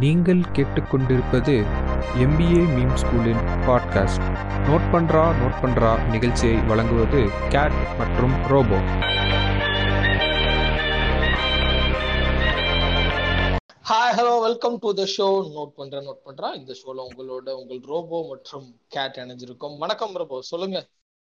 நீங்கள் கேட்டுக்கொண்டிருப்பது MBA meme ஸ்கூலின் பாட்காஸ்ட் நோட் பண்றா நோட் பண்றா நிகழ்ச்சியை வழங்குவது கேட் மற்றும் robo hi hello welcome to the show note பண்றேன் நோட் பண்ணுறா இந்த ஷோல உங்களோட உங்கள் ரோபோ மற்றும் கேட் இணைஞ்சிருக்கும். வணக்கம் ரோபோ சொல்லுங்க.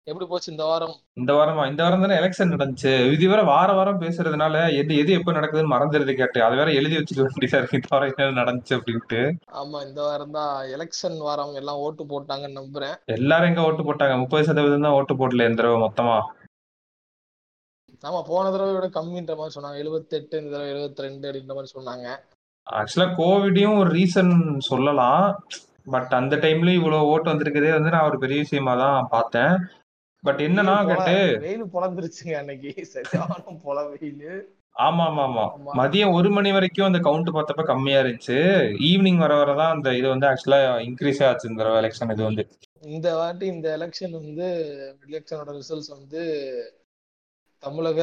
எப்படி போச்சு இந்த வாரம்? இந்த வாரமா இந்த வாரம் தானே எலெக்ஷன் நடந்துச்சு. இது வேற வார வாரம் பேசுறதுனால எது எது எப்ப நடக்குதுன்னு மறந்துடுது கேட்டு அது வேற எழுதி வச்சுக்க வேண்டியதா இருக்கு இந்த வாரம் என்ன நடந்துச்சு அப்படின்ட்டு. ஆமா இந்த வாரம் தான் எலெக்ஷன் வாரம். எல்லாம் ஓட்டு போட்டாங்கன்னு நம்புறேன். எல்லாரும் எங்க ஓட்டு போட்டாங்க? முப்பது சதவீதம் தான் ஓட்டு போடல இந்த தடவை மொத்தமா. ஆமா போன தடவை விட கம்மின்ற மாதிரி சொன்னாங்க. எழுபத்தெட்டு இந்த தடவை எழுபத்தி ரெண்டு அப்படின்ற மாதிரி சொன்னாங்க. ஆக்சுவலா கோவிடையும் ஒரு ரீசன் சொல்லலாம். பட் அந்த டைம்ல இவ்வளவு ஓட்டு வந்திருக்கதே வந்து நான் ஒரு பெரிய விஷயமா தான் பார்த்தேன். பட் என்னன்னா கேட்டு வெயில் பொழந்துருச்சுங்க அன்னைக்கு. சரியான பொல வெயில். ஆமா ஆமா. ஆமா மதியம் ஒரு மணி வரைக்கும் அந்த கவுண்ட் பார்த்தப்ப கம்மியா இருந்துச்சு. ஈவினிங் வர வரதான் அந்த இது வந்து ஆக்சுவலா இன்க்ரீஸ் ஆச்சு இந்த எலெக்ஷன் இது வந்து. இந்த வாட்டி இந்த எலெக்ஷன் வந்து எலெக்ஷனோட ரிசல்ட்ஸ் வந்து தமிழக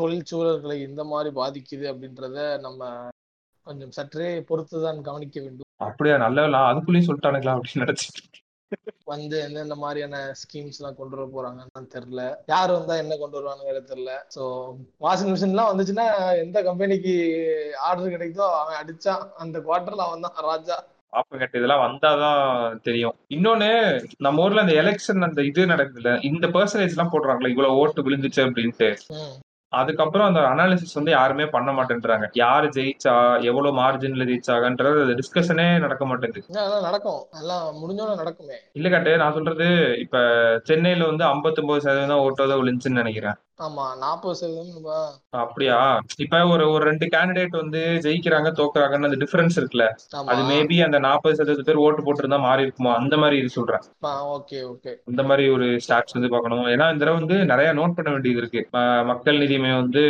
தொழிற்சூழல்களை இந்த மாதிரி பாதிக்குது அப்படின்றத நம்ம கொஞ்சம் சற்றே பொறுத்துதான் கவனிக்க வேண்டும். அப்படியா நல்ல அதுக்குள்ளேயும் சொல்லிட்டானுங்களா அப்படின்னு நினைச்சிட்டு வந்து எந்தெந்த மாதிரியான ஸ்கீம்ஸ் எல்லாம் கொண்டு வர போறாங்கன்னு தெரியல. யார் வந்தா என்ன கொண்டு வருவானுங்கிறது தெரியல. ஸோ வாஷிங் மிஷின்லாம் வந்துச்சுன்னா எந்த கம்பெனிக்கு ஆர்டர் கிடைக்குதோ அவன் அடிச்சான். அந்த குவார்டர்ல அவன் தான் ராஜா. பாப்ப கட்டு இதெல்லாம் வந்தாதான் தெரியும். இன்னொன்னு நம்ம ஊர்ல அந்த எலெக்ஷன் அந்த இது நடக்குதுல்ல இந்த பெர்சன்டேஜ் எல்லாம் போடுறாங்களா இவ்வளவு ஓட்டு விழுந்துச்சு அப்படின்ட்டு. அதுக்கப்புறம் அந்த அனாலிசிஸ் வந்து யாருமே பண்ண மாட்டேன்றாங்க. யாரு ஜெயிச்சா எவ்வளவு மார்ஜின்ல ஜெயிச்சாங்கன்றது டிஸ்கஷனே நடக்க மாட்டேங்குது. நடக்கும். எல்லாம் முடிஞ்சோட நடக்குமே. இல்ல கட்டு நான் சொல்றது இப்ப சென்னையில வந்து 59% சதவீதம் ஓட்டு தான் விழுந்துச்சுன்னு நினைக்கிறேன். ஆமா நாற்பது சதவீதம் அப்படியா? இப்ப ஒரு ஒரு ரெண்டு கேண்டிடேட் வந்து ஜெயிக்கிறாங்க தோக்குறாங்கன்னு அந்த டிஃபரன்ஸ் இருக்குல்ல? அது மேபி அந்த நாற்பது சதவீத பேர் ஓட்டு போட்டிருந்தா மாறி இருக்குமோ? அந்த மாதிரி இது சொல்றேன். ஓகே ஓகே இந்த மாதிரி ஒரு ஸ்டாட்ஸ் வந்து பார்க்கணும். ஏன்னா இந்த தடவை வந்து நிறைய நோட் பண்ண வேண்டியது இருக்கு. மக்கள் நீதி மையம் வந்து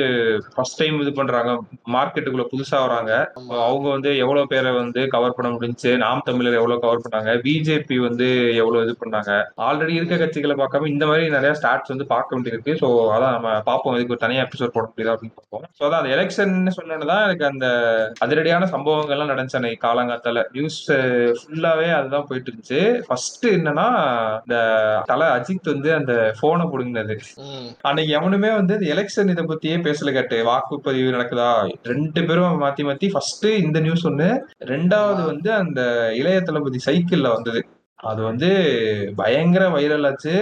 ஃபர்ஸ்ட் டைம் இது பண்றாங்க. மார்க்கெட்டுக்குள்ள புதுசா வராங்க. அவங்க வந்து எவ்வளவு பேரை வந்து கவர் பண்ண முடிஞ்சுச்சு நாம் தமிழர் எவ்வளவு கவர் பண்ணாங்க பிஜேபி வந்து எவ்வளவு இது பண்ணாங்க. ஆல்ரெடி இருக்க கட்சிகளை பார்க்காம இந்த மாதிரி நிறைய ஸ்டாட்ஸ் வந்து பார்க்க வேண்டியிருக்கு. ஸோ அதான் நம்ம பார்ப்போம். இதுக்கு ஒரு தனியா எபிசோட் போட முடியுதா அப்படின்னு பார்ப்போம். ஸோ அதான் அந்த எலெக்ஷன் சொன்னோன்னு தான் எனக்கு அந்த அதிரடியான சம்பவங்கள்லாம் நடந்துச்சு. அன்னைக்கு காலங்காத்தால நியூஸ் ஃபுல்லாவே அதுதான் போயிட்டு இருந்துச்சு ஃபர்ஸ்ட் என்னன்னா இந்த தலை அஜித் வந்து அந்த போனை புடுங்கினது. அன்னைக்கு எவனுமே வந்து இந்த எலெக்ஷன் இதை பத்தியே பேசல கேட்டு வாக்குப்பதிவு நடக்குதா? ரெண்டு பேரும் மாத்தி மாத்தி ஃபர்ஸ்ட் இந்த நியூஸ் ஒண்ணு ரெண்டாவது வந்து அந்த இளைய தளபதி சைக்கிள்ல வந்தது. அது வந்து பயங்கர வைரல் ஆச்சு.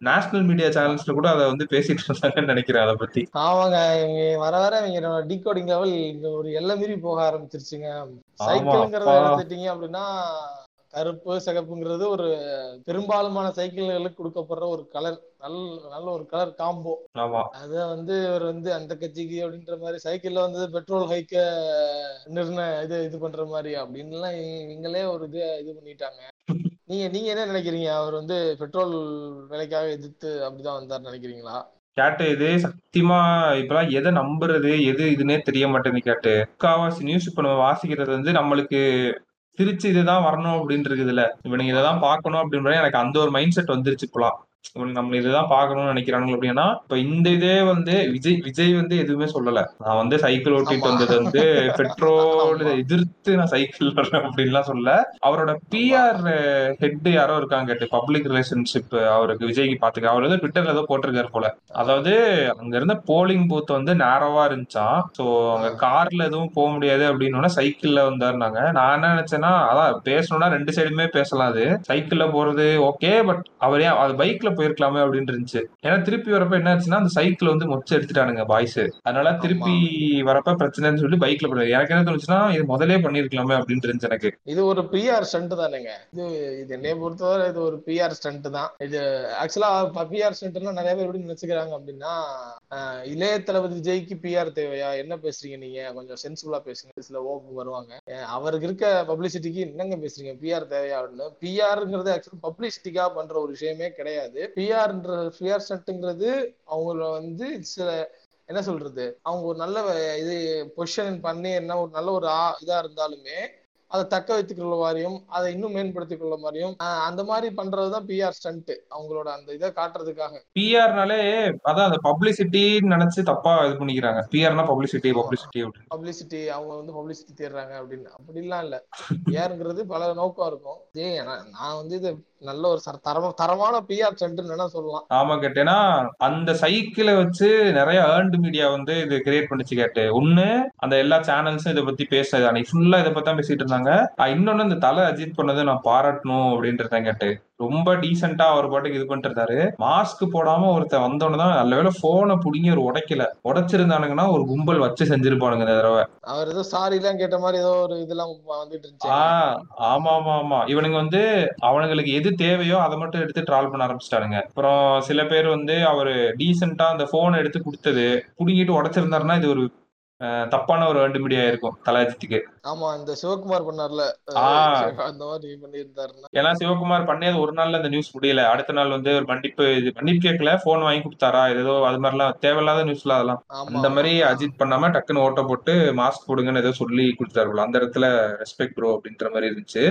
நேஷனல் மீடியா சேனல்ஸ்ல கூட அதை வந்து பேசிட்டு இருந்தாங்கன்னு நினைக்கிறேன் அதை பத்தி. ஆமாங்க இவங்க வர வர இவங்க டீகோடிங் லெவல் இங்க ஒரு எல்லை மீறி போக ஆரம்பிச்சிருச்சுங்க. சைக்கிள்ங்கிறத எடுத்துட்டீங்க அப்படின்னா கருப்பு சிகப்புங்கிறது ஒரு பெரும்பாலுமான சைக்கிள்களுக்கு கொடுக்கப்படுற ஒரு கலர் நல்ல நல்ல ஒரு கலர் காம்போ அத வந்து இவர் வந்து அந்த கட்சிக்கு அப்படின்ற மாதிரி சைக்கிள்ல வந்து பெட்ரோல் ஹைக்க நிர்ணய இது இது பண்ற மாதிரி அப்படின்லாம் இவங்களே ஒரு இது இது பண்ணிட்டாங்க. நீங்க நீங்க என்ன நினைக்கிறீங்க? அவர் வந்து பெட்ரோல் விலைக்காக எதிர்த்து அப்படிதான் வந்தார் நினைக்கிறீங்களா? கேட்டு இது சத்தியமா இப்பெல்லாம் எதை நம்புறது எது இதுன்னே தெரிய மாட்டேங்குது கேட்டு. முக்காவாசி நியூஸ் இப்ப நம்ம வாசிக்கிறது வந்து நம்மளுக்கு திருச்சி இதுதான் வரணும் அப்படின்னு இருக்குதுல்ல இவனுங்க இதைதான் பார்க்கணும் அப்படின்ற எனக்கு அந்த ஒரு மைண்ட் செட் வந்துருச்சு இப்பலாம். நம்ம இதுதான் பார்க்கணும்னு நினைக்கிறானுங்க அப்படின்னா இப்ப இந்த இதே வந்து விஜய் விஜய் வந்து எதுவுமே சொல்லல. நான் வந்து சைக்கிள் ஓட்டிட்டு வந்தது வந்து பெட்ரோல் எதிர்த்து நான் சைக்கிள் வர்றேன் அப்படின்லாம் சொல்ல அவரோட பிஆர் ஹெட் யாரோ இருக்காங்க பப்ளிக் ரிலேஷன்ஷிப் அவருக்கு விஜய்க்கு பாத்துக்க அவர் வந்து ட்விட்டர்ல ஏதோ போட்டிருக்காரு போல. அதாவது அங்க இருந்த போலிங் பூத் வந்து நேரவா இருந்துச்சாம் சோ அங்க கார்ல எதுவும் போக முடியாது அப்படின்னு சைக்கிள்ல வந்தாருனாங்க. நான் என்ன நினைச்சேன்னா அதான் பேசணும்னா ரெண்டு சைடுமே பேசலாம் அது. சைக்கிள்ல போறது ஓகே பட் அவர் அது பைக்ல போயிருக்கலாமே அப்படின்னு இருந்துச்சு. ஏன்னா திருப்பி வரப்ப என்ன ஆச்சுன்னா அந்த சைக்கிள் வந்து மொச்சு எடுத்துட்டானுங்க பாய்ஸ் அதனால திருப்பி வரப்ப பிரச்சனைன்னு சொல்லி பைக்ல போடுறது எனக்கு என்ன தோணுச்சுன்னா இது முதலே பண்ணிருக்கலாமே அப்படின்னு இருந்துச்சு எனக்கு. இது ஒரு பிஆர் ஸ்டண்ட் தானேங்க. இது இது என்னைய பொறுத்தவரை இது ஒரு பிஆர் ஸ்டண்ட் தான். இது ஆக்சுவலா பிஆர் ஸ்டண்ட்னா நிறைய பேர் எப்படி நினைச்சுக்கிறாங்க அப்படின்னா இளைய தளபதி ஜெய்க்கு பிஆர் தேவையா? என்ன பேசுறீங்க நீங்க? கொஞ்சம் சென்சிபிளா பேசுங்க. சில ஓப்பு வருவாங்க. அவருக்கு இருக்க பப்ளிசிட்டிக்கு என்னங்க பேசுறீங்க? பிஆர் தேவையா அப்படின்னு. பிஆர்ங்கிறது ஆக்சுவலி பப்ளிசிட்டிக்கா பண்ற ஒரு விஷயமே கிடையாது. பிஆர்ன்ற பிஆர் ஸ்டண்ட்ங்கிறது அவங்கள வந்து சில என்ன சொல்றது? அவங்க ஒரு நல்ல இது பொசிஷன் பண்ணி என்ன ஒரு நல்ல ஒரு இதா இருந்தாலுமே அதை தக்க வைத்துக் கொள்ள மாதிரியும் அதை இன்னும் மேம்படுத்திக் கொள்ள மாதிரியும் அந்த மாதிரி பண்றதுதான் பிஆர் ஸ்டண்ட் அவங்களோட அந்த இதை காட்டுறதுக்காக. பிஆர்னாலே அதான் அந்த பப்ளிசிட்டின்னு நினைச்சு தப்பா இது பண்ணிக்கிறாங்க. பிஆர்னா பப்ளிசிட்டி. பப்ளிசிட்டி அப்படின்னு. பப்ளிசிட்டி அவங்க வந்து பப்ளிசிட்டி தேடுறாங்க அப்படின்னு. அப்படிலாம் இல்ல. பிஆர்ங்கிறது பல நோக்கம் இருக்கும். நான் வந்து இது நல்ல ஒரு சர- தரமா தரமான பிஆர் சென்டர் வேணா சொல்லலாம். ஆமா கேட்டேன்னா அந்த சைக்கிளை வச்சு நிறைய ஏர்ன்டு மீடியா வந்து இது கிரியேட் பண்ணிச்சு கேட்டு ஒண்ணு அந்த எல்லா சேனல்ஸும் இதை பத்தி பேசுறது அன்னைக்கு ஃபுல்லா இதை பத்தி தான் பேசிட்டு இருந்தாங்க. ஆஹ் இன்னொன்னு இந்த தலை அஜித் பண்ணதை நான் பாராட்டணும் அப்படின்றத கேட்டு ரொம்ப டீசெண்டா அவர் பாட்டுக்கு இது பண்ணிட்டு இருந்தாரு மாஸ்க் போடாம ஒருத்தன் வந்தோன்னு தான் நல்ல வேளை போனை புடிங்கி ஒரு உடைக்கல. உடைச்சிருந்தானுங்கன்னா ஒரு கும்பல் வச்சு செஞ்சிருப்பானுங்க இந்த தடவை. அவர் ஏதோ சாரி எல்லாம் கேட்ட மாதிரி ஏதோ ஒரு இதெல்லாம் வந்துட்டு இருந்துச்சு. ஆமா ஆமா ஆமா. இவனுங்க வந்து அவனுங்களுக்கு எது தேவையோ அதை மட்டும் எடுத்து ட்ரால் பண்ண ஆரம்பிச்சிட்டானுங்க. அப்புறம் சில பேர் வந்து அவரு டீசெண்டா அந்த போனை எடுத்து கொடுத்தது. புடுங்கிட்டு உடைச்சிருந்தாருன்னா இது ஒரு தப்பான ஒரு வேண்டு மீடியா இருக்கும் தலாஜித்துக்கு ஆமா இந்த சிவகுமார் பண்ணார்ல ஆ. அஹ் அந்த மாதிரி பண்ணியிருந்தாருன்னா. ஏன்னா சிவகுமார் பண்ணியது ஒரு நாள்ல அந்த நியூஸ் முடியல. அடுத்த நாள் வந்து ஒரு மன்னிப்பு இது மன்னிப்பு கேட்கல போன் வாங்கி கொடுத்தாரா ஏதோ அது மாதிரிலாம் தேவையில்லாத நியூஸ்ல அதெல்லாம். அந்த மாதிரி. அஜித் பண்ணாம டக்குன்னு ஓட்ட போட்டு மாஸ்க் போடுங்கன்னு ஏதோ சொல்லி கொடுத்தாரு அந்த இடத்துல ரெஸ்பெக்ட் ப்ரோ அப்படின்ற மாதிரி இருந்துச்சு.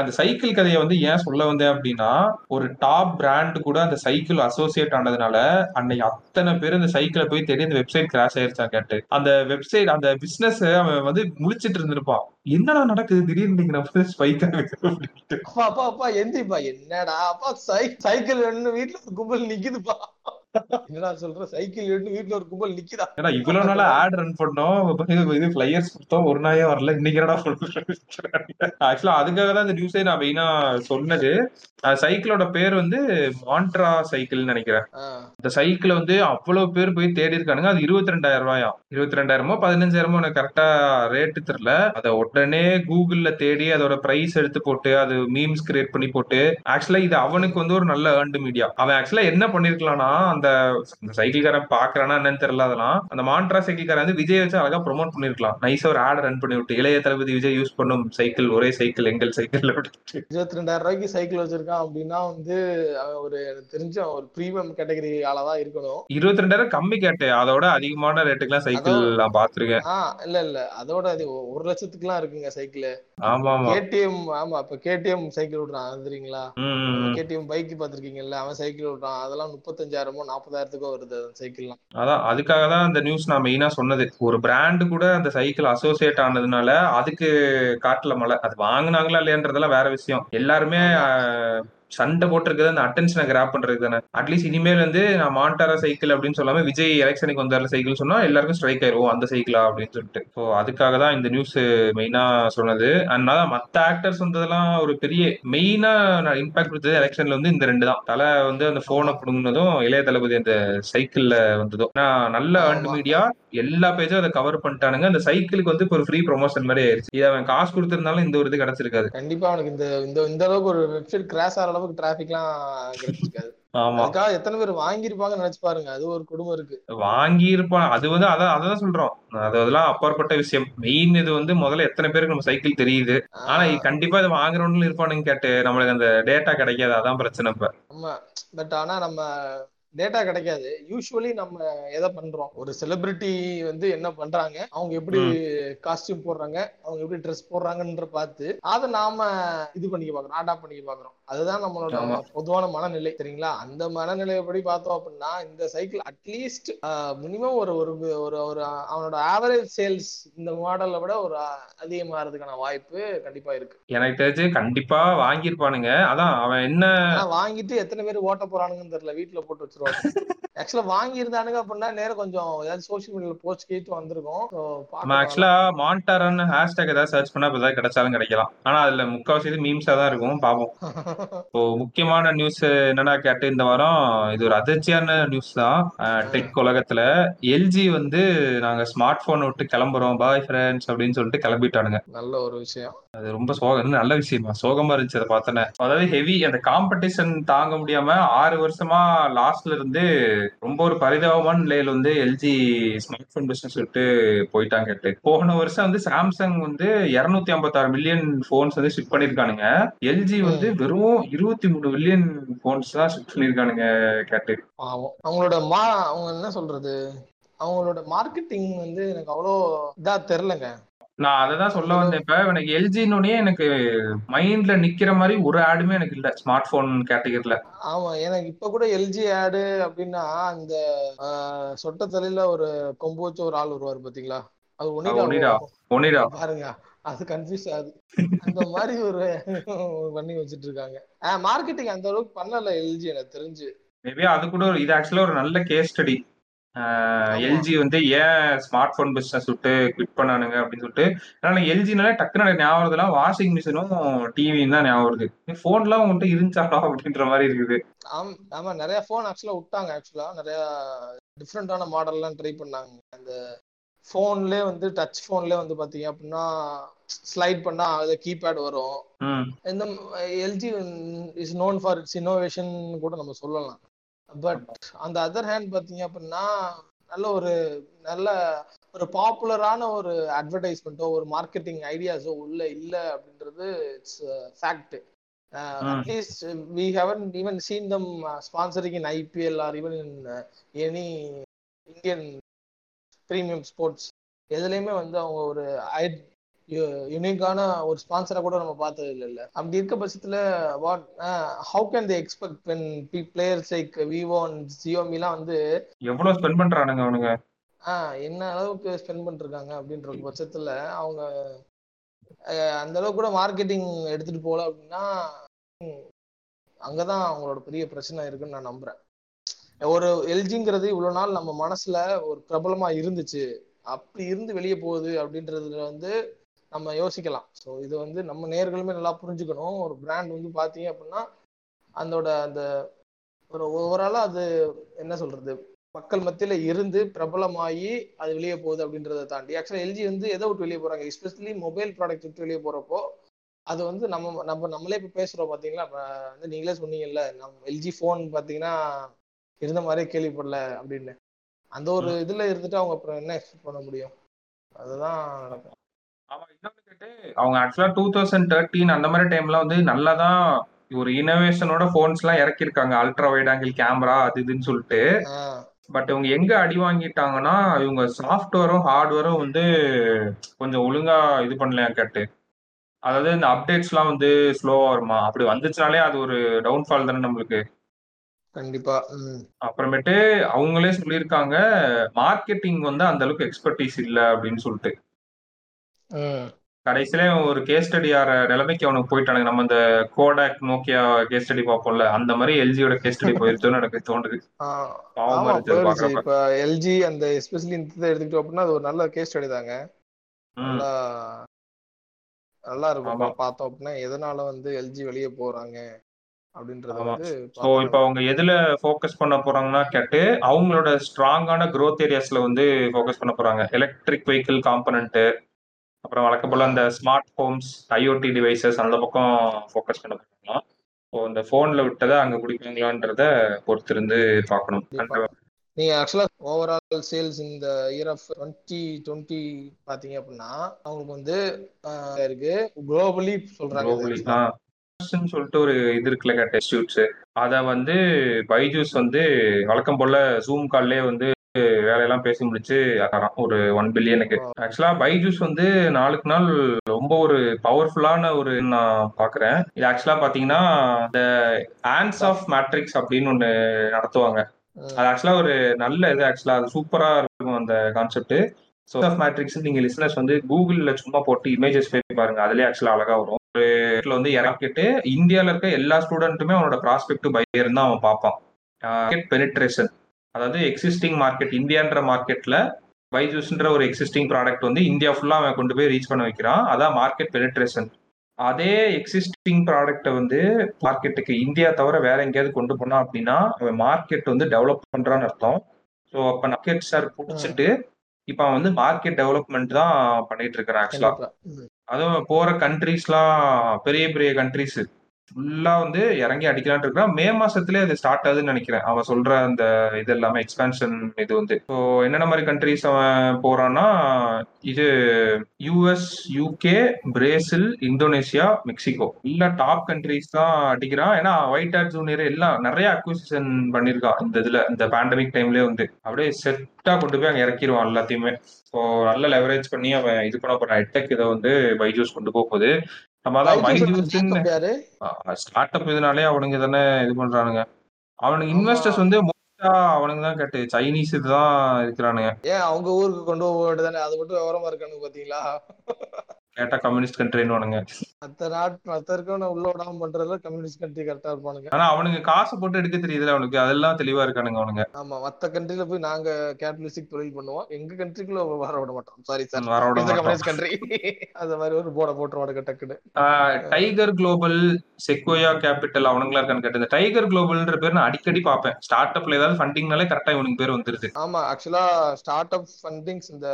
அந்த சைக்கிள் கதையை வந்து ஏன் சொல்ல வந்தேன் அப்படின்னா ஒரு டாப் பிராண்ட் கூட அந்த சைக்கிள் அசோசியேட் ஆனதுனால அன்னைக்கு அத்தனை பேர் அந்த சைக்கிளை போய் தேடி அந்த வெப்சைட் கிராஷ் ஆயிருச்சா கேட்டு. அந்த வெப்சைட் அந்த பிசினஸ் அவன் வந்து முழிச்சிட்டு இருந்திருப்பான். என்னடா நடக்குது? திடீர்னு இன்னைக்கு ஸ்பைக் அப்பா அப்பா அப்பா எந்திப்பா என்னடா அப்பா சைக்கிள் வேணும்னு வீட்டுல கும்பல் நிக்குதுப்பா. என்னடா சொல்ற? சைக்கிள் வேணும்னு வீட்டுல ஒரு கும்பல் நிக்குதா? ஏன்னா இவ்வளவு நாளா ஆட் ரன் பண்ணோம். இது- ஃபிளையர்ஸ் கொடுத்தோம். ஒரு நாயே வரல. இன்னைக்கு என்னடா ஆக்சுவலா அதுக்காக தான் இந்த நியூஸே நான் மெயினா சொன்னது. சைக்கிளோட பேர் வந்து மான்ட்ரா சைக்கிள்னு நினைக்கிறேன். இந்த சைக்கிள் வந்து அவ்வளவு பேர் போய் தேடி இருக்கானுங்க அது இருபத்தி ரெண்டாயிரம் ரூபாயாம் இருபத்தி ரெண்டாயிரமோ பதினஞ்சாயிரமோ எனக்கு கரெக்டா ரேட்டு தெரியல. அதை உடனே கூகுள்ல தேடி அதோட பிரைஸ் எடுத்து போட்டு அது மீம்ஸ் கிரியேட் பண்ணி போட்டு ஆக்சுவலா இது அவனுக்கு வந்து ஒரு நல்ல ஏர்ன்டு மீடியா அவன் ஆக்சுவலா என்ன பண்ணிருக்கலாம்னா அந்த சைக்கிள்காரன் பாக்குறானா என்னன்னு தெரியல அதெல்லாம். அந்த மான்ட்ரா சைக்கிள்காரன் வந்து விஜய் வச்சு அழகா ப்ரோமோட் பண்ணிருக்கலாம். நைஸா ஒரு ஆட் ரன் பண்ணி விட்டு இளைய தளபதி விஜய் யூஸ் பண்ணும் சைக்கிள் ஒரே சைக்கிள் எங்கள் சைக்கிள் இருபத்தி ரெண்டாயிரம் ரூபாய்க்கு சைக்கிள் வச்சிருக்கான் அப்படின்னா வந்து ஒரு தெரிஞ்ச ஒரு பிரீமியம் கேட்டகரி ஆளா இருக்கணும். இருபத்தி ரெண்டாயிரம் கம்மி கேட்டேன் அதோட அதிகமான ரேட்டுக்குலாம் சைக்கிள் நான் பாத்திருக்கேன் இல்ல இல்ல. அதோட அது ஒரு லட்சத்துக்குலாம் இருக்குங்க சைக்கிள். ஆமா ஆமா கேடிஎம் ஆமா இப்ப கேடிஎம் சைக்கிள் விடுறான் தெரியுங்களா. கேடிஎம் பைக் பாத்திருக்கீங்கல்ல அவன் சைக்கிள் விடுறான் அதெல்லாம் முப்பத்தஞ்சாயிரமோ நாற்பதாயிரத்துக்கோ வருது அந்த சைக்கிள்லாம் அதான் அதுக்காக தான் அந்த நியூஸ் நான் மெயினா சொன்னது. ஒரு பிராண்டு கூட அந்த சைக்கிள் அசோசியேட் ஆனதுனால அதுக்கு காட்டுல மழை. அது வாங்குனாங்களா இல்லையன்றதெல்லாம் வேற விஷயம். எல்லாருமே ஆஹ், சண்டை போட்டிருக்குது அந்த அட்டென்ஷனை கிராப் பண்றது தானே. அட்லீஸ்ட் இனிமேல் வந்து நான் மாண்டாரா சைக்கிள் அப்படின்னு சொல்லாம விஜய் எலெக்ஷனுக்கு வந்தார சைக்கிள் சொன்னா எல்லாருக்கும் ஸ்ட்ரைக் ஆயிரும். அந்த சைக்கிளா அப்படின்னு சொல்லிட்டு. ஸோ அதுக்காக தான் இந்த நியூஸ் மெயினா சொன்னது. அதனால மத்த ஆக்டர்ஸ் வந்ததெல்லாம் ஒரு பெரிய மெயினா இம்பாக்ட் கொடுத்தது எலெக்ஷன்ல வந்து இந்த ரெண்டு தான். தலை வந்து அந்த போனை பிடுங்கினதும் இளைய தளபதி அந்த சைக்கிள்ல வந்ததும். நான் நல்ல ஆமா. மீடியா எல்லா பேஜும் அதை கவர் பண்ணிட்டானுங்க. அந்த சைக்கிளுக்கு வந்து ஒரு ஃப்ரீ ப்ரொமோஷன் மாதிரி ஆயிருச்சு. இது அவன் காசு கொடுத்திருந்தாலும் இந்த ஒரு இது கிடைச்சிருக்காது. கண்டிப்பா அவனுக்கு இந்த இந்த அளவுக்கு ஒரு வெப்சைட் கிராஷ் ஆகிற அளவுக்கு டிராபிக்லாம் கிடைச்சிருக்காது. ஆமா. அதுக்காக எத்தனை பேர் வாங்கியிருப்பாங்கன்னு நினைச்சு பாருங்க. அது ஒரு குடும்பம் இருக்கு. வாங்கி இருப்பான் அது வந்து அதான் அதான் சொல்றோம். அது அதெல்லாம் அப்பாற்பட்ட விஷயம். மெயின் இது வந்து முதல்ல எத்தனை பேருக்கு நம்ம சைக்கிள் தெரியுது. ஆனா கண்டிப்பா இது வாங்குறவங்களும் இருப்பானுங்க கேட்டு. நம்மளுக்கு அந்த டேட்டா கிடைக்காது. அதான் பிரச்சனை இப்ப. ஆமா. பட் ஆனா நம்ம டேட்டா கிடைக்காது. யூஸ்வலி நம்ம எதை பண்றோம்? ஒரு செலிபிரிட்டி வந்து என்ன பண்றாங்க? அவங்க எப்படி காஸ்டியூம் போடுறாங்க? அவங்க எப்படி ட்ரெஸ் போடுறாங்கன்ற பார்த்து அதை நாம இது பண்ணிக்க பாக்குறோம் அடாப்ட் பண்ணிக்க பாக்குறோம் அதுதான் நம்மளோட. பொதுவான மனநிலை. சரிங்களா? அந்த மனநிலையப்படி பார்த்தோம் அப்படின்னா இந்த சைக்கிள் அட்லீஸ்ட் மினிமம் ஒரு ஒரு ஒரு ஒரு அவனோட ஆவரேஜ் சேல்ஸ் இந்த மாடலை விட ஒரு அஹ், அதிகமாகிறதுக்கான வாய்ப்பு கண்டிப்பா இருக்கு. எனக்கு தெரிஞ்சு கண்டிப்பா வாங்கியிருப்பானுங்க. அதான் அவன் என்ன வாங்கிட்டு எத்தனை பேர் ஓட்ட போறானுங்கன்னு தெரியல. வீட்டுல போட்டு வச்சிருவாங்க ஆக்சுவலா வாங்கி இருந்தானுங்க அப்படின்னா நேரம் கொஞ்சம் ஏதாவது சோஷியல் மீடியால போஸ்ட் கேட்டு வந்திருக்கும். நம்ம. ஆக்சுவலா மான்டாரன் ஹேஷ்டேக் ஏதாவது சர்ச் பண்ணா ஏதாவது கிடைச்சாலும் கிடைக்கலாம். ஆனா அதுல முக்காவாசி இது மீம்ஸா தான் இருக்கும் பாப்போம் இப்போ முக்கியமான நியூஸ் என்னடா கேட்டு இந்த வாரம் இது ஒரு அதிர்ச்சியான நியூஸ் தான். டெக் உலகத்துல எல்ஜி வந்து நாங்க ஸ்மார்ட் போன் விட்டு கிளம்புறோம். பாய் ஃப்ரெண்ட்ஸ் அப்படின்னு சொல்லிட்டு கிளம்பிட்டானுங்க. நல்ல ஒரு விஷயம். அது ரொம்ப சோகம் நல்ல விஷயமா? சோகமா இருந்துச்சு அதை பார்த்தோன்னே. அதாவது ஹெவி அந்த காம்படிஷன் தாங்க முடியாம ஆறு வருஷமா லாஸ்ட்ல இருந்து ரொம்ப ஒரு பரிதாபமான நிலையில வந்து எல்ஜி ஸ்மார்ட் போன் பிசினஸ் விட்டு போயிட்டாங்க கேட்டு போன வருஷம் வந்து சாம்சங் வந்து இருநூத்தி ஐம்பத்தாறு மில்லியன் போன்ஸ் வந்து ஷிப் பண்ணிருக்கானுங்க எல்ஜி வந்து வெறும் இருபத்தி மூணு மில்லியன் போன்ஸ் தான் ஷிப் பண்ணிருக்கானுங்க கேட்டு. அவங்களோட மா அவங்க என்ன சொல்றது? அவங்களோட மார்க்கெட்டிங் வந்து எனக்கு அவ்வளோ இதா தெரிலங்க. நான் அதை தான் சொல்ல வந்தேன் இப்ப. எனக்கு எல்ஜின்னொடனே எனக்கு மைண்ட்ல நிக்கிற மாதிரி ஒரு ஆடுமே எனக்கு இல்ல. ஸ்மார்ட் போன் கேட்டகரியில ஆமா எனக்கு இப்ப கூட எல்ஜி ஆடு அப்படின்னா அந்த சொட்ட தலையில ஒரு கொம்பு வச்ச ஒரு ஆள் வருவாரு பாத்தீங்களா? அது ஒனிடா. ஒனிடா. பாருங்க அது கன்ஃபியூஸ் ஆகுது. அந்த மாதிரி ஒரு பண்ணி வச்சிட்டு இருக்காங்க மார்க்கெட்டிங் அந்த அளவுக்கு பண்ணல எல்ஜி எனக்கு தெரிஞ்சு. மேபி அது கூட ஒரு- இது ஆக்சுவலா ஒரு நல்ல கேஸ் ஸ்டடி. எல்ஜி வந்து ஏன் ஸ்மார்ட் போன் பிசினஸ் விட்டு குவிட் பண்ணானுங்க அப்படின்னு சொல்லிட்டு ஏன்னா எல்ஜினாலே டக்குன்னு ஞாபகம் வருதுலாம் வாஷிங் மிஷினும் டிவியும் தான் ஞாபகம் வருது. ஃபோன்லாம் உங்கள்கிட்ட இருந்துச்சாடா அப்படின்ற மாதிரி இருக்குது. ஆம் நிறைய ஃபோன் ஆக்சுவலா விட்டாங்க ஆக்சுவலா நிறைய டிஃப்ரெண்டான மாடல்லாம் ட்ரை பண்ணாங்க. அந்த ஃபோன்லயே வந்து டச் ஃபோன்லயே வந்து பாத்தீங்க அப்படின்னா ஸ்லைட் பண்ணா அதுல கீபேட் வரும். இந்த LG is known for its innovation கூட நம்ம சொல்லலாம். பட் அந்த அதர் ஹேண்ட் பாத்தீங்க அப்படின்னா நல்ல ஒரு நல்ல ஒரு பாப்புலரான ஒரு அட்வர்டைஸ்மெண்ட்டோ ஒரு மார்க்கெட்டிங் ஐடியாஸோ உள்ள இல்ல அப்படின்றது it's fact at least we haven't even seen them sponsoring in IPL or even in any Indian premium sports எதுலையுமே வந்து அவங்க ஒரு யூனிக்கான ஒரு ஸ்பான்சரை கூட நம்ம பார்த்தது இல்லைல்ல அப்படி இருக்க பட்சத்துல what how can they expect when B players like Vivo and ஜியோமிலாம் வந்து எவ்வளவு ஸ்பெண்ட் பண்றானுங்க அவனுங்க? ஆஹ் என்ன அளவுக்கு ஸ்பெண்ட் பண்ணிருக்காங்க அப்படின்ற பட்சத்துல அவங்க அந்த அளவுக்கு கூட மார்க்கெட்டிங் எடுத்துட்டு போகல அப்படின்னா அங்கதான் அவங்களோட பெரிய பிரச்சனை இருக்குன்னு நான் நம்புறேன். ஒரு எல்ஜிங்கிறது இவ்வளவு நாள் நம்ம மனசுல ஒரு பிரபலமா இருந்துச்சு. அப்படி இருந்து வெளியே போகுது அப்படின்றதுல வந்து நம்ம யோசிக்கலாம். ஸோ இது வந்து நம்ம நேர்களுமே நல்லா புரிஞ்சுக்கணும். ஒரு பிராண்ட் வந்து பாத்தீங்க அப்படின்னா அதோட அந்த ஒரு ஓவராலா அது என்ன சொல்றது? மக்கள் மத்தியில இருந்து பிரபலமாகி அது வெளியே போகுது அப்படின்றத தாண்டி ஆக்சுவலா எல்ஜி வந்து எதை விட்டு வெளியே போறாங்க? எஸ்பெஷலி மொபைல் ப்ராடக்ட் விட்டு வெளியே போறப்போ அது வந்து நம்ம நம்ம நம்மளே இப்ப பேசுறோம் பாத்தீங்களா இப்ப வந்து நீங்களே சொன்னீங்கல்ல நம்ம எல்ஜி ஃபோன் பாத்தீங்கன்னா இருந்த மாதிரியே கேள்விப்படல அப்படின்னு. அந்த ஒரு இதுல இருந்துட்டு அவங்க அப்புறம் என்ன எக்ஸ்பெக்ட் பண்ண முடியும்? அதுதான் நடக்கும். அவங்க ஆக்சுவலா டூ தௌசண்ட் தேர்ட்டீன் அந்த மாதிரி டைம்ல வந்து நல்லா தான் ஒரு இனோவேஷனோட போன்ஸ் எல்லாம் இறக்கியிருக்காங்க. அல்ட்ரா வைட் ஆங்கிள் கேமரா அது இதுன்னு சொல்லிட்டு. பட் இவங்க எங்க அடி வாங்கிட்டாங்கன்னா இவங்க சாஃப்ட்வேரும் ஹார்ட்வேரும் வந்து கொஞ்சம் ஒழுங்கா இது பண்ணலையா கேட்டு. அதாவது இந்த அப்டேட்ஸ்லாம் வந்து ஸ்லோவா வருமா? அப்படி வந்துச்சுனாலே அது ஒரு டவுன்ஃபால் தானே நம்மளுக்கு. கண்டிப்பா அப்புறமேட்டு அவங்களே சொல்லியிருக்காங்க மார்க்கெட்டிங் வந்து அந்த அளவுக்கு எக்ஸ்பர்டீஸ் இல்லை அப்படின்னு சொல்லிட்டு. கடைசியில ஒரு கேஸ் ஸ்டடி ஆற நிலைமைக்கு அவனுக்கு போயிட்டானுங்க. நம்ம இந்த கோடாக் நோக்கியா கேஸ் ஸ்டடி பார்ப்போம்ல அந்த மாதிரி எல்ஜியோட கேஸ் ஸ்டடி போயிருச்சோன்னு எனக்கு தோணுது. இப்ப எல்ஜி அந்த எஸ்பெஷலி இந்த இதை எடுத்துக்கிட்டோம் அப்படின்னா அது ஒரு நல்ல கேஸ் ஸ்டடி தாங்க. நல்லா நல்லா இருக்கும். பார்த்தோம் அப்படின்னா எதனால வந்து எல்ஜி வெளியே போறாங்க அப்படின்றத ஆமா. வந்து ஸோ இப்போ அவங்க எதுல ஃபோக்கஸ் பண்ண போறாங்கன்னா கேட்டு அவங்களோட ஸ்ட்ராங்கான growth ஏரியாஸ்ல வந்து ஃபோக்கஸ் பண்ண போறாங்க. எலக்ட்ரிக் வெஹிக்கிள் காம்பனண்ட் அப்புறம் வழக்கம் போல அந்த ஸ்மார்ட் ஹோம்ஸ் ஐஓடி டிவைசஸ் அந்த பக்கம் ஃபோக்கஸ் பண்ண போறாங்களா ஸோ இந்த ஃபோன்ல விட்டதை அங்க பிடிப்பாங்களான்றத பொறுத்திருந்து பார்க்கணும். நீங்க ஆக்சுவலா ஓவரால் சேல்ஸ் இந்த இயர் ஆஃப் டுவெண்ட்டி டுவெண்ட்டி பாத்தீங்க அப்படின்னா அவங்களுக்கு வந்து இருக்கு. குளோபலி சொல்றாங்க. சொல்லிட்டு ஒரு இது இருக்குல்ல டெஸ்டியூட்ஸ் அத வந்து பைஜூஸ் வந்து வழக்கம் போல ஜூம் கால்லே வந்து வேலையெல்லாம் பேசி முடிச்சு தரான் ஒரு ஒன் பில்லியனுக்கு ஆக்சுவலா பைஜூஸ் வந்து நாளுக்கு நாள் ரொம்ப ஒரு பவர்ஃபுல்லான ஒரு நான் பாக்குறேன். இது ஆக்சுவலா பாத்தீங்கன்னா இந்த ஆன்ஸ் ஆஃப் மேட்ரிக்ஸ் அப்படின்னு ஒண்ணு நடத்துவாங்க. அது ஆக்சுவலா ஒரு நல்ல இது ஆக்சுவலா அது சூப்பரா இருக்கும் அந்த கான்செப்ட் ஸோ ஆஃப் மேட்ரிக்ஸ் நீங்க லிசனர்ஸ் வந்து கூகுள்ல சும்மா போட்டு இமேஜஸ் போய் பாருங்க. அதுலயே ஆக்சுவலா அழகா வரும். ஒரு இடத்துல வந்து இறக்கிட்டு இந்தியால இருக்க எல்லா ஸ்டூடெண்ட்டுமே அவனோட ப்ராஸ்பெக்ட் பையர் தான் அவன் பார்ப்பான். பெனிட்ரேஷன் அதாவது எக்ஸிஸ்டிங் மார்க்கெட் இந்தியான்ற மார்க்கெட்ல பைஜூஸ்ன்ற ஒரு எக்ஸிஸ்டிங் ப்ராடக்ட் வந்து இந்தியா ஃபுல்லா அவன் கொண்டு போய் ரீச் பண்ண வைக்கிறான். அதான் மார்க்கெட் பெனிட்ரேஷன் அதே எக்ஸிஸ்டிங் ப்ராடக்ட்டை வந்து மார்க்கெட்டுக்கு இந்தியா தவிர வேற எங்கேயாவது கொண்டு போனா அப்படின்னா அவன் மார்க்கெட் வந்து டெவலப் பண்றான்னு அர்த்தம். ஸோ அப்ப மார்க்கெட் சார் பிடிச்சிட்டு இப்ப அவன் வந்து மார்க்கெட் டெவலப்மெண்ட் தான் பண்ணிட்டு இருக்கிறான் ஆக்சுவலா. அதுவும் போற கண்ட்ரீஸ்லாம் பெரிய பெரிய கண்ட்ரீஸ் ஃபுல்லா வந்து இறங்கி அடிக்கலாம்னு இருக்கான் மே மாசத்துலயே அது ஸ்டார்ட் ஆகுதுன்னு நினைக்கிறேன். அவன் சொல்ற அந்த இது எல்லாமே எக்ஸ்பென்ஷன் இது வந்து. இப்போ என்னென்ன மாதிரி கண்ட்ரிஸ் அவன் போறான்னா இது US UK Brazil Indonesia Mexico இல்ல டாப் கண்ட்ரிஸ் தான் அடிக்கிறான். ஏன்னா ஒயிட் ஹேட் ஜூனியர் எல்லாம் நிறைய அக்விசிஷன் பண்ணிருக்கான் இந்த இதுல இந்த பேண்டமிக் டைம்லயே வந்து. அப்படியே செட்டா கொண்டு போய் அங்க இறக்கிடுவான் எல்லாத்தையுமே. ஸோ நல்ல லெவரேஜ் பண்ணி அவன் இது பண்ண போறான். ஹெட்டெக் இதை வந்து பைஜூஸ் கொண்டு போக போகுது. ஸ்டார்ட் அப் இதனாலே அவனுங்க தானே இது பண்றானுங்க. அவனுக்கு இன்வெஸ்டர்ஸ் வந்து மோஸ்டா அவனுங்க தான் கேட்டு சைனீஸ் இதுதான் இருக்கிறானுங்க. ஏன் அவங்க ஊருக்கு கொண்டு போக அது மட்டும் விவரமா இருக்கானு பாத்தீங்களா? கேட்டா கம்யூனிஸ்ட் கண்ட்ரின்னு மத்த நாட் மத்த இருக்கவன உள்ள விடாம பண்றதுல கம்யூனிஸ்ட் கண்ட்ரி கரெக்டா இருப்பானுங்க. ஆனா அவனுக்கு காசு போட்டு எடுக்க தெரியுதுல அவனுக்கு. அதெல்லாம் தெளிவா இருக்கானுங்க அவனுங்க. ஆமா மத்த கண்ட்ரில போய் நாங்க கேபிட்டலிஸ்டிக் தொழில் பண்ணுவோம். எங்க கண்ட்ரிக்குள்ள வர விட மாட்டோம் சாரி சார் வர விட. கம்யூனிஸ்ட் கண்ட்ரி அந்த மாதிரி ஒரு போர்டை போட்டுருவானுங்க டக்குன்னு. டைகர் குளோபல் செக்வோயா கேபிட்டல் அவனுங்களா இருக்கான்னு கேட்டு இந்த டைகர் குளோபல்ன்ற பேர் நான் அடிக்கடி பார்ப்பேன். ஸ்டார்ட் அப்ல ஏதாவது ஃபண்டிங்னாலே கரெக்டா இவனுக்கு பேர் வந்துருது. ஆமா ஆக்சுவலா ஸ்டார்ட் அப் ஃபண்டிங்ஸ் இந்த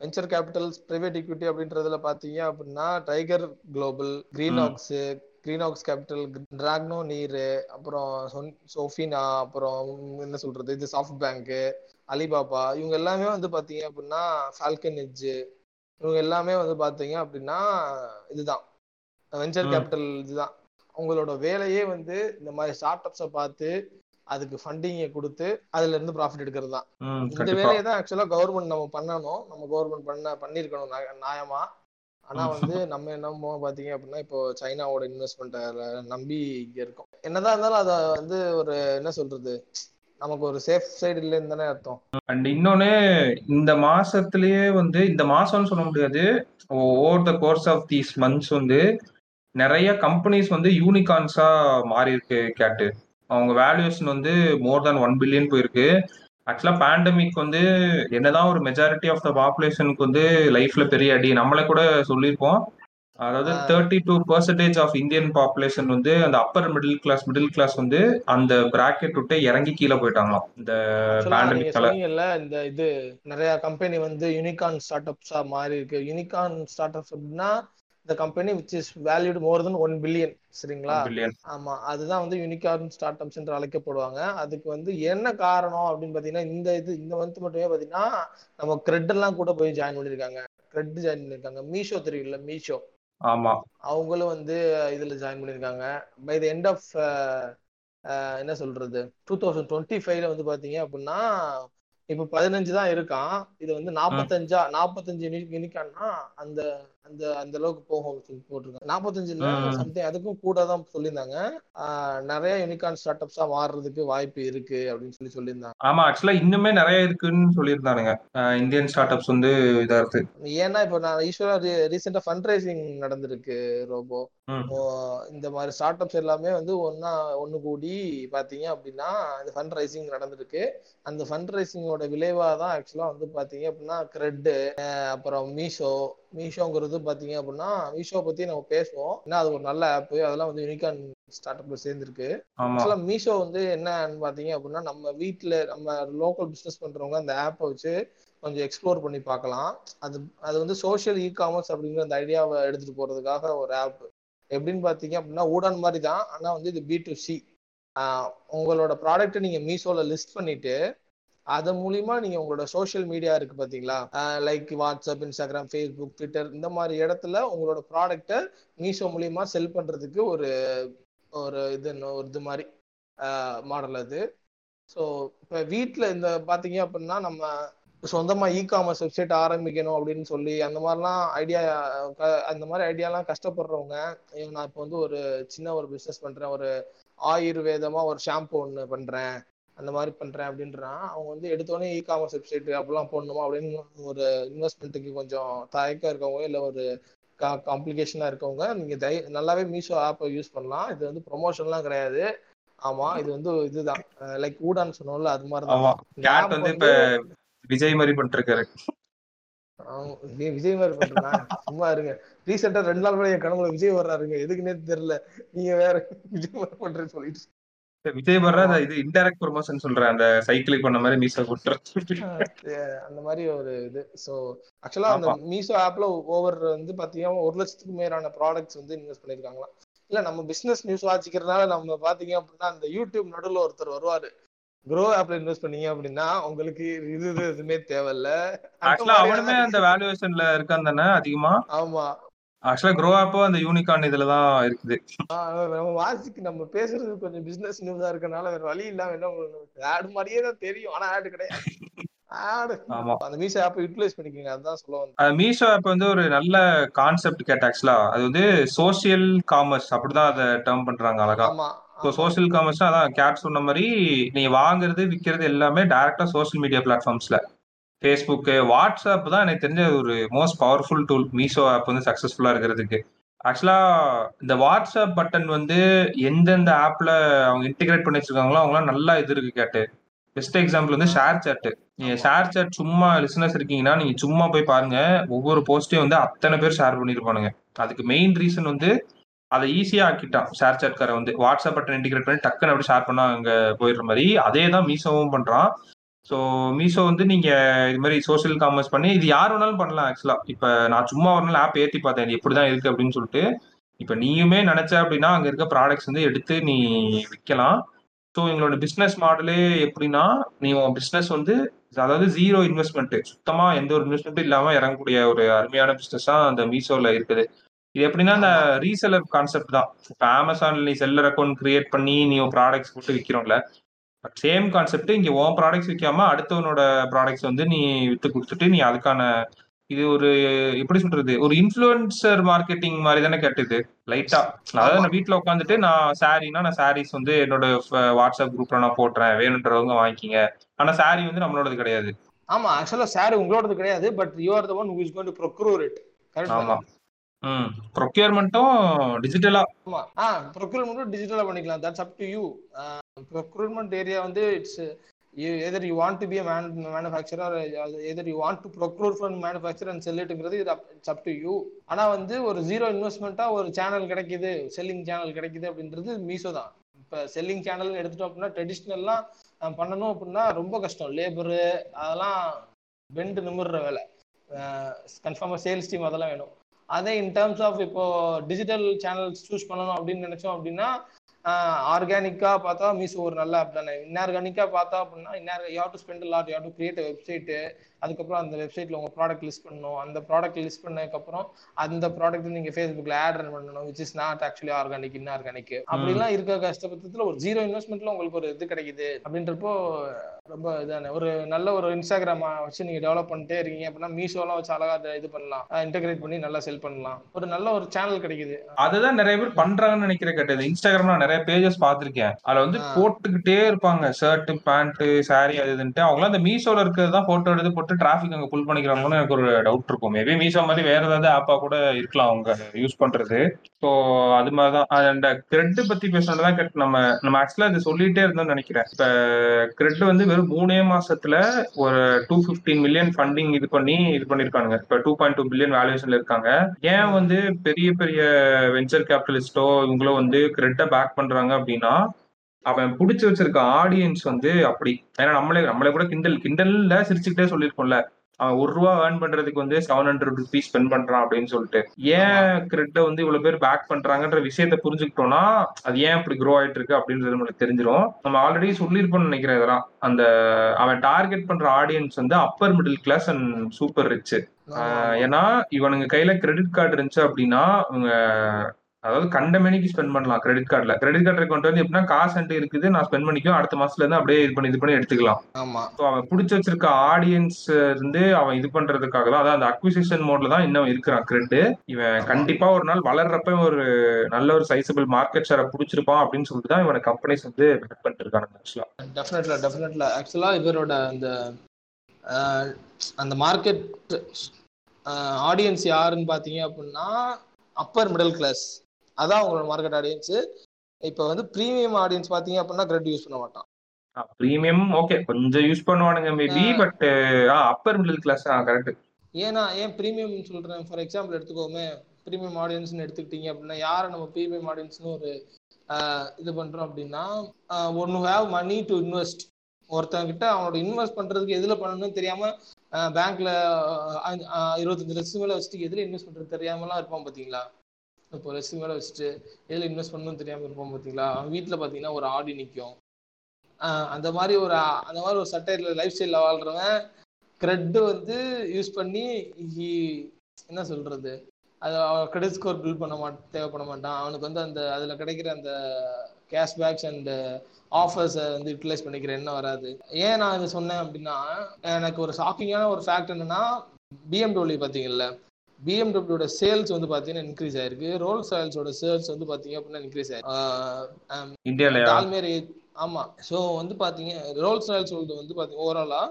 வெஞ்சர் கேபிட்டல்ஸ் பிரைவேட் ஈக்விட்டி அப்படின்றதுல பாத்தீங்க அப்படின்னா Tiger Global Green. Oaks Green Oaks Capital Dragoneer அப்புறம் சோஃபினா அப்புறம் என்ன சொல்றது இது சாஃப்ட் பேங்க் அலிபாபா இவங்க எல்லாமே வந்து பாத்தீங்க அப்படின்னா ஃபால்கன் எட்ஜ் இவங்க எல்லாமே வந்து பாத்தீங்க அப்படின்னா இதுதான் வெஞ்சர். கேபிட்டல் இதுதான் அவங்களோட வேலையே வந்து இந்த மாதிரி ஸ்டார்ட் அப்ஸை பார்த்து அதுக்கு ஃபண்டிங்கை கொடுத்து அதுல இருந்து ப்ராஃபிட் எடுக்கிறது தான் இந்த வேலையை தான் ஆக்சுவலா கவர்மெண்ட் நம்ம பண்ணணும். நம்ம கவர்மெண்ட் பண்ண பண்ணிருக்கணும் நியாயமா. ஆனா. வந்து நம்ம என்னமோ பாத்தீங்க அப்படின்னா இப்போ சைனாவோட இன்வெஸ்ட்மெண்ட்டை நம்பி இங்க இருக்கோம். என்னதான் இருந்தாலும் அத வந்து ஒரு என்ன சொல்றது நமக்கு ஒரு சேஃப் சைடு இல்லைன்னு தானே அர்த்தம். அண்ட் இன்னொன்னு இந்த மாசத்திலேயே வந்து இந்த மாசம்னு சொல்ல முடியாது over the course of these months வந்து நிறைய கம்பெனிஸ் வந்து யூனிகார்ன்ஸா மாறி இருக்கு கேட்டு. அவங்க வேல்யூஷன் வந்து மோர் தேன் ஒன் பில்லியன் போயிருக்கு. ஆக்சுவலா பேண்டமிக் வந்து என்னதான் ஒரு மெஜாரிட்டி ஆஃப் த பாப்புலேஷனுக்கு வந்து லைஃப்ல பெரிய அடி. நம்மளே கூட சொல்லியிருப்போம். அதாவது. Thirty two percentage of Indian population வந்து அந்த upper middle class middle class வந்து அந்த பிராக்கெட் விட்டு இறங்கி கீழே போயிட்டாங்களாம். இந்த சொன்னீங்கல்ல இந்த இது நிறைய கம்பெனி வந்து யூனிகார்ன் ஸ்டார்ட் அப்ஸா மாறி இருக்கு யூனிகார்ன் ஸ்டார்ட் அப்ஸ் அப்படின்னா இந்த company which is valued more then one billion சரிங்களா? ஆமா அதுதான் வந்து யூனிகார்ன் ஸ்டார்ட் அப்ஸ் என்று அழைக்கப்படுவாங்க. அதுக்கு வந்து என்ன காரணம் அப்படின்னு பாத்தீங்கன்னா இந்த இது இந்த மந்த் மட்டுமே பாத்தீங்கன்னா நம்ம கிரெட் எல்லாம் கூட போய் ஜாயின் பண்ணிருக்காங்க கிரெட் ஜாயின் பண்ணிருக்காங்க மீஷோ தெரியும்ல மீஷோ ஆமா. அவங்களும் வந்து இதுல ஜாயின் பண்ணிருக்காங்க பை த எண்ட் ஆஃப் என்ன சொல்றது? டூ தௌசண்ட் டுவெண்ட்டி ஃபைவ்ல வந்து பாத்தீங்க அப்படின்னா இப்ப பதினஞ்சு தான் இருக்கான். இது வந்து நாற்பத்தஞ்சா நாற்பத்தஞ்சு யூனிக்கான்னா அந்த அந்த அந்த அளவுக்கு போகும் சொல்லி போட்டிருக்காங்க. நாற்பத்தஞ்சு. சம்திங் அதுக்கும் கூட தான் சொல்லியிருந்தாங்க நிறைய யூனிகார்ன் ஸ்டார்ட் அப்ஸா மாறுறதுக்கு வாய்ப்பு இருக்கு அப்படின்னு சொல்லி சொல்லியிருந்தாங்க. ஆமா ஆக்சுவலா இன்னுமே நிறைய இருக்குன்னு சொல்லியிருந்தானுங்க. இந்தியன் ஸ்டார்ட் அப்ஸ் வந்து இதா இருக்கு. ஏன்னா இப்போ நான் ஈஸ்வரா ரீசெண்டா ஃபண்ட் ரைசிங் நடந்திருக்கு ரோபோ இந்த மாதிரி ஸ்டார்ட் அப்ஸ் எல்லாமே வந்து ஒன்னா ஒண்ணு கூடி பாத்தீங்க அப்படின்னா இந்த ஃபண்ட் ரைசிங் நடந்திருக்கு. அந்த ஃபண்ட் ரைசிங்கோட விளைவா தான் ஆக்சுவலா வந்து பாத்தீங்க அப்படின்னா கிரெட் அப்புறம் மீஷோ மீஷோங்கிறது பாத்தீங்க அப்படின்னா மீஷோ பத்தி நம்ம பேசுவோம். ஏன்னா அது ஒரு நல்ல ஆப் அதெல்லாம் வந்து யூனிகான் ஸ்டார்ட் அப்ல சேர்ந்திருக்கு. ஆமா. ஆக்சுவலா மீஷோ வந்து என்னன்னு பாத்தீங்க அப்படின்னா நம்ம வீட்ல நம்ம லோக்கல் பிசினஸ் பண்றவங்க அந்த ஆப்பை வச்சு கொஞ்சம் எக்ஸ்ப்ளோர் பண்ணி பார்க்கலாம். அது அது வந்து சோஷியல் இ காமர்ஸ் அப்படிங்கிற அந்த ஐடியாவை எடுத்துட்டு போறதுக்காக ஒரு ஆப் எப்படின்னு பாத்தீங்க அப்படின்னா ஊடான் மாதிரி தான். ஆனா வந்து இது பி டு சி உங்களோட ப்ராடக்ட்டை நீங்க மீஷோல லிஸ்ட் பண்ணிட்டு அது மூலியமா நீங்க உங்களோட சோஷியல் மீடியா இருக்கு பாத்தீங்களா? Like WhatsApp Instagram Facebook Twitter இந்த மாதிரி இடத்துல உங்களோட ப்ராடக்ட்டை மீஷோ மூலியமா செல் பண்றதுக்கு ஒரு ஒரு இது ஒரு இது மாதிரி மாடல் அது. ஸோ இப்போ வீட்டில் இந்த பார்த்தீங்க அப்படின்னா நம்ம சொந்தமாக இ காமர்ஸ் வெப்சைட் ஆரம்பிக்கணும் அப்படின்னு சொல்லி அந்த மாதிரிலாம் ஐடியா அந்த மாதிரி ஐடியாலாம் கஷ்டப்படுறவங்க நான் இப்போ வந்து ஒரு சின்ன ஒரு பிஸ்னஸ் பண்ணுறேன் ஒரு ஆயுர்வேதமாக ஒரு ஷாம்பு ஒன்று பண்ணுறேன் அந்த மாதிரி பண்ணுறேன் அப்படின்றான். அவங்க வந்து எடுத்தோடனே இ காமர்ஸ் வெப்சைட் அப்படிலாம் போடணுமா அப்படின்னு ஒரு இன்வெஸ்ட்மெண்ட்டுக்கு கொஞ்சம் தயக்கம் இருக்கவங்க இல்லை ஒரு காம்ப்ளிகேஷனாக இருக்கவங்க நீங்கள் தை நல்லாவே மீஷோ ஆப்பை யூஸ் பண்ணலாம். இது வந்து ப்ரொமோஷன்லாம் கிடையாது. ஆமா இது வந்து இதுதான். லைக் ஊடான்னு சொன்னோம்ல அது மாதிரி வந்து இப்ப விஜய் மாதிரி நீ விஜய் மாதிரி பண்றா சும்மா இருங்க. ரீசெண்டா ரெண்டு நாள் கூட என் கனவுல விஜய் வர்றாருங்க. எதுக்குன்னே தெரியல. நீங்க வேற விஜய் மாதிரி பண்றேன்னு சொல்லிட்டு. விஜய் வர்ற இது இன்டைரக்ட் ப்ரொமோஷன் சொல்றேன் அந்த சைக்கிளிக் பண்ண மாதிரி மீசா அந்த மாதிரி ஒரு இது. ஸோ ஆக்சுவலா அந்த மீஷோ ஆப்ல ஓவர் வந்து பாத்தீங்கன்னா ஒரு லட்சத்துக்கு மேலான ப்ராடக்ட்ஸ் வந்து இன்வெஸ்ட் பண்ணிருக்காங்களாம். இல்ல நம்ம பிசினஸ் நியூஸ் வாசிக்கிறதுனால நம்ம பாத்தீங்க அப்படின்னா அந்த யூடியூப் நடுவுல ஒருத்தர் வருவாரு. க்ரோ ஆப்ல இன்வெஸ்ட் பண்ணீங்க அப்படின்னா உங்களுக்கு இது எதுவுமே தேவையில்ல. ஆக்சுவலா அவனுமே அந்த வேல்யூவேஷன்ல இருக்கான் தானே அதிகமா? ஆமா. ஆக்சுவலா க்ரோ ஆப்போ அந்த யூனிகான் இதுலதான் இருக்குது. ஆஹ் நம்ம வாசிக்கு நம்ம பேசுறது கொஞ்சம் பிசினஸ் நியூஸா இருக்கனால வேற வழி இல்லாம என்ன ஆடு மாதிரியே தான் தெரியும். ஆனா ஆடு. கிடையாது அந்த மீசா ஆப் யூட்டிலைஸ் பண்ணிக்கோங்க. அதுதான் சொல்ல வந்தேன். மீஷோ ஆப் வந்து ஒரு நல்ல கான்செப்ட் கேட்ட ஆக்சுவலா அது வந்து சோசியல் காமர்ஸ் அப்படிதான் அதை டேர்ம் பண்றாங்க அழகா. ஸோ ஆமா. சோசியல் காமர்ஸ்னா அதான் கேட் சொன்ன மாதிரி நீங்க வாங்குறது விற்கிறது எல்லாமே டைரக்டா சோஷியல் மீடியா பிளாட்ஃபார்ம்ஸ்ல ஃபேஸ்புக்கு வாட்ஸ்அப் தான் எனக்கு தெரிஞ்ச ஒரு most powerful tool Meesho app வந்து சக்ஸஸ்ஃபுல்லாக இருக்கிறதுக்கு. ஆக்சுவலாக இந்த வாட்ஸ்அப் பட்டன் வந்து எந்தெந்த ஆப்பில் அவங்க இன்டிகிரேட் பண்ணி வச்சிருக்காங்களோ அவங்களாம் நல்லா இது இருக்கு கேட்டு. பெஸ்ட் எக்ஸாம்பிள் வந்து ஷேர் சேட்டு நீங்கள் ஷேர் சாட் சும்மா லிசனர்ஸ் இருக்கீங்கன்னா நீங்கள் சும்மா போய் பாருங்க. ஒவ்வொரு போஸ்ட்டையும் வந்து அத்தனை பேர் ஷேர் பண்ணியிருப்பானுங்க அதுக்கு மெயின் ரீசன் வந்து அதை ஈஸியாக ஆக்கிட்டான் ஷேர் சேட்காரை வந்து. வாட்ஸ்அப் பட்டன் இன்டிகிரேட் பண்ணி டக்குன்னு அப்படி ஷேர் பண்ணால் அங்கே போயிடுற மாதிரி. அதே தான் மீசோவும் பண்ணுறான் ஸோ மீஷோ வந்து நீங்க இது மாதிரி சோஷியல் காமர்ஸ் பண்ணி இது யார் வேணாலும் பண்ணலாம் ஆக்சுவலா இப்ப நான் சும்மா ஒரு நாள் ஆப் ஏத்தி பார்த்தேன் இது எப்படிதான் இருக்கு அப்படின்னு சொல்லிட்டு. இப்ப நீயுமே நினைச்ச அப்படின்னா அங்க இருக்க ப்ராடக்ட்ஸ் வந்து எடுத்து நீ விற்கலாம் ஸோ எங்களோட பிஸ்னஸ் மாடலே எப்படின்னா நீ உன் பிஸ்னஸ் வந்து அதாவது ஜீரோ இன்வெஸ்ட்மெண்ட் சுத்தமா எந்த ஒரு இன்வெஸ்ட்மெண்ட்டும் இல்லாம இறங்கக்கூடிய ஒரு அருமையான பிஸ்னஸ் தான் அந்த மீஷோல இருக்குது. இது எப்படின்னா இந்த ரீசெலர் கான்செப்ட் தான். இப்போ அமேசான்ல நீ செல்லர் அக்கௌண்ட் கிரியேட் பண்ணி நீ ப்ராடக்ட்ஸ் போட்டு விற்கிறோம்ல சேம் கான்செப்ட் இங்க உன் ப்ராடக்ட்ஸ் விற்காம அடுத்தவனோட ப்ராடக்ட்ஸ் வந்து நீ வித்து கொடுத்துட்டு நீ அதுக்கான இது ஒரு எப்படி சொல்றது ஒரு இன்ஃப்ளூயன்சர் மார்க்கெட்டிங் மாதிரி தானே கேட்டது லைட்டா அதாவது நான் வீட்ல உட்காந்துட்டு நான் சாரினா நான் சாரீஸ் வந்து என்னோட வாட்ஸ்அப் குரூப்ல நான் போட்டுறேன் வேணுன்றவங்க வாங்கிக்கிங்க. ஆனா சாரி வந்து நம்மளோடது கிடையாது. ஆமா ஆக்சுவலா சாரி உங்களோடது கிடையாது but you are the one who is going to procure it correct ப்ரொக்யூர்மெண்ட்டும் டிஜிட்டலா ஆமா. ஆ ப்ரொக்யூர்மெண்ட்டும் டிஜிட்டலா பண்ணிக்கலாம். That's up to you procurement area வந்து it's either you want to be man manufacturer either you want to procure from manufacture and செல்லிட்டுங்கிறது it's up to you ஆனா வந்து ஒரு ஜீரோ இன்வெஸ்ட்மெண்ட்டா ஒரு சேனல் கிடைக்குது. செல்லிங் சேனல் கிடைக்குது அப்படின்றது மீசோ தான். இப்போ செல்லிங் சேனல் எடுத்துட்டோம் அப்படின்னா ட்ரெடிஷ்னல்லாம் பண்ணணும் அப்படின்னா ரொம்ப கஷ்டம். லேபரு அதெல்லாம் பெண்டு நிமிடுற வேலை. கன்ஃபார்மாக சேல்ஸ் டீம் அதெல்லாம் வேணும். அதே இன் டேர்ம்ஸ் ஆஃப் இப்போ டிஜிட்டல் சேனல்ஸ் சூஸ் பண்ணணும் அப்படின்னு நினைச்சோம் அப்படின்னா ஆர்கானிக்கா பார்த்தா மீசோ ஒரு நல்ல ஆப் தானே. இன்ஆர்கானிக்காக பார்த்தா அப்படின்னா இன்ஆர் you to spend lot you to create website அதுக்கப்புறம் அந்த வெப்சைட்ல உங்க ப்ராடக்ட் லிஸ்ட் பண்ணணும். அந்த ப்ராடக்ட் லிஸ்ட் பண்ணதுக்கப்புறம் அந்த ப்ராடக்ட் நீங்க ஃபேஸ்புக்ல ஆட் ரன் பண்ணணும் which is not actually organic inorganic அப்படிலாம் இருக்க கஷ்டப்பட்டதுல ஒரு ஜீரோ இன்வெஸ்ட்மெண்ட்ல உங்களுக்கு ஒரு இது கிடைக்குது. அப்படின்றப்போ ரொம்ப இதான ஒரு நல்ல ஒரு இன்ஸ்டாகிராம் வச்சு நீங்க டெவலப் பண்ணிட்டே இருக்கீங்க. அப்படின்னா மீஷோலாம் வச்சு அழகா இது பண்ணலாம். இன்டகிரேட் பண்ணி நல்லா செல் பண்ணலாம். ஒரு நல்ல ஒரு சேனல் கிடைக்குது. அதுதான் நிறைய பேர் பண்றாங்கன்னு நினைக்கிறேன் கேட்டது. இன்ஸ்டாகிராம்ல நிறைய பேஜஸ் பார்த்திருக்கேன். அதுல வந்து. போட்டுக்கிட்டே இருப்பாங்க. ஷர்ட் பேண்ட் சாரி அது இதுன்ட்டு. அவங்களாம் அந்த மீஷோல இருக்கிறது தான் போட்டோ எடுத்து போட்டு டிராஃபிக் அங்க புல் பண்ணிக்கிறாங்கன்னு எனக்கு ஒரு டவுட் இருக்கும். மேபி மீஷோ மாதிரி வேற ஏதாவது ஆப்பா கூட இருக்கலாம் அவங்க யூஸ் பண்றது. ஸோ அது மாதிரிதான். அந்த கிரெட் பத்தி பேசுனதுதான் கேட்டு நம்ம நம்ம ஆக்சுவலா இது சொல்லிட்டே இருந்தோம்னு நினைக்கிறேன். இப்ப கிரெட் வந்து வெறும் மூணே மாசத்துல ஒரு டூ பிப்டீன் மில்லியன் ஃபண்டிங் இது பண்ணி இது பண்ணிருக்காங்க இப்ப டூ பாயிண்ட் டூ பில்லியன் வேல்யூஷன்ல இருக்காங்க. ஏன் வந்து பெரிய பெரிய வெஞ்சர் கேபிட்டலிஸ்டோ இவங்களோ வந்து கிரெட்டை பேக் பண்றாங்க அப்படின்னா அவன் புடிச்சு வச்சிருக்க ஆடியன்ஸ் வந்து அப்படி. ஏன்னா நம்மளே நம்மளே கூட கிண்டல் கிண்டல்ல சிரிச்சுக்கிட்டே சொல்லியிருக்கோம்ல. அவன் ஒரு ரூபா ஏர்ன் பண்றதுக்கு வந்து செவன் ஹண்ட்ரட் ருபீஸ் ஸ்பெண்ட் பண்றான் அப்படின்னு சொல்லிட்டு. ஏன் கிரெட்டை வந்து இவ்வளவு பேர் பேக் பண்றாங்கன்ற விஷயத்த புரிஞ்சுக்கிட்டோம்னா அது ஏன் இப்படி க்ரோ ஆயிட்டு இருக்கு அப்படின்றது நம்மளுக்கு தெரிஞ்சிடும் நம்ம ஆல்ரெடி சொல்லியிருப்போம்னு நினைக்கிறேன் இதெல்லாம். அந்த அவன் டார்கெட் பண்ற ஆடியன்ஸ் வந்து upper middle class and super rich ஏன்னா இவனுங்க கையில கிரெடிட் கார்டு இருந்துச்சு அப்படின்னா இவங்க அதாவது கண்ட மணிக்கு ஸ்பெண்ட் பண்ணலாம் கிரெடிட் கார்டுல கிரெடிட் கார்டு அக்கௌண்ட் வந்து எப்படின்னா காசு என்கிட்ட இருக்குது நான் ஸ்பெண்ட் பண்ணிக்கும் அடுத்த மாசத்துல இருந்து அப்படியே இது பண்ணி இது பண்ணி எடுத்துக்கலாம். ஆமா. ஸோ அவன் பிடிச்சி வச்சிருக்க ஆடியன்ஸ் இருந்து அவன் இது பண்றதுக்காக தான் அதான் அந்த அக்விசிஷன் மோட்ல தான் இன்னும் இருக்கிறான் கிரெட் இவன் கண்டிப்பா ஒரு நாள் வளர்றப்ப ஒரு நல்ல ஒரு சைசபிள் மார்க்கெட் ஷேரை பிடிச்சிருப்பான் அப்படின்னு சொல்லிட்டு தான் இவனை கம்பெனிஸ் வந்து பெட் பண்ணிட்டு இருக்கானுங்க ஆக்சுவலா டெஃபினெட்ல டெஃபினெட்ல ஆக்சுவலா இவரோட அந்த அந்த மார்க்கெட் ஆடியன்ஸ் யாருன்னு பாத்தீங்க அப்படின்னா அப்பர் மிடில் கிளாஸ் அதான் உங்களோட மார்க்கெட் ஆடியன்ஸ் இப்போ வந்து ப்ரீமியம் ஆடியன்ஸ் பாத்தீங்க அப்படின்னா கிரெட் யூஸ் பண்ண மாட்டான். ப்ரீமியம் ஓகே கொஞ்சம் யூஸ் பண்ணுவானுங்க maybe but upper middle class correct ஏன்னா ஏன் ப்ரீமியம் சொல்றேன்? ஃபார் எக்ஸாம்பிள் எடுத்துக்கோமே ப்ரீமியம் ஆடியன்ஸ்னு எடுத்துக்கிட்டீங்க அப்படின்னா யாரை நம்ம ப்ரீமியம் ஆடியன்ஸ்னு ஒரு இது பண்றோம் அப்படின்னா ஒன்னு ஹேவ் மணி டு இன்வெஸ்ட் ஒருத்தங்கிட்ட அவனோட இன்வெஸ்ட் பண்றதுக்கு எதுல பண்ணணும்னு தெரியாம பேங்க்ல இருபத்தஞ்சு லட்சம் மேல வச்சுட்டு எதுல இன்வெஸ்ட் பண்றது தெரியாமலாம் இருப்பான் பாத்தீங்களா? இப்போ ரெஸ்டிங் வேலை வச்சுட்டு எதில் இன்வெஸ்ட் பண்ணணும்னு தெரியாமல் இருப்போம் பார்த்தீங்களா? அவன் வீட்டில் பார்த்தீங்கன்னா ஒரு ஆடி நிற்கும் அந்த மாதிரி ஒரு அந்த மாதிரி ஒரு சட்டையில் லைஃப் ஸ்டைலில் வாழ்றவன் க்ரெட்டு வந்து யூஸ் பண்ணி என்ன சொல்கிறது அது அவன் கிரெடிட் ஸ்கோர் பில்ட் பண்ண மாட் தேவைப்பட மாட்டான். அவனுக்கு வந்து அந்த அதில் கிடைக்கிற அந்த கேஷ்பேக்ஸ் அண்ட் ஆஃபர்ஸை வந்து யூட்டிலைஸ் பண்ணிக்கிற எண்ணம் வராது. ஏன் நான் இதை சொன்னேன் அப்படின்னா எனக்கு ஒரு ஷாக்கிங்கான ஒரு ஃபேக்ட் என்னன்னா பிஎம்டபிள்யூ பார்த்தீங்கல்ல? பிஎம்டபிள்யூட சேல்ஸ் வந்து பாத்தீங்கன்னா இன்க்ரீஸ் ஆயிருக்கு. ரோல்ஸ் ராயல்ஸோட சேல்ஸ் வந்து பாத்தீங்க அப்படின்னா இன்க்ரீஸ் ஆயிருக்கு. இந்தியாலயா? டால்மேர் ஆமா. ஸோ வந்து பாத்தீங்க ரோல்ஸ் ராயல்ஸ் வந்து பாத்தீங்க ஓவராலா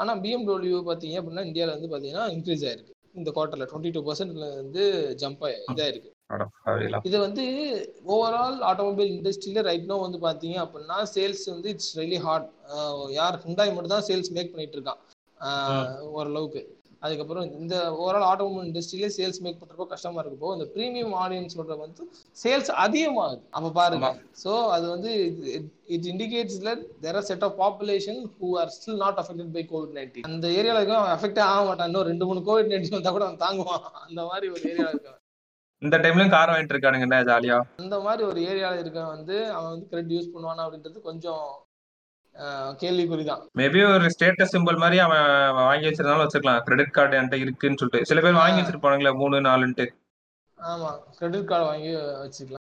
ஆனா பிஎம்டபிள்யூ பாத்தீங்க அப்படின்னா இந்தியால வந்து பாத்தீங்கன்னா இன்க்ரீஸ் ஆயிருக்கு. இந்த குவார்டர்ல டுவெண்ட்டி டூ பர்சன்ட்ல வந்து ஜம்ப் இதாயிருக்கு. இது வந்து ஓவரால் ஆட்டோமொபைல் இண்டஸ்ட்ரியில ரைட் நோ வந்து பாத்தீங்க அப்படின்னா சேல்ஸ் வந்து இட்ஸ் ரெலி ஹார்ட் யார் ஹுண்டாய் மட்டும் தான் சேல்ஸ் மேக் பண்ணிட்டு இருக்கான். ஓரளவுக்கு. அதுக்கப்புறம் இந்த ஓவரால் ஆட்டோமொபைல் இண்டஸ்ட்ரியில சேல்ஸ் மேக் பண்றப்போ கஷ்டமா இருக்கப்போ இந்த ப்ரீமியம் ஆடியன்ஸோட வந்து சேல்ஸ் அதிகமாகுது. அப்ப பாருங்க. சோ அது வந்து it indicates there are set of population who are still not affected by COVID nineteen அந்த ஏரியால இருக்க அவன் அஃபெக்ட் ஆக மாட்டான். இன்னும் ரெண்டு மூணு கோவிட் நைன்டீன் வந்தா கூட அவன் தாங்குவான். அந்த மாதிரி ஒரு ஏரியால இருக்கான் இந்த டைம்லயும் கார் வாங்கிட்டு இருக்கானுங்க ஜாலியா? அந்த மாதிரி ஒரு ஏரியால இருக்கவன் வந்து அவன் வந்து கிரெடிட் யூஸ் பண்ணுவானா அப்படின்றது கொஞ்சம் கேள்விக்குறிதான். மேபி ஒரு ஸ்டேட்டஸ் சிம்பிள் மாதிரி அவன் வாங்கி வச்சிருந்தாலும் வச்சுக்கலாம். கிரெடிட் கார்டு என்கிட்ட இருக்குன்னு சொல்லிட்டு. சில பேர் வாங்கி வச்சிருப்பானுங்களே மூணு நாலுன்ட்டு. ஆமா கிரெடிட் கார்டு வாங்கி வச்சுக்கலாம்.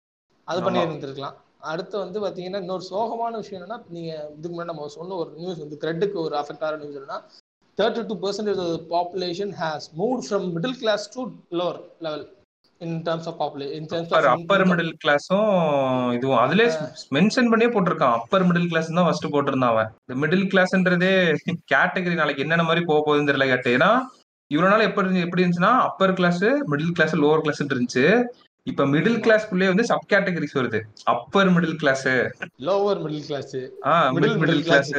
அது. பண்ணி இருந்திருக்கலாம். அடுத்து வந்து பாத்தீங்கன்னா இன்னொரு சோகமான விஷயம் என்னன்னா நீங்க இதுக்கு முன்னாடி நம்ம சொன்ன ஒரு நியூஸ் வந்து கிரெட்டுக்கு ஒரு அஃபெக்ட் ஆகிற நியூஸ் என்னன்னா thirty two percentage population has move from middle class to lower level in terms of population in terms upper of upper middle கிளாஸும் இதுவும். அதுலயே மென்ஷன் பண்ணியே போட்டிருக்கான். அப்பர் மிடில் கிளாஸ் தான் ஃபர்ஸ்ட் போட்டிருந்தான் அவன். இந்த மிடில் கிளாஸ்ன்றதே கேட்டகரி நாளைக்கு என்னென்ன மாதிரி போக போகுதுன்னு தெரியல கேட்டு ஏன்னா இவ்வளவு நாள் எப்படி எப்படி இருந்துச்சுன்னா upper class middle class lower class இருந்துச்சு. இப்ப மிடில் கிளாஸ்க்குள்ளே வந்து சப் கேட்டகரிஸ் வருது upper middle class lower middle class ah middle middle class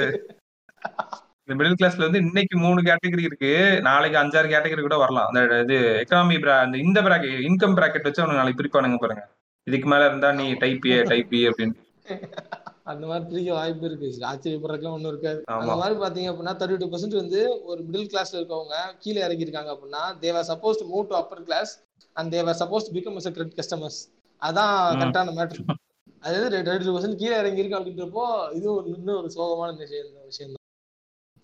இந்த மிடில் கிளாஸ்ல வந்து இன்னைக்கு மூணு கேட்டகரி இருக்கு. நாளைக்கு அஞ்சாறு கேட்டகரி கூட வரலாம். அந்த இது எக்கனாமி அந்த இந்த பிராக்கெட் இன்கம் பிராக்கெட் வச்சு அவனுக்கு நாளைக்கு பிரிப்பானுங்க பாருங்க. இதுக்கு மேல இருந்தா நீ டைப் ஏ டைப் ஏ அப்படின்னு. அந்த மாதிரி பிரிக்க வாய்ப்பு இருக்கு. ஆச்சரியப்படுறதுக்குலாம் ஒண்ணும் இருக்காது. அந்த மாதிரி பாத்தீங்க அப்படின்னா தேர்ட்டி டூ பர்சன்ட் வந்து ஒரு மிடில் கிளாஸ்ல இருக்கவங்க கீழே இறங்கி இருக்காங்க அப்படின்னா they were suppose move to upper class and they were suppose become as credit customers அதான். கரெக்டான மேட்ரு அதாவது தேர்ட்டி டூ பர்சன்ட் கீழே இறங்கி இருக்கு அப்படின்றப்போ இது ஒரு இன்னும் ஒரு சோகமான விஷயம் விஷயம்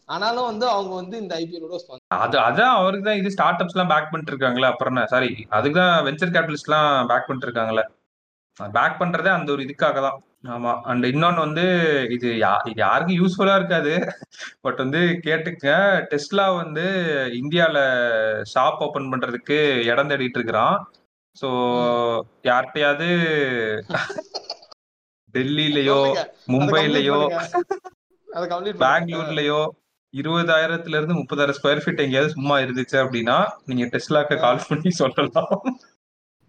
ஆனாலும் வந்து அவங்க வந்து இந்த ஐபிஎலோட அது அதான் அவருக்கு தான் இது ஸ்டார்ட் அப்ஸ் எல்லாம் பேக் பண்ணிட்டு இருக்காங்களே அப்புறம் சாரி அதுக்கு தான் வெஞ்சர் கேபிட்டலிஸ்ட் எல்லாம் பேக் பண்ணிட்டு இருக்காங்களே பேக் பண்றதே அந்த ஒரு இதுக்காக தான். ஆமா அண்ட் இன்னொன்னு வந்து இது யா இது யாருக்கும் யூஸ்ஃபுல்லா இருக்காது. பட் வந்து கேட்டுக்க டெஸ்லா வந்து இந்தியால ஷாப் ஓபன் பண்றதுக்கு இடம் தேடிட்டு இருக்கிறான். ஸோ யார்கிட்டயாவது டெல்லியிலயோ மும்பைலயோ பெங்களூர்லயோ இருபதாயிரத்துல இருந்து முப்பதாயிரம் ஸ்கொயர் ஃபீட் எங்கேயாவது சும்மா இருந்துச்சு அப்படின்னா நீங்க டெஸ்லாக்கு கால் பண்ணி சொல்லலாம்.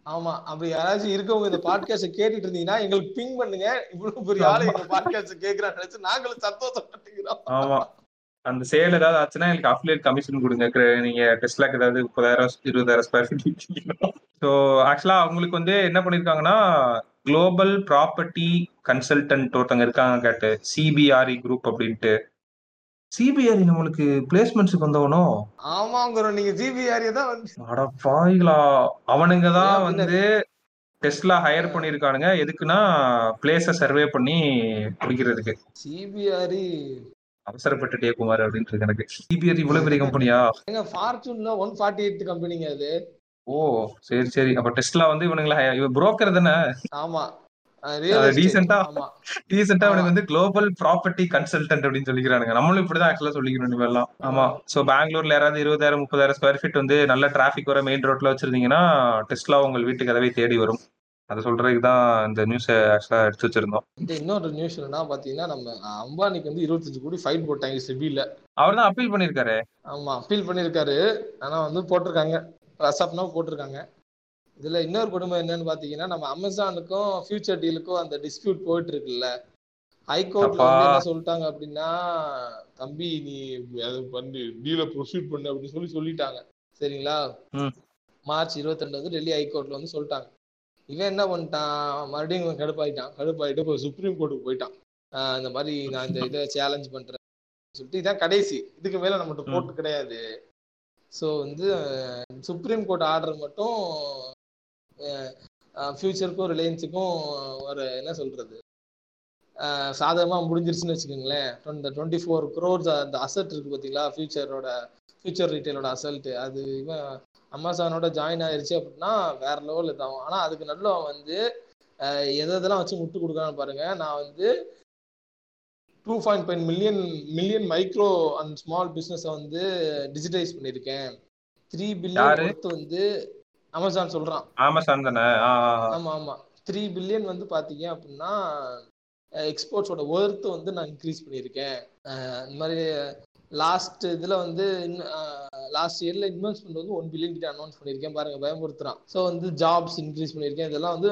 ஆமா அப்படி யாராச்சும் இருக்கவங்க இந்த பாட்காஸ்ட் கேட்டுட்டு இருந்தீங்கன்னா எங்களுக்கு பிங் பண்ணுங்க. இவ்வளவு பெரிய ஆளு எங்க பாட்காஸ்ட் கேக்குறான்னு நினைச்சு நாங்களும் சந்தோஷப்பட்டுக்கிறோம். ஆமா. அந்த சேல் ஏதாவது ஆச்சுன்னா எனக்கு அஃபிலியேட் கமிஷன் கொடுங்க. நீங்க டெஸ்லாக்கு ஏதாவது முப்பதாயிரம் இருபதாயிரம் ஸ்கொயர் ஃபீட் ஸோ ஆக்சுவலா அவங்களுக்கு வந்து என்ன பண்ணிருக்காங்கன்னா குளோபல் ப்ராப்பர்ட்டி கன்சல்டன்ட் ஒருத்தங்க இருக்காங்க கேட்டு சிபிஆர்இ குரூப் அப்படின்ட்டு. சிபிஆர்இ நம்மளுக்கு பிளேஸ்மெண்ட்ஸுக்கு வந்தவனோ? ஆமாங்கிறோம் நீங்க ஜிபிஆர் தான் வந்து அட பாவிகளா அவனுங்க தான் வந்து டெஸ்லா ஹையர் பண்ணிருக்கானுங்க. எதுக்குன்னா பிளேஸ சர்வே பண்ணி பிடிக்கிறதுக்கு. சிபிஆர் அவசரப்பட்டுட்டே குமார் அப்படின்ட்டு எனக்கு. சிபிஆர் இவ்வளவு பெரிய கம்பெனியா எங்க ஃபார்ச்சூன்ல ஒன் ஃபார்ட்டி எயிட் கம்பெனிங்க அது. ஓ சரி சரி. அப்ப டெஸ்லா வந்து இவனுங்களா இவன் புரோக்கர் தானே? ஆமா. ரீசெண்டா ஆமா. அவனுக்கு வந்து குளோபல் ப்ராப்பர்ட்டி கன்சல்டன்ட் அப்படின்னு சொல்லிக்கிறானுங்க. நம்மளும் இப்படிதான் ஆக்சுவலா சொல்லிக்கணும் இனிமேல்லாம் ஆமா. சோ பெங்களூர்ல யாராவது இருபதாயிரம் முப்பதாயிரம் ஸ்கொயர் ஃபீட் வந்து நல்ல டிராபிக் வர மெயின் ரோட்ல வச்சிருந்தீங்கன்னா டெஸ்லா உங்கள் வீட்டு கதவை தேடி வரும். அதை சொல்றதுக்கு தான் இந்த நியூஸை ஆக்சுவலா எடுத்து வச்சிருந்தோம். இந்த இன்னொரு நியூஸ் என்னன்னா பாத்தீங்கன்னா நம்ம அம்பானிக்கு வந்து இருபத்தஞ்சு கோடி ஃபைட் போட்டாங்க செபில அவர் தான் அப்பீல் பண்ணிருக்காரு ஆமா அப்பீல் பண்ணிருக்காரு ஆனா வந்து போட்டிருக்காங்க. ரசப்னா போட்டிருக்காங்க. இதுல இன்னொரு கொடுமை என்னன்னு பாத்தீங்கன்னா நம்ம அமேசானுக்கும் ஃபியூச்சர் டீலுக்கும் அந்த டிஸ்பியூட் போயிட்டு இருக்குல்ல ஹைகோர்ட்ல வந்து. என்ன சொல்லிட்டாங்க அப்படின்னா தம்பி நீ அது பண்ணி டீலை ப்ரொசீட் பண்ணு அப்படின்னு சொல்லி சொல்லிட்டாங்க. சரிங்களா. மார்ச் இருபத்தி ரெண்டு வந்து டெல்லி ஹைகோர்ட்ல வந்து சொல்லிட்டாங்க. இவன் என்ன பண்ணிட்டான்? மறுபடியும் கடுப்பாயிட்டான். கடுப்பாயிட்டு இப்போ சுப்ரீம் கோர்ட்டுக்கு போயிட்டான். இந்த மாதிரி நான் இந்த இதை சேலஞ்ச் பண்றேன் சொல்லிட்டு இதான் கடைசி. இதுக்கு மேல நம்மகிட்ட. கோர்ட் கிடையாது. ஸோ வந்து சுப்ரீம் கோர்ட் ஆர்டர் மட்டும் ஃபியூச்சருக்கும் ரிலையன்ஸுக்கும் ஒரு என்ன சொல்றது? சாதகமாக முடிஞ்சிருச்சுன்னு வச்சுக்கோங்களேன். இந்த டுவெண்ட்டி ஃபோர் க்ரோர்ஸ் அந்த அசட் இருக்கு பார்த்தீங்களா ஃபியூச்சரோட ஃபியூச்சர் ரீட்டைலோட அசல்ட்டு அது இவன் அமேசானோட ஜாயின் ஆயிருச்சு அப்படின்னா வேற லெவல் இதாகும் ஆனால் அதுக்கு நல்ல வந்து எதை எதெல்லாம் வச்சு முட்டு கொடுக்குறான்னு பாருங்க. நான் வந்து two point five million million micro and small பிஸ்னஸை வந்து டிஜிட்டைஸ் பண்ணியிருக்கேன். த்ரீ பில்லியன் வந்து அமேசான் சொல்றான். அமேசான் தானே? ஆமா ஆமா. த்ரீ பில்லியன் வந்து பாத்தீங்க அப்படின்னா எக்ஸ்போர்ட்ஸோட ஒர்த் வந்து நான் இன்க்ரீஸ் பண்ணியிருக்கேன். இந்த மாதிரி லாஸ்ட் இதுல வந்து லாஸ்ட் இயர்ல இன்வெஸ்ட்மெண்ட் வந்து ஒன் பில்லியன் கிட்ட அனௌன்ஸ் பண்ணியிருக்கேன். பாருங்க பயமுறுத்துறான். ஸோ வந்து ஜாப்ஸ் இன்க்ரீஸ் பண்ணியிருக்கேன். இதெல்லாம் வந்து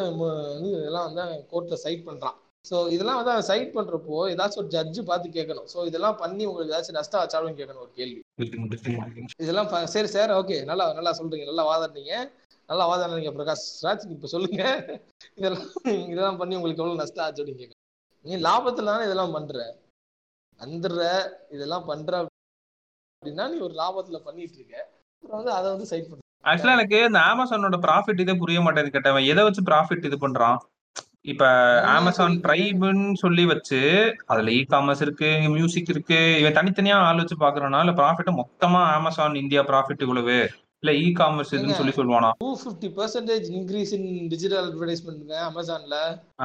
இதெல்லாம் வந்து கோர்ட்ல சைட் பண்றான். ஸோ இதெல்லாம் வந்து அவன் சைட் பண்றப்போ ஏதாச்சும் ஒரு ஜட்ஜு பார்த்து கேட்கணும் ஸோ இதெல்லாம் பண்ணி உங்களுக்கு ஏதாச்சும் நஷ்டம் ஆச்சாலும் கேட்கணும் ஒரு கேள்வி. இதெல்லாம் சரி சார் ஓகே நல்லா நல்லா சொல்றீங்க. நல்லா வாதாடுறீங்க நல்லா வாதாடுறீங்க பிரகாஷ். ராஜ் இப்ப சொல்லுங்க. இதெல்லாம் இதெல்லாம் பண்ணி உங்களுக்கு எவ்வளவு நஷ்டம் ஆச்சு அப்படின்னு நீ லாபத்துல தானே இதெல்லாம் பண்ற? வந்துடுற இதெல்லாம் பண்ற அப்படின்னா நீ ஒரு லாபத்துல பண்ணிட்டு இருக்க. அப்புறம் வந்து அதை வந்து சைட் பண்ற ஆக்சுவலா எனக்கு இந்த அமேசானோட ப்ராஃபிட் இதே புரிய மாட்டேங்குது கேட்டவன். எதை வச்சு ப்ராஃபிட் இது பண்றான்? இப்ப அமேசான் பிரைம்னு சொல்லி வச்சு அதுல இ காமர்ஸ் இருக்கு மியூசிக் இருக்கு இவன் தனித்தனியா ஆள் வச்சு பாக்குறனால இல்ல ப்ராஃபிட் மொத்தமா அமேசான் இந்தியா ப்ராஃபிட் இவ்வளவு. இல்ல இ காமர்ஸ் இதுன்னு சொல்லி fifty percentage increase in digital அட்வர்டைஸ்மெண்ட்ங்க அமேசான்ல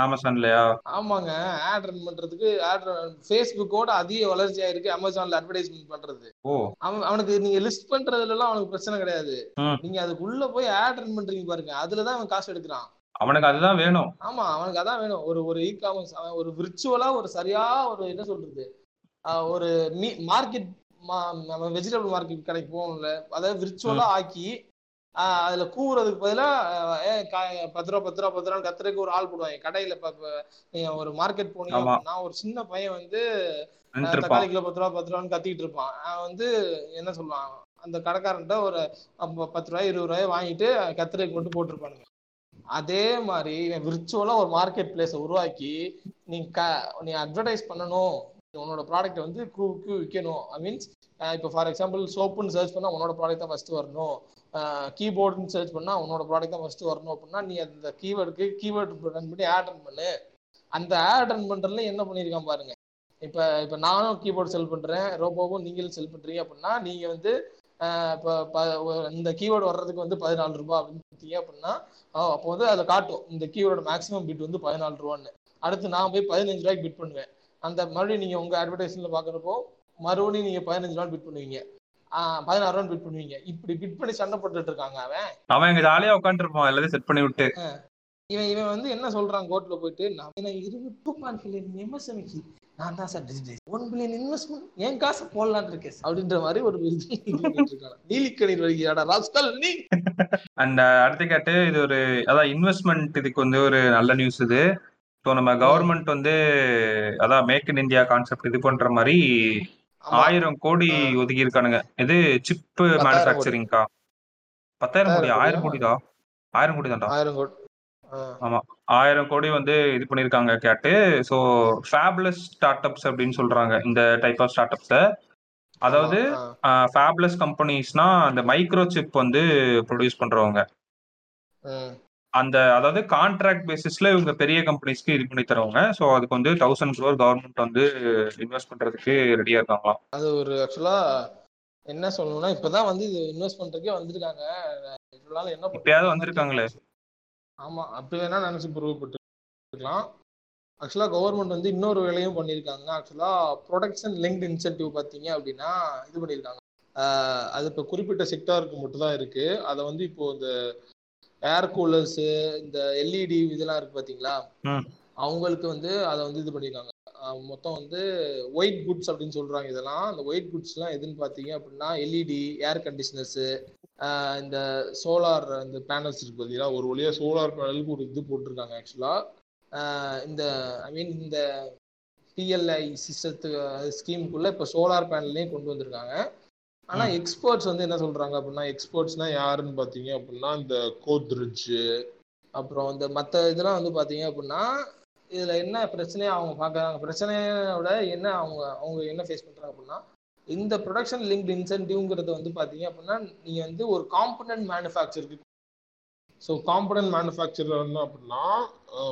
அமேசான்லயா ஆமாங்க ஆட் ரன் பண்றதுக்கு ஆட் ஃபேஸ்புக்கோட அதிக வளர்ச்சி ஆயிருக்கு அமேசான்ல அட்வர்டைஸ்மெண்ட் பண்றது. ஓ. அவன் அவனுக்கு நீங்க லிஸ்ட் பண்றதுல எல்லாம் அவனுக்கு பிரச்சனை கிடையாது. நீங்க அதுக்குள்ள போய் ஆட் ரன் பண்றீங்க பாருங்க அதுலதான் அவன் காசு எடுக்கிறான். அவனுக்கு அதுதான் வேணும். ஆமா அவனுக்கு அதான் வேணும். ஒரு ஒரு இ காமர்ஸ் அவன் ஒரு விர்ச்சுவலா ஒரு சரியா ஒரு என்ன சொல்றது ஒரு மார்க்கெட் நம்ம வெஜிடபிள் மார்க்கெட் கடைக்கு போகணும்ல அதாவது விர்ச்சுவலா ஆக்கி அதுல கூவுறதுக்கு பதிலா பத்து ரூபா பத்து ரூபா பத்து ரூபா கத்துறதுக்கு ஒரு ஆள் போடுவாங்க. கடையில நீங்க ஒரு மார்க்கெட் போனீங்க அப்படின்னா ஒரு சின்ன பையன் வந்து தக்காளி கிலோ பத்து ரூபா பத்து ரூபான்னு கத்திட்டு இருப்பான். அவன் வந்து என்ன சொல்லுவான் அந்த கடைக்காரன்ட்ட ஒரு பத்து ரூபாய் இருபது ரூபாய் வாங்கிட்டு கத்துறதுக்கு மட்டும் போட்டிருப்பானுங்க. அதே மாதிரி விர்ச்சுவலா ஒரு மார்க்கெட் பிளேஸை உருவாக்கி நீ க நீ அட்வர்டைஸ் பண்ணணும். உன்னோட ப்ராடக்ட் வந்து கூக்கு விற்கணும் ஐ மீன்ஸ் இப்போ ஃபார் எக்ஸாம்பிள் சோப்புன்னு சர்ச் பண்ணால் உன்னோட ப்ராடக்ட் தான் ஃபஸ்ட்டு வரணும். கீபோர்டுன்னு சர்ச் பண்ணால் உன்னோட ப்ராடக்ட் தான் ஃபஸ்ட்டு வரணும் அப்படின்னா நீ அந்த கீவேர்டுக்கு கீவேர்டு ரன் பண்ணி ஆட் ரன் பண்ணு. அந்த ஆட் ரன் பண்ணுறதுல என்ன பண்ணியிருக்கான் பாருங்க. இப்போ இப்போ நானும் கீபோர்டு செல் பண்ணுறேன் ரோபோவும் நீங்களும் செல் பண்ணுறீங்க அப்படின்னா நீங்கள் வந்து இப்போ இந்த கீவேர்டு வர்றதுக்கு வந்து பதினாலு ரூபா அப்படின்னு பார்த்தீங்க அப்படின்னா அப்போ வந்து அதை காட்டும். இந்த கீவேர்டு மேக்ஸிமம் பிட் வந்து பதினாலு ரூபான்னு. அடுத்து நான் போய் பதினஞ்சு ரூபாய்க்கு பிட் பண்ணுவேன். அந்த மறுபடியும் நீங்க உங்க அட்வர்டைஸ்மெண்ட்ல பாக்குறப்போ மறுபடியும் நீங்க பதினஞ்சு ரூபா பிட் பண்ணுவீங்க. பதினாறு ரூபா பிட் பண்ணுவீங்க. இப்படி பிட் பண்ணி சண்டை போட்டுட்டு இருக்காங்க அவன். அவன் எங்க ஜாலியா உட்காந்துருப்பான் எல்லாத்தையும் செட் பண்ணி விட்டு. இவன் இவன் வந்து என்ன சொல்றான் கோர்ட்ல போயிட்டு நான் இருபது டூ பாயிண்ட் பில்லியன் எம்எஸ்எம்இக்கு நான் தான் sir digital one billion investment என் காசு போடலான்னு இருக்கேன் அப்படின்ற மாதிரி ஒரு நீலிக்கணீர் வருகிறாடா ராஸ்கல் நீ. அந்த அடுத்த கேட்டு இது ஒரு அதான் இன்வெஸ்ட்மெண்ட் இதுக்கு வந்து ஒரு நல்ல நியூஸ் இது. ஸோ நம்ம கவர்மெண்ட் வந்து அதான் மேக் இன் இந்தியா கான்செப்ட் இது பண்ற மாதிரி ஆயிரம் கோடி ஒதுக்கி இருக்கானுங்க இது சிப் மேனுஃபேக்சரிங்க்கா பத்தாயிரம் கோடி ஆயிரம் கோடி தான் ஆயிரம் கோடி தான்டா ஆயிரம் கோடி. ஆமா. ஆயிரம் கோடி வந்து இது பண்ணிருக்காங்க கேட்டு. ஸோ ஃபேப்லஸ் ஸ்டார்ட் அப்ஸ் அப்படின்னு சொல்றாங்க இந்த டைப் ஆஃப் ஸ்டார்ட் அப்ஸை அதாவது ஃபேப்லஸ் கம்பெனிஸ்னா அந்த மைக்ரோ சிப் வந்து ப்ரொடியூஸ் பண்றவங்க. அந்த அதாவது கான்ட்ராக்ட் பேசிஸ்ல இவங்க பெரிய கம்பெனிஸ்க்கு இது பண்ணி தருவாங்க ஸோ அதுக்கு வந்து தௌசண்ட் க்ரோர் கவர்மெண்ட் வந்து இன்வெஸ்ட் பண்றதுக்கு ரெடியா இருக்காங்களாம். அது ஒரு ஆக்சுவலா என்ன சொல்லணும்னா இப்பதான் வந்து இது இன்வெஸ்ட் பண்றதுக்கே வந்திருக்காங்க. என்ன இப்பயாவது வந்திருக்காங்களே. ஆமா அப்படி வேணா நினைச்சு பொருள்பட்டுருக்கலாம் ஆக்சுவலா கவர்மெண்ட் வந்து இன்னொரு வேலையும் பண்ணியிருக்காங்க. ஆக்சுவலா ப்ரொடக்ஷன் லிங்க்ட் இன்சென்டிவ் பார்த்தீங்க அப்படின்னா இது பண்ணியிருக்காங்க. அது இப்போ குறிப்பிட்ட செக்டாருக்கு மட்டும் தான் இருக்கு. அதை வந்து இப்போ இந்த ஏர் கூலர்ஸ் இந்த எல்இடி இதெல்லாம் இருக்கு பாத்தீங்களா? அவங்களுக்கு வந்து அதை வந்து இது பண்ணிருக்காங்க. மொத்தம் வந்து ஒயிட் குட்ஸ் அப்படின்னு சொல்றாங்க இதெல்லாம். அந்த ஒயிட் குட்ஸ் எல்லாம் எதுன்னு பாத்தீங்க அப்படின்னா எல்இடி ஏர் கண்டிஷனர்ஸ் இந்த சோலார் இந்த பேனல்ஸ் இருக்கு பார்த்தீங்களா ஒரு வழியா சோலார் பேனலுக்கு ஒரு இது போட்டிருக்காங்க ஆக்சுவலா இந்த ஐ மீன் இந்த பிஎல்ஐ சிஸ்டத்து ஸ்கீமுக்குள்ள இப்போ சோலார் பேனல்லையும் கொண்டு வந்திருக்காங்க. ஆனா எக்ஸ்போர்ட்ஸ் வந்து என்ன சொல்றாங்க அப்படின்னா எக்ஸ்போர்ட்ஸ்னா யாருன்னு பாத்தீங்க அப்படின்னா இந்த கோத்ரிட்ஜ் அப்புறம் இந்த மற்ற இதெல்லாம் வந்து பாத்தீங்க அப்படின்னா இதுல என்ன பிரச்சனையை அவங்க பாக்குறாங்க? பிரச்சனையோட என்ன அவங்க அவங்க என்ன ஃபேஸ் பண்றாங்க அப்படின்னா இந்த ப்ரொடக்ஷன் லிங்க் இன்சென்டிவ்ங்கிறது வந்து பாத்தீங்க அப்படின்னா நீங்க வந்து ஒரு காம்பனன்ட் மேனுஃபேக்சருக்கு ஸோ காம்பனன்ட் மேனுஃபேக்சரர் என்ன அப்படின்னா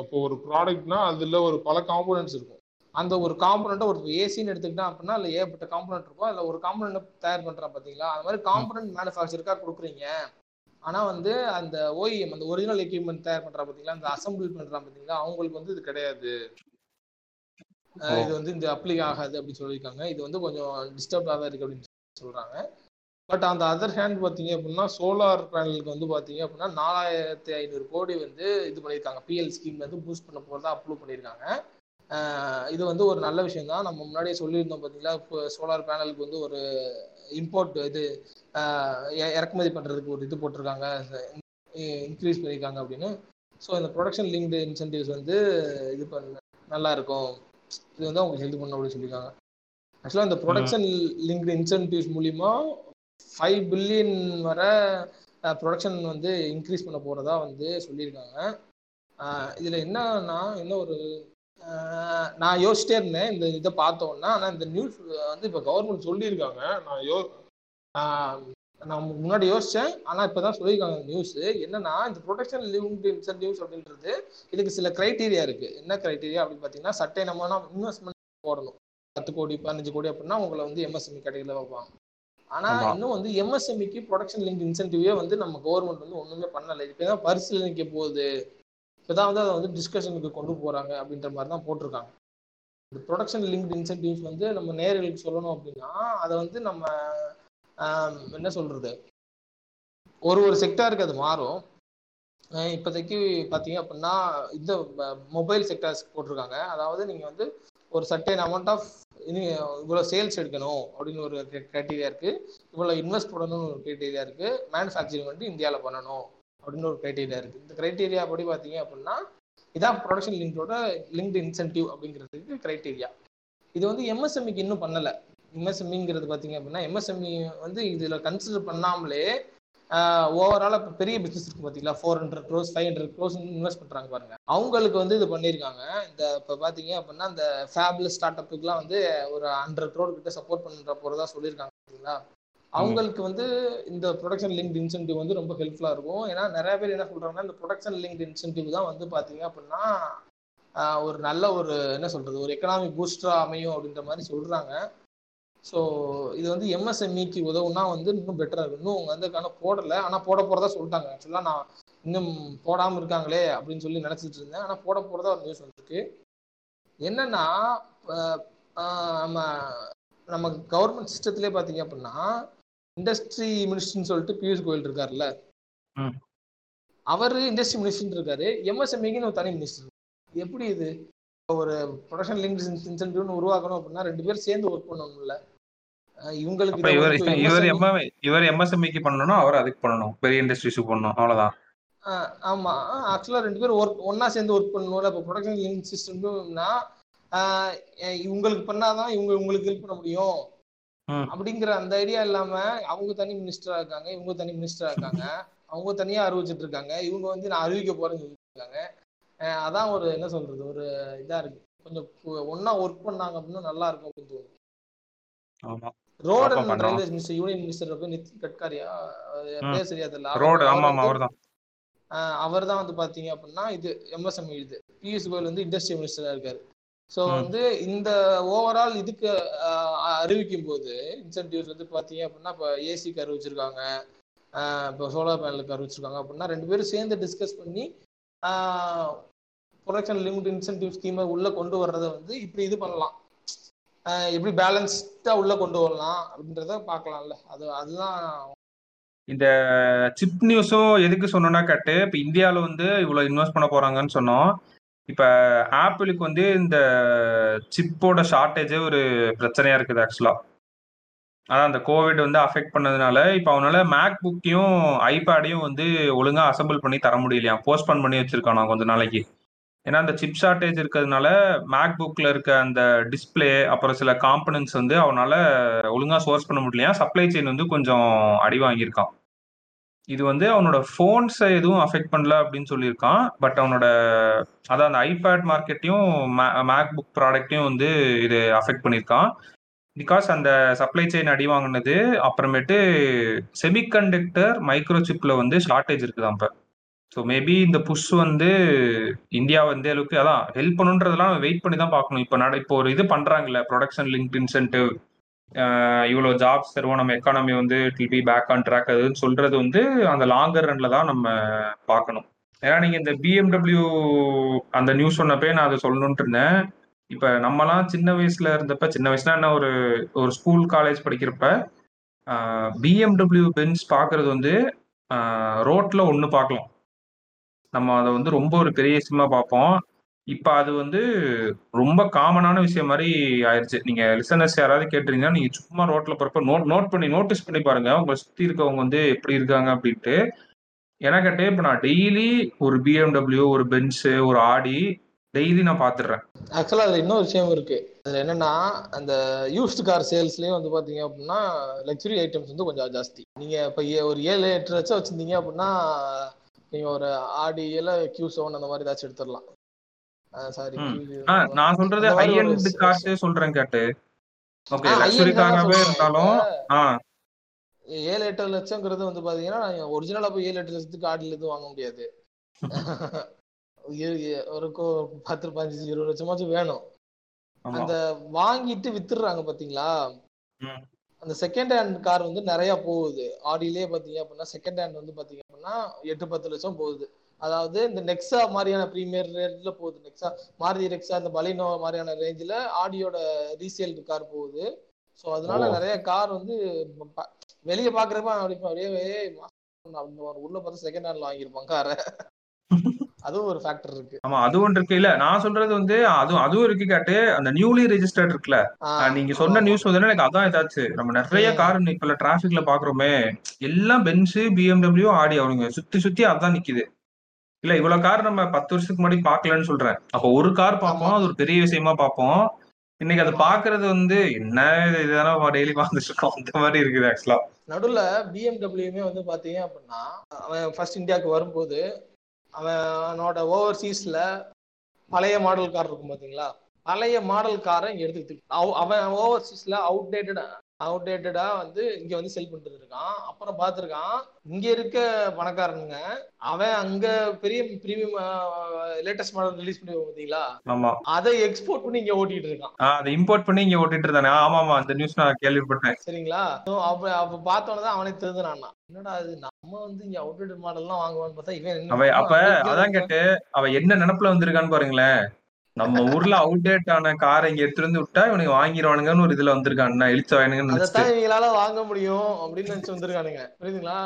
இப்போ ஒரு ப்ராடக்ட்னா அதுல ஒரு பல காம்போனன்ட்ஸ் இருக்கும். அந்த ஒரு காம்பனண்ட்டை ஒரு ஏசின்னு எடுத்துக்கிட்டா அப்படின்னா அதில் ஏற்பட்ட காம்பனண்ட் இருக்கும். அதில் ஒரு காம்பனண்ட் தயார் பண்ணுறான் பார்த்தீங்களா அது மாதிரி காம்பனண்ட் மேனுஃபேக்சருக்காக கொடுக்குறீங்க. ஆனால் வந்து அந்த ஓஇஎம் அந்த ஒரிஜினல் எக்யூப்மெண்ட் தயார் பண்ணுறா பார்த்தீங்களா அந்த அசம்பிள் பண்ணுறான் பார்த்தீங்களா அவங்களுக்கு வந்து இது கிடையாது. இது வந்து இந்த அப்ளிக் ஆகாது அப்படின்னு சொல்லியிருக்காங்க. இது வந்து கொஞ்சம் டிஸ்டர்பாக தான் இருக்கு அப்படின்னு சொல்றாங்க. பட் அந்த அதர் ஹேண்ட் பார்த்தீங்க அப்படின்னா சோலார் பேனலுக்கு வந்து பார்த்தீங்க அப்படின்னா நாலாயிரத்தி ஐநூறு கோடி வந்து இது பண்ணியிருக்காங்க. பிஎல் ஸ்கீம் வந்து பூஸ்ட் பண்ண போகிறதா அப்ரூவ் பண்ணியிருக்காங்க. இது வந்து ஒரு நல்ல விஷயம் தான் நம்ம முன்னாடியே சொல்லியிருந்தோம் பார்த்தீங்களா இப்போ சோலார் பேனலுக்கு வந்து ஒரு இம்போர்ட் இது இறக்குமதி பண்ணுறதுக்கு ஒரு இது போட்டிருக்காங்க. இன்க்ரீஸ் பண்ணியிருக்காங்க அப்படின்னு. ஸோ இந்த ப்ரொடக்ஷன் லிங்க்டு இன்சென்டிவ்ஸ் வந்து இது பண்ண நல்லா இருக்கும். இது வந்து அவங்க ஹெல்ப் பண்ண அப்படின்னு சொல்லியிருக்காங்க ஆக்சுவலாக இந்த ப்ரொடக்ஷன் லிங்க்டு இன்சென்டிவ்ஸ் மூலிமா ஃபைவ் பில்லியன் வர ப்ரொடக்ஷன் வந்து இன்க்ரீஸ் பண்ண போகிறதா வந்து சொல்லியிருக்காங்க. இதில் என்னன்னா என்ன ஒரு நான் யோசிச்சிட்டே இருந்தேன். இந்த இதை பார்த்தோன்னா ஆனால் இந்த நியூஸ் வந்து இப்போ கவர்மெண்ட் சொல்லியிருக்காங்க. நான் யோ நான் முன்னாடி யோசிச்சேன். ஆனால் இப்போ தான் சொல்லியிருக்காங்க நியூஸ் என்னன்னா இந்த ப்ரொடெக்ஷன் லிங்க் இன்சென்டிவ்ஸ் அப்படின்றது இதுக்கு சில கிரைட்டீரியா இருக்கு. என்ன கிரைட்டீரியா அப்படின்னு பார்த்தீங்கன்னா சட்டை நம்ம இன்வெஸ்ட்மெண்ட் போடணும். பத்து கோடி பதினஞ்சு கோடி அப்படின்னா உங்களை வந்து எம்எஸ்எம்இ கடையில் வைப்பாங்க. ஆனா ஆமா. இன்னும் வந்து எம்எஸ்எம்இக்கு ப்ரொடக்ஷன் லிங்க் இன்சென்டிவே வந்து நம்ம கவர்மெண்ட் வந்து ஒண்ணுமே பண்ணல. இப்பதான் பரிசீலனைக்க போகுது. இப்போதான் வந்து அதை வந்து டிஸ்கஷனுக்கு கொண்டு போறாங்க அப்படின்ற மாதிரி தான் போட்டிருக்காங்க. இந்த ப்ரொடக்ஷன் லிங்க்டு இன்சென்டிவ்ஸ் வந்து நம்ம நேர்களுக்கு சொல்லணும் அப்படின்னா அதை வந்து நம்ம என்ன சொல்றது? ஒரு ஒரு செக்டாருக்கு அது மாறும். இப்போதைக்கு பார்த்தீங்க அப்படின்னா இந்த மொபைல் செக்டார்ஸ் போட்டிருக்காங்க. அதாவது நீங்கள் வந்து ஒரு சர்டைன் அமௌண்ட் ஆஃப் இனி இவ்வளோ சேல்ஸ் எடுக்கணும் அப்படின்னு ஒரு க்ரைட்டீரியா இருக்குது இவ்வளோ இன்வெஸ்ட் பண்ணணும்னு ஒரு க்ரைட்டீரியா இருக்குது மேனுஃபேக்சரிங் வந்து இந்தியாவில் பண்ணணும். அப்படின்னு ஒரு க்ரைட்டீரியா இருக்கு. இந்த க்ரைட்டீரியா படி பார்த்தீங்க அப்படின்னா இதான் ப்ரொடக்ஷன் லிங்கோட லிங்க்டு இன்சென்டிவ் அப்படிங்கிறதுக்கு க்ரைட்டீரியா இது வந்து எம்எஸ்எம்இக்கு இன்னும் பண்ணலை. எம்எஸ்எம்இங்கிறது பார்த்தீங்க அப்படின்னா எம்எஸ்எம்இ வந்து இதில் கன்சிடர் பண்ணாமலே ஓவரால் இப்போ பெரிய பிஸ்னஸ் இருக்கு பார்த்தீங்களா? Four hundred crores five hundred crores invest பண்ணுறாங்க பாருங்க. அவங்களுக்கு வந்து இது பண்ணியிருக்காங்க. இந்த இப்போ பார்த்தீங்க அப்படின்னா இந்த ஃபேப்ல ஸ்டார்ட் அப்புக்குலாம் வந்து ஒரு ஹண்ட்ரட் க்ரோர் கிட்ட சப்போர்ட் பண்ணுற போகிறதா சொல்லியிருக்காங்க பார்த்தீங்களா? அவங்களுக்கு வந்து இந்த ப்ரொடக்ஷன் லிங்க் இன்சென்டிவ் வந்து ரொம்ப ஹெல்ப்ஃபுல்லாக இருக்கும். ஏன்னா நிறைய பேர் என்ன சொல்றாங்கன்னா இந்த ப்ரொடக்ஷன் லிங்க் இன்சென்டிவ் தான் வந்து பார்த்தீங்க அப்படின்னா ஒரு நல்ல ஒரு என்ன சொல்றது ஒரு எக்கனாமிக் பூஸ்டரா அமையும் அப்படின்ற மாதிரி சொல்றாங்க. ஸோ இது வந்து எம்எஸ்எம்இக்கு உதவுனா வந்து இன்னும் பெட்டரா இருக்கும். இன்னும் அவங்க வந்து அதுக்கான போடல. ஆனா போட போறதா சொல்லிட்டாங்க. ஆக்சுவலா நான் இன்னும் போடாம இருக்காங்களே அப்படின்னு சொல்லி நினைச்சிட்டு இருந்தேன். ஆனா போட போறதா ஒரு நியூஸ் வந்துருக்கு. என்னன்னா நம்ம நம்ம கவர்மெண்ட் சிஸ்டத்திலே பார்த்தீங்க அப்படின்னா இண்டஸ்ட்ரி மினிஸ்டர்னு சொல்லிட்டு பியூஷ் கோயல் இருக்காருல்ல. அவர் இண்டஸ்ட்ரி மினிஸ்டர் இருக்காரு. எம்எஸ்எம்இக்குன்னு ஒரு தனி மினிஸ்டர் எப்படி இது? ஒரு ப்ரொடக்ஷன் லிங்க் இன்சென்டிவ்னு உருவாக்கணும் அப்படின்னா ரெண்டு பேரும் சேர்ந்து ஒர்க் பண்ணணும்ல. இவங்களுக்கு இவர் இவர் இவர் எம்எஸ்எம்இக்கு பண்ணணும் அவர் அதுக்கு பண்ணணும். பெரிய இண்டஸ்ட்ரீஸுக்கு பண்ணணும். அவ்வளவுதான். ஆமா. ஆக்சுவலா ரெண்டு பேரும் ஒர்க் ஒன்னா சேர்ந்து ஒர்க் பண்ணணும்ல. இப்போ ப்ரொடக்ஷன் லிங்க் சிஸ்டம்னா இவங்களுக்கு பண்ணாதான் இவங்க உங்களுக்கு ஹெல்ப் பண்ண முடியும். அப்படிங்கிற அந்த ஐடியா இல்லாம அவங்க தனி மினிஸ்டரா இருக்காங்க இவங்க தனி மினிஸ்டரா இருக்காங்க அவங்க தனியா அறிவிச்சிட்டு இருக்காங்க இவங்க வந்து நான் அறிவிக்க போறேன்னு அஹ் அதான் ஒரு என்ன சொல்றது ஒரு இதா இருக்கு. கொஞ்சம் ஒண்ணா ஒர்க் பண்ணாங்க அப்படின்னா நல்லா இருக்கும் அப்படின்னு தோணுது ஆமா. Road. Railway minister union minister போய் நிதின் கட்காரியா. பேர் சரியா தெரியல. ரோடு ஆமா அவர்தான். அவர் தான் வந்து பாத்தீங்க அப்படின்னா இது எம்எஸ்எம்இ இது. பியூஷ் கோயல் வந்து இண்டஸ்ட்ரி மினிஸ்டரா இருக்காரு. ஸோ. வந்து இந்த ஓவரால் இதுக்கு அறிவிக்கும் போது இன்சென்டிவ்ஸ் வந்து பாத்தீங்க அப்படின்னா இப்போ ஏசிக்கு அறிவிச்சிருக்காங்க. ஆஹ், இப்போ சோலார் பேனலுக்கு அறிவிச்சிருக்காங்க அப்படின்னா ரெண்டு பேரும் சேர்ந்து டிஸ்கஸ் பண்ணி ப்ரொடக்ஷன் லிமிட் இன்சென்டிவ் ஸ்கீமை உள்ள கொண்டு வர்றதை வந்து இப்படி இது பண்ணலாம். எப்படி பேலன்ஸ்டா உள்ள கொண்டு வரலாம் அப்படின்றத பார்க்கலாம்ல. அது அதுதான் இந்த சிப் நியூஸும் எதுக்கு சொன்னோம்னா கட்டு. இப்ப இந்தியாவில் வந்து இவ்வளவு இன்வெஸ்ட் பண்ண போறாங்கன்னு சொன்னோம். இப்ப ஆப்பிளுக்கு வந்து இந்த சிப்போட ஷார்ட்டேஜே ஒரு பிரச்சனையா இருக்குது ஆக்சுவலா அதான் அந்த கோவிட் வந்து அஃபெக்ட் பண்ணதுனால இப்போ அவனால மேக் புக்கையும் ஐபேடையும் வந்து ஒழுங்கா அசம்பிள் பண்ணி தர முடியலையா? போஸ்ட்போன் பண்ணி வச்சிருக்கானா கொஞ்ச நாளைக்கு. ஏன்னா அந்த சிப் ஷார்ட்டேஜ் இருக்கிறதுனால மேக் புக்ல இருக்க அந்த டிஸ்பிளே அப்புறம் சில காம்பனன்ட்ஸ் வந்து அவனால ஒழுங்கா சோர்ஸ் பண்ண முடியலையா? சப்ளை செயின் வந்து கொஞ்சம் அடி வாங்கியிருக்கான். இது வந்து அவனோட ஃபோன்ஸை எதுவும் அஃபெக்ட் பண்ணல அப்படின்னு சொல்லியிருக்கான். பட் அவனோட அதான் அந்த ஐபேட் மார்க்கெட்டையும் மேக் புக் ப்ராடக்ட்டையும் வந்து இது அஃபெக்ட் பண்ணியிருக்கான். பிகாஸ் அந்த சப்ளை செயின் அடி வாங்கினது அப்புறமேட்டு செமிகண்டக்டர் மைக்ரோ சிப்பில் வந்து ஷார்ட்டேஜ் இருக்குதான் இப்போ. ஸோ மேபி இந்த புஷ் வந்து இந்தியா வந்து அளவுக்கு அதான் ஹெல்ப் பண்ணுன்றதெல்லாம் வெயிட் பண்ணி தான் பார்க்கணும். இப்போ நட இப்போ ஒரு இது பண்ணுறாங்கல்ல ப்ரொடக்ஷன் லிங்க் இன்சென்டிவ் இவ்வளோ ஜாப்ஸ் தருவோம். நம்ம எக்கானமி வந்து it be back on track அதுன்னு சொல்றது வந்து அந்த லாங்கர் ரன்ல தான் நம்ம பார்க்கணும். ஏன்னா நீங்க இந்த பிஎம்டபிள்யூ அந்த நியூஸ் சொன்னப்பே நான் அதை சொல்லணுன்ட்டு இருந்தேன். இப்ப நம்மலாம் சின்ன வயசுல இருந்தப்ப சின்ன வயசுல என்ன ஒரு ஒரு ஸ்கூல் காலேஜ் படிக்கிறப்ப பிஎம்டபிள்யூ பென்ஸ் பார்க்கறது வந்து ரோட்ல ஒன்று பார்க்கலாம். நம்ம அதை வந்து ரொம்ப ஒரு பெரிய விஷயமா பார்ப்போம். இப்போ அது வந்து ரொம்ப காமனான விஷயம் மாதிரி ஆயிடுச்சு நீங்க லிசனர்ஸ் யாராவது கேட்டிருந்தீங்கன்னா நீங்க சும்மா ரோட்ல போறப்ப நோட் நோட் பண்ணி நோட்டீஸ் பண்ணி பாருங்க. உங்க சுத்தி இருக்கவங்க வந்து எப்படி இருக்காங்க அப்படின்ட்டு. எனக்கு கேட்டே இப்போ நான் டெய்லி ஒரு பிஎம்டபிள்யூ ஒரு பென்ஸ் ஒரு ஆடி டெய்லி நான் பார்த்துடுறேன் ஆக்சுவலா அதுல இன்னொரு விஷயம் இருக்கு. அதுல என்னன்னா அந்த யூஸ்டு கார் சேல்ஸ்லயும் வந்து பாத்தீங்க அப்படின்னா லக்ஸுரி ஐட்டம்ஸ் வந்து கொஞ்சம் ஜாஸ்தி. நீங்க இப்ப ஏ- ஒரு ஏழு எட்டு லட்சம் வச்சிருந்தீங்க அப்படின்னா நீங்க ஒரு ஆடி இல்ல கியூ செவன் அந்த மாதிரி ஏதாச்சும் எடுத்துடலாம். நான் சொல்றது ஹை எண்ட் கார்ஸே சொல்றேன் கேட்டு. Okay ah, high luxury end car தான் காராவே சொல்றேன். இருந்தாலும் ஏழு எட்டு லட்சங்கிறது வந்து பாத்தீங்கன்னா ஒரிஜினலா போய் ஏழு எட்டு லட்சத்துக்கு ஆடியில் எதுவும் வாங்க முடியாது. ஒரு பத்து பதினஞ்சு இருபது லட்சமாச்சும் வேணும். அந்த வாங்கிட்டு வித்துடுறாங்க பாத்தீங்களா. அந்த செகண்ட் ஹேண்ட் கார் வந்து நிறைய போகுது. ஆடியிலே பாத்தீங்க அப்படின்னா செகண்ட் ஹேண்ட் வந்து பாத்தீங்க அப்படின்னா எட்டு பத்து லட்சம் போகுது. அதாவது இந்த நெக்ஸா மாதிரியான ப்ரீமியர் ரேட்ல போகுது. நெக்ஸா மாருதி நெக்ஸா இந்த பலினோ மாதிரியான ரேஞ்சில் ஆடியோட ரீசேல் கார் போகுது. ஸோ அதனால. நிறைய கார் வந்து வெளிய பாக்குறப்ப அப்படி அப்படியே உள்ள பார்த்து செகண்ட் ஹேண்ட்ல வாங்கியிருப்பான் காரை அதுவும் ஒரு ஃபேக்டர் இருக்கு. ஆமா அது ஒன்று இருக்கு. இல்ல நான் சொல்றது வந்து அதுவும் அதுவும் இருக்கு கேட்டு அந்த நியூலி ரெஜிஸ்டர்ட் இருக்குல்ல நீங்க சொன்ன நியூஸ் வந்து எனக்கு அதான் ஏதாச்சு நம்ம நிறைய. கார் இப்ப டிராபிக்ல பாக்குறோமே எல்லாம் பென்ஸ் பிஎம்டபிள்யூ ஆடி அவனுங்க சுத்தி சுத்தி அதான் நிக்குது. இல்ல இவ்வளவு கார் நம்ம பத்து வருஷத்துக்கு முன்னாடி பாக்கலன்னு சொல்றேன். அப்ப ஒரு கார் பார்ப்போம் அது ஒரு பெரிய விஷயமா பார்ப்போம் இன்னைக்கு அதை பாக்குறது வந்து என்ன இதுதானே டெய்லி பார்த்துட்டு இருக்கோம். அந்த மாதிரி இருக்குது ஆக்சுவலா நடுவுல பிஎம்டபிள்யூமே வந்து பாத்தீங்க அப்படின்னா அவன் ஃபர்ஸ்ட் இந்தியாவுக்கு வரும்போது அவன் அவனோட ஓவர்சீஸ்ல பழைய மாடல் கார் இருக்கும் பாத்தீங்களா? பழைய மாடல் காரை எடுத்துக்கிட்டு அவன் ஓவர்சீஸ்ல அவுடேட்டடா அவுடேட்டடா வந்து இங்க வந்து செல் பண்ணிட்டு இருக்கான். அப்புறம் பார்த்திருக்கான் இங்க இருக்க பணக்காரனுங்க அவன் அங்க பெரிய பிரீமியம் லேட்டஸ்ட் மாடல் ரிலீஸ் பண்ணி பாத்தீங்களா ஆமா. அதை எக்ஸ்போர்ட் பண்ணி இங்க ஓட்டிட்டு இருக்கான். அதை இம்போர்ட் பண்ணி இங்க ஓட்டிட்டு இருந்தானே. ஆமா ஆமா அந்த நியூஸ் நான் கேள்விப்பட்டேன். சரிங்களா? அப்ப அப்ப பார்த்தோன்னே தான் அவனே தெரிஞ்சுனான் என்னடா இது நம்ம வந்து இங்க அவுட்டேட் மாடல்லாம் வாங்குவான்னு பார்த்தா இவன் அவன் அப்ப அதான் கேட்டு அவன் என்ன நினைப்புல வந்திருக்கான்னு பாருங்களேன். நம்ம ஊர்ல அவுடேட் ஆன காரை இங்க எடுத்துட்டு வந்து விட்டா இவனுக்கு வாங்கிடுவானுங்கன்னு ஒரு இதுல வந்திருக்கான். நினைச்சிட்டு அதைத்தான் இவங்களால வாங்க முடியும் அப்படின்னு நினைச்சு வந்திருக்கானுங்க. புரியுதுங்களா?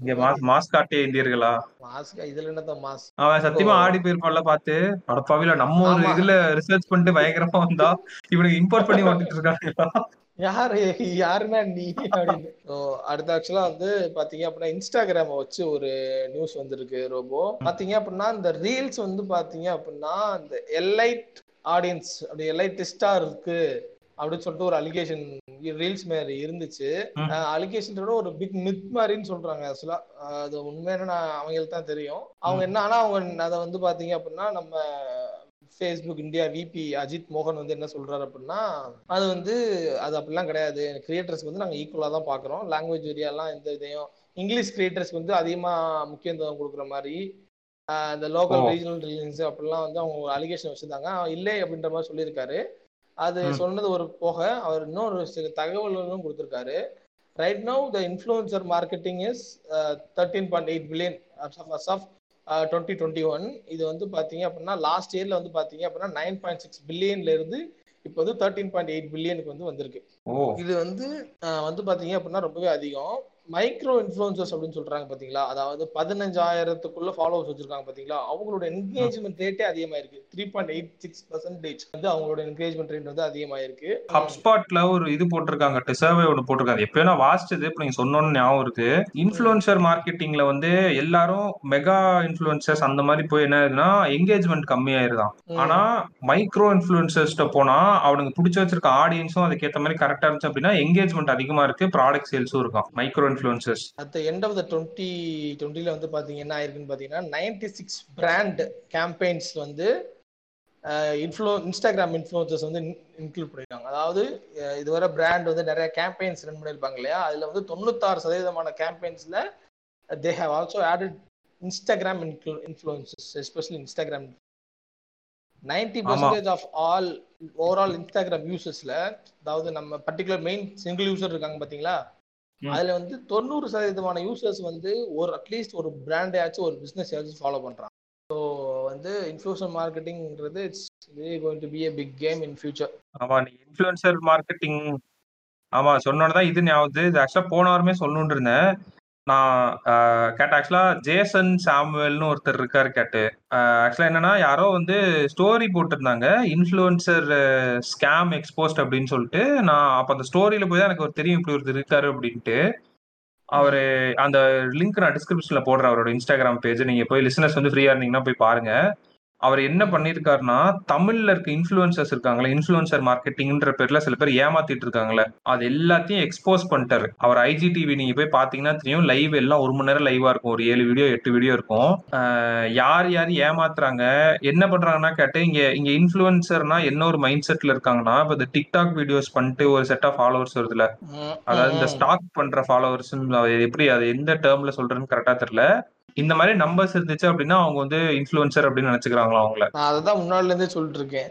இங்க மாஸ் மாஸ் காட்டிய இந்தியர்களா? மாஸ்க் இதுல என்னதான் மாஸ்? அவன் சத்தியமா. ஆடி போயிருப்பான்ல பார்த்து. அடப்பாவில நம்ம ஒரு. இதுல ரிசர்ச் பண்ணிட்டு பயங்கரமா வந்தா இவனுக்கு இம்போர்ட் பண்ணி ஓட்டிட்டு இருக்கானுங்களா? யாரு? யாருன்னா நீ அப்படின்னு. அடுத்த ஆக்சுவலா வந்து பாத்தீங்க அப்படின்னா இன்ஸ்டாகிராம வச்சு ஒரு நியூஸ் வந்திருக்கு ரோபோ பாத்தீங்க அப்படின்னா இந்த ரீல்ஸ் வந்து பாத்தீங்க அப்படின்னா இந்த எல்லைட் ஆடியன்ஸ் அப்படி எல்லைட்டிஸ்டா இருக்கு அப்படின்னு சொல்லிட்டு ஒரு அலிகேஷன் ரீல்ஸ் மாதிரி இருந்துச்சு. அலிகேஷன் ஒரு பிக் மித் மாதிரின்னு சொல்றாங்க ஆக்சுவலா அது உண்மையான அவங்களுக்கு தான் தெரியும். அவங்க என்ன ஆனா அவங்க அதை வந்து பாத்தீங்க அப்படின்னா நம்ம ஃபேஸ்புக் இந்தியா விபி அஜித் மோகன் வந்து என்ன சொல்றாரு அப்படின்னா அது வந்து அது அப்படிலாம் கிடையாது. கிரியேட்டர்ஸ்க்கு வந்து நாங்கள் ஈக்குவலாக தான் பார்க்குறோம். லாங்குவேஜ் ஏரியாலாம் எந்த இதையும் இங்கிலீஷ் கிரியேட்டர்ஸ்க்கு வந்து அதிகமாக முக்கியத்துவம் கொடுக்குற மாதிரி இந்த லோக்கல். ரீஜனல் ரிலீஜன்ஸ் அப்படிலாம் வந்து அவங்க ஒரு அலிகேஷன் வச்சிருந்தாங்க. இல்லை அப்படின்ற மாதிரி சொல்லியிருக்காரு. அது. சொன்னது ஒரு போக அவர் இன்னொரு சில தகவல்களும் கொடுத்துருக்காரு. Right now the influencer marketing is thirteen point eight billion of twenty twenty one இது வந்து பாத்தீங்க அப்படின்னா லாஸ்ட் இயர்ல வந்து பாத்தீங்க அப்படின்னா நைன் பாயிண்ட் சிக்ஸ் பில்லியன்ல இருந்து இப்போ வந்து தேர்ட்டீன் பாயிண்ட் எயிட் பில்லியனுக்கு வந்து வந்திருக்கு. இது வந்து வந்து பாத்தீங்க அப்படின்னா ரொம்பவே அதிகம். மைக்ரோ இன்ஃப்ளூயன்சர்ஸ் அப்படின்னு சொல்றாங்க பாத்தீங்களா? அதாவது பதினஞ்சாயிரத்துக்குள்ள ஃபாலோவர்ஸ் வச்சிருக்காங்க பாத்தீங்களா? அவங்களோட என்கேஜ்மெண்ட் ரேட்டே அதிகமாயிருக்கு. Three point eight six percentage வந்து அவங்களோட என்கேஜ்மெண்ட் ரேட் வந்து அதிகமாயிருக்கு. ஹப்ஸ்பாட்ல ஒரு இது போட்டிருக்காங்க சர்வே ஒன்று போட்டிருக்காங்க. எப்பயோ நான் வாசிச்சது இப்போ நீங்க சொன்னோன்னு ஞாபகம் இருக்கு. இன்ஃப்ளூயன்சர் மார்க்கெட்டிங்ல வந்து எல்லாரும் மெகா இன்ஃப்ளூயன்சர்ஸ் அந்த மாதிரி போய் என்ன ஆகுதுன்னா என்கேஜ்மெண்ட் கம்மியாயிருதான். ஆனா மைக்ரோ இன்ஃப்ளூயன்சர்ஸ்ட போனா அவனுக்கு பிடிச்ச வச்சிருக்க ஆடியன்ஸும் அதுக்கேற்ற மாதிரி கரெக்டா இருந்துச்சு அப்படின்னா என்கேஜ்மெண்ட் அதிகமா இருக்கு ப்ராடக்ட் சேல்ஸும் இருக்கும். Micro influencers at the end of the twenty டுவெண்ட்டில வந்து பாத்தீங்க என்ன ஆயிருக்குன்னு பாத்தீங்கன்னா நைன்டி சிக்ஸ் பிராண்ட் கேம்பெயின்ஸ் வந்து இன்ஃப்ளூ இன்ஸ்டாகிராம் இன்ஃப்ளூயன்சர்ஸ் வந்து இன்க்ளூட் பண்ணிருக்காங்க அதாவது இதுவரை பிராண்ட் வந்து நிறைய கேம்பெயின்ஸ் ரன் பண்ணியிருப்பாங்க இல்லையா அதுல வந்து தொண்ணூத்தாறு சதவீதமான கேம்பெயின்ஸ்ல they have also added Instagram influences especially Instagram ninety. Percentage of all overall Instagram யூசர்ஸ்ல அதாவது நம்ம பர்டிகுலர் மெயின் சிங்கிள் யூசர் இருக்காங்க பாத்தீங்களா. அதுல வந்து தொண்ணூறு சதவீதமான யூசர்ஸ் வந்து ஒரு அட்லீஸ்ட் ஒரு பிராண்டையாச்சும் ஒரு பிசினஸ் ஏதாச்சும் ஃபாலோ பண்றாங்க. ஸோ வந்து influencer மார்க்கெட்டிங்கிறது it's going to be a big game in future ஆமா நீ இன்ஃப்ளூயன்சர் மார்க்கெட்டிங் ஆமா சொன்னோன்னு தான் இது ஞாபகம் இது ஆக்சுவலா போன வாரமே சொல்லணும்னு இருந்தேன். நான் கேட்ட ஆக்சுவலா ஜேசன் சாமுவேல்னு ஒருத்தர் இருக்காரு கேட்டு. ஆக்சுவலா என்னன்னா யாரோ வந்து ஸ்டோரி போட்டிருந்தாங்க. இன்ஃப்ளூயன்சர் ஸ்கேம் எக்ஸ்போஸ்ட் அப்படின்னு சொல்லிட்டு நான் அப்ப அந்த ஸ்டோரியில போய் தான் எனக்கு ஒரு தெரியும் இப்படி ஒருத்தர் இருக்காரு அப்படின்ட்டு. அவர் அந்த லிங்க் நான் டிஸ்கிரிப்ஷன்ல போடுறேன் அவரோட இன்ஸ்டாகிராம் பேஜ் நீங்க போய் லிசனர்ஸ் வந்து ஃப்ரீயா இருந்தீங்கன்னா போய் பாருங்க. அவர் என்ன பண்ணிருக்காருன்னா தமிழ்ல இருக்க இன்ஃப்ளூயன்சர்ஸ் இருக்காங்களே இன்ஃப்ளூயன்சர் மார்க்கெட்டிங்ன்ற பேர்ல சில பேர் ஏமாத்திட்டு இருக்காங்களே அது எல்லாத்தையும் எக்ஸ்போஸ் பண்ணிட்டாரு. அவர் ஐஜிடிவி நீங்க போய் பாத்தீங்கன்னா தெரியும் லைவ் எல்லாம் ஒரு மணி நேரம் லைவா இருக்கும். ஒரு ஏழு வீடியோ எட்டு வீடியோ இருக்கும். யார் யார் ஏமாத்துறாங்க என்ன பண்றாங்கன்னா கேட்டு இங்க இங்க இன்ஃப்ளூயன்சர்னா என்ன ஒரு மைண்ட் செட்ல இருக்காங்கன்னா இப்ப இந்த டிக்டாக் வீடியோஸ் பண்ணிட்டு ஒரு செட் ஆஃப் ஃபாலோவர்ஸ் வருதுல அதாவது இந்த ஸ்டாக் பண்ற ஃபாலோவர்ஸ் எப்படி அது எந்த டேர்ம்ல சொல்றேன்னு கரெக்டா தெரியல. இந்த மாதிரி நம்பர்ஸ் இருந்துச்சு அப்படின்னா அவங்க வந்து இன்ஃப்ளூயன்சர் அப்படின்னு நினைச்சுக்கிறாங்களா அவங்கள? நான் அதை தான் முன்னாடில இருந்தே சொல்லிட்டு இருக்கேன்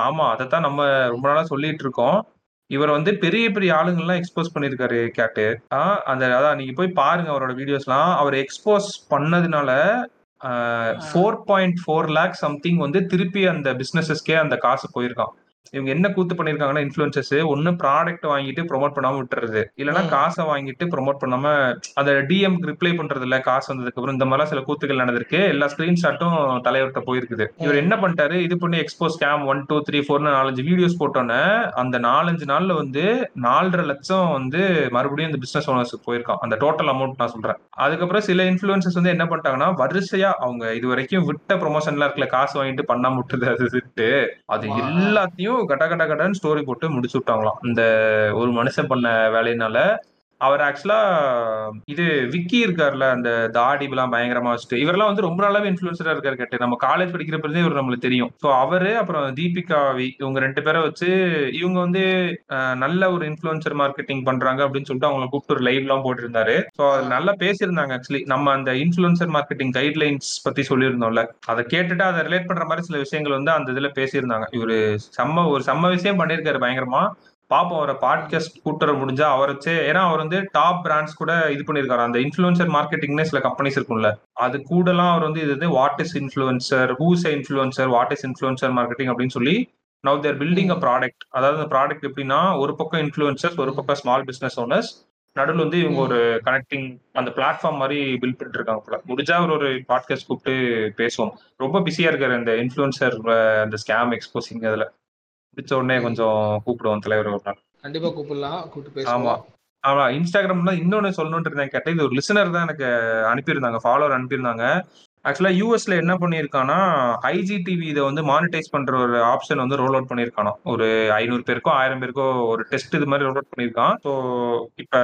ஆமா. அதைத்தான் நம்ம ரொம்ப நாளா சொல்லிட்டு இருக்கோம் இவர் வந்து பெரிய பெரிய ஆளுங்கள்லாம் எக்ஸ்போஸ் பண்ணிருக்காரு கேட்டு. அந்த அதான் நீங்க போய் பாருங்க அவரோட வீடியோஸ்லாம் அவர் எக்ஸ்போஸ் பண்ணதுனால four point four lakh something வந்து திருப்பி அந்த பிசினஸஸ்க்கே அந்த காசு போயிருக்கான் இவங்க என்ன கூத்து பண்ணிருக்காங்கன்னா இன்ஃபுளுசர்ஸ் ஒன்னு ப்ராடக்ட் வாங்கிட்டு ப்ரோமோட் பண்ணாம விட்டுறது. இல்லைன்னா. காசை வாங்கிட்டு ப்ரோமோட் பண்ணாம அந்த டிஎம் ரிப்ளை பண்றது இல்ல காசு வந்ததுக்கு அப்புறம். இந்த மாதிரிலாம் சில கூத்துகள் நடந்திருக்கு. எல்லா ஸ்கிரீன்ஷாட்டும் தலைவர்கிட்ட போயிருக்குது. இவர் என்ன பண்ணிட்டாரு? இது பண்ணி expose scam one two three ஃபோர்னு நாலஞ்சு வீடியோஸ் போட்டோன்னே அந்த நாலஞ்சு நாள்ல வந்து நாலரை லட்சம் வந்து மறுபடியும் இந்த பிசினஸ் ஓனர்ஸுக்கு போயிருக்கான். அந்த டோட்டல் அமௌண்ட் நான் சொல்றேன். அதுக்கப்புறம் சில இன்ஃபுளுசர்ஸ் வந்து என்ன பண்ணிட்டாங்கன்னா வரிசையா அவங்க இது வரைக்கும் விட்ட ப்ரொமோஷன்லாம் இருக்குல்ல காசு வாங்கிட்டு பண்ணாம விட்டுறது அது அது ஆமா. எல்லாத்தையும் கட கட கடன்னு ஸ்டோரி போட்டு முடிச்சு விட்டாங்களாம். இந்த ஒரு மனுஷன் பண்ண வேலையினால அவர் ஆக்சுவலா இது விக்கி இருக்கார்ல அந்த தாடி எல்லாம் பயங்கரமா வச்சுட்டு. இவரெல்லாம் வந்து ரொம்ப நாளாவே இன்ஃபுளுசரா இருக்காரு கேட்டு நம்ம காலேஜ் படிக்கிறப்பதே இவர் நம்மளுக்கு தெரியும். ஸோ அவரு அப்புறம் தீபிகா வி இவங்க ரெண்டு பேரை வச்சு இவங்க வந்து நல்ல ஒரு இன்ஃபுளுசர் மார்க்கெட்டிங் பண்றாங்க அப்படின்னு சொல்லிட்டு அவங்கள கூப்பிட்டு ஒரு லைவ் எல்லாம் போட்டிருந்தாரு. ஸோ நல்லா பேசியிருந்தாங்க ஆக்சுவலி நம்ம அந்த இன்ஃபுளுசர் மார்க்கெட்டிங் கைட்லைன்ஸ் பத்தி சொல்லியிருந்தோம்ல. அதை கேட்டுட்டு அதை ரிலேட் பண்ற மாதிரி சில விஷயங்கள் வந்து அந்த இதுல பேசியிருந்தாங்க. இவரு செம்ம ஒரு செம்ம விஷயம் பண்ணியிருக்காரு பயங்கரமா. பாப்போம் அவரை பாட்காஸ்ட் கூட்டுற முடிஞ்சா அவரை வச்சு ஏன்னா அவர் வந்து டாப் பிராண்ட்ஸ் கூட இது பண்ணியிருக்காரு. அந்த இன்ஃபுளுசர் மார்க்கெட்டிங்னு சில கம்பெனிஸ் இருக்கும்ல. அது கூடலாம் அவர் வந்து இது வந்து what is influencer who's influencer what is influencer marketing அப்படின்னு சொல்லி now they're building a product அதாவது அந்த ப்ராடக்ட் எப்படின்னா ஒரு பக்கம் இன்ஃபுளுசர்ஸ் ஒரு பக்கம் ஸ்மால் பிஸ்னஸ் ஓனர்ஸ் நடுவில் வந்து இவங்க ஒரு கனெக்டிங் அந்த பிளாட்ஃபார்ம் மாதிரி பில்ட் பண்ணிட்டு இருக்காங்க போல. முடிஞ்சா அவர் ஒரு பாட்காஸ்ட் கூப்பிட்டு பேசுவோம். ரொம்ப பிஸியா இருக்காரு இந்த இன்ஃபுளுசர் அந்த ஸ்கேம் எக்ஸ்போசிங் அதுல பிடிச்ச உடனே கொஞ்சம் கூப்பிடுவோம் தலைவர் ஒரு நாள். கண்டிப்பா கூப்பிடலாம் கூப்பிட்டு ஆமா. ஆமா இன்ஸ்டாகிராம்ல இன்னொன்னு சொல்லணும்னு இருந்தேன் கேட்டேன். இது ஒரு லிசனர் தான் எனக்கு அனுப்பியிருந்தாங்க ஃபாலோவர் அனுப்பியிருந்தாங்க. ஆக்சுவலா யூஎஸ்ல என்ன பண்ணியிருக்கானா ஐஜிடிவி இதை வந்து மானிட்டைஸ் பண்ற ஒரு ஆப்ஷன் வந்து ரோல் அவுட் பண்ணியிருக்கானோ ஒரு ஐநூறு பேருக்கோ ஆயிரம் பேருக்கோ ஒரு டெஸ்ட் இது மாதிரி ரோல் அவுட் பண்ணியிருக்கான். ஸோ இப்ப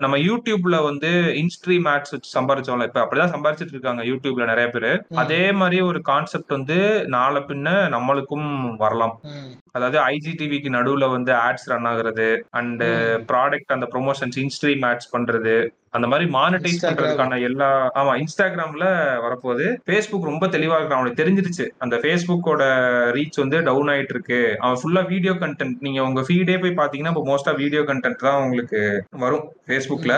நம்ம யூடியூப்ல வந்து இன்ஸ்ட்ரீம் ஆட்ஸ் வச்சு சம்பாரிச்சோம்ல இப்ப அப்படிதான் சம்பாரிச்சிட்டு இருக்காங்க யூடியூப்ல நிறைய பேர். அதே மாதிரி ஒரு கான்செப்ட் வந்து நாளை பின்ன நம்மளுக்கும் வரலாம். அதாவது ஐஜிடிவிக்கு நடுவுல வந்து ஆட்ஸ் ரன் ஆகுறது அண்ட் ப்ராடக்ட் அந்த ப்ரொமோஷன்ஸ் இன்ஸ்ட்ரீம் ஆட்ஸ் பண்றது அந்த மாதிரி மானிட்டைஸ். பண்றதுக்கான எல்லா ஆமா இன்ஸ்டாகிராம்ல வரப்போகுது. ஃபேஸ்புக் ரொம்ப தெளிவா இருக்கான் அவனுக்கு தெரிஞ்சிருச்சு. அந்த ஃபேஸ்புக்கோட ரீச் வந்து டவுன் ஆயிட்டு இருக்கு அவன் ஃபுல்லா வீடியோ கண்டென்ட் நீங்க உங்க ஃபீடே போய் பாத்தீங்கன்னா இப்போ மோஸ்டா வீடியோ கண்டென்ட் தான் உங்களுக்கு வரும் ஃபேஸ்புக்ல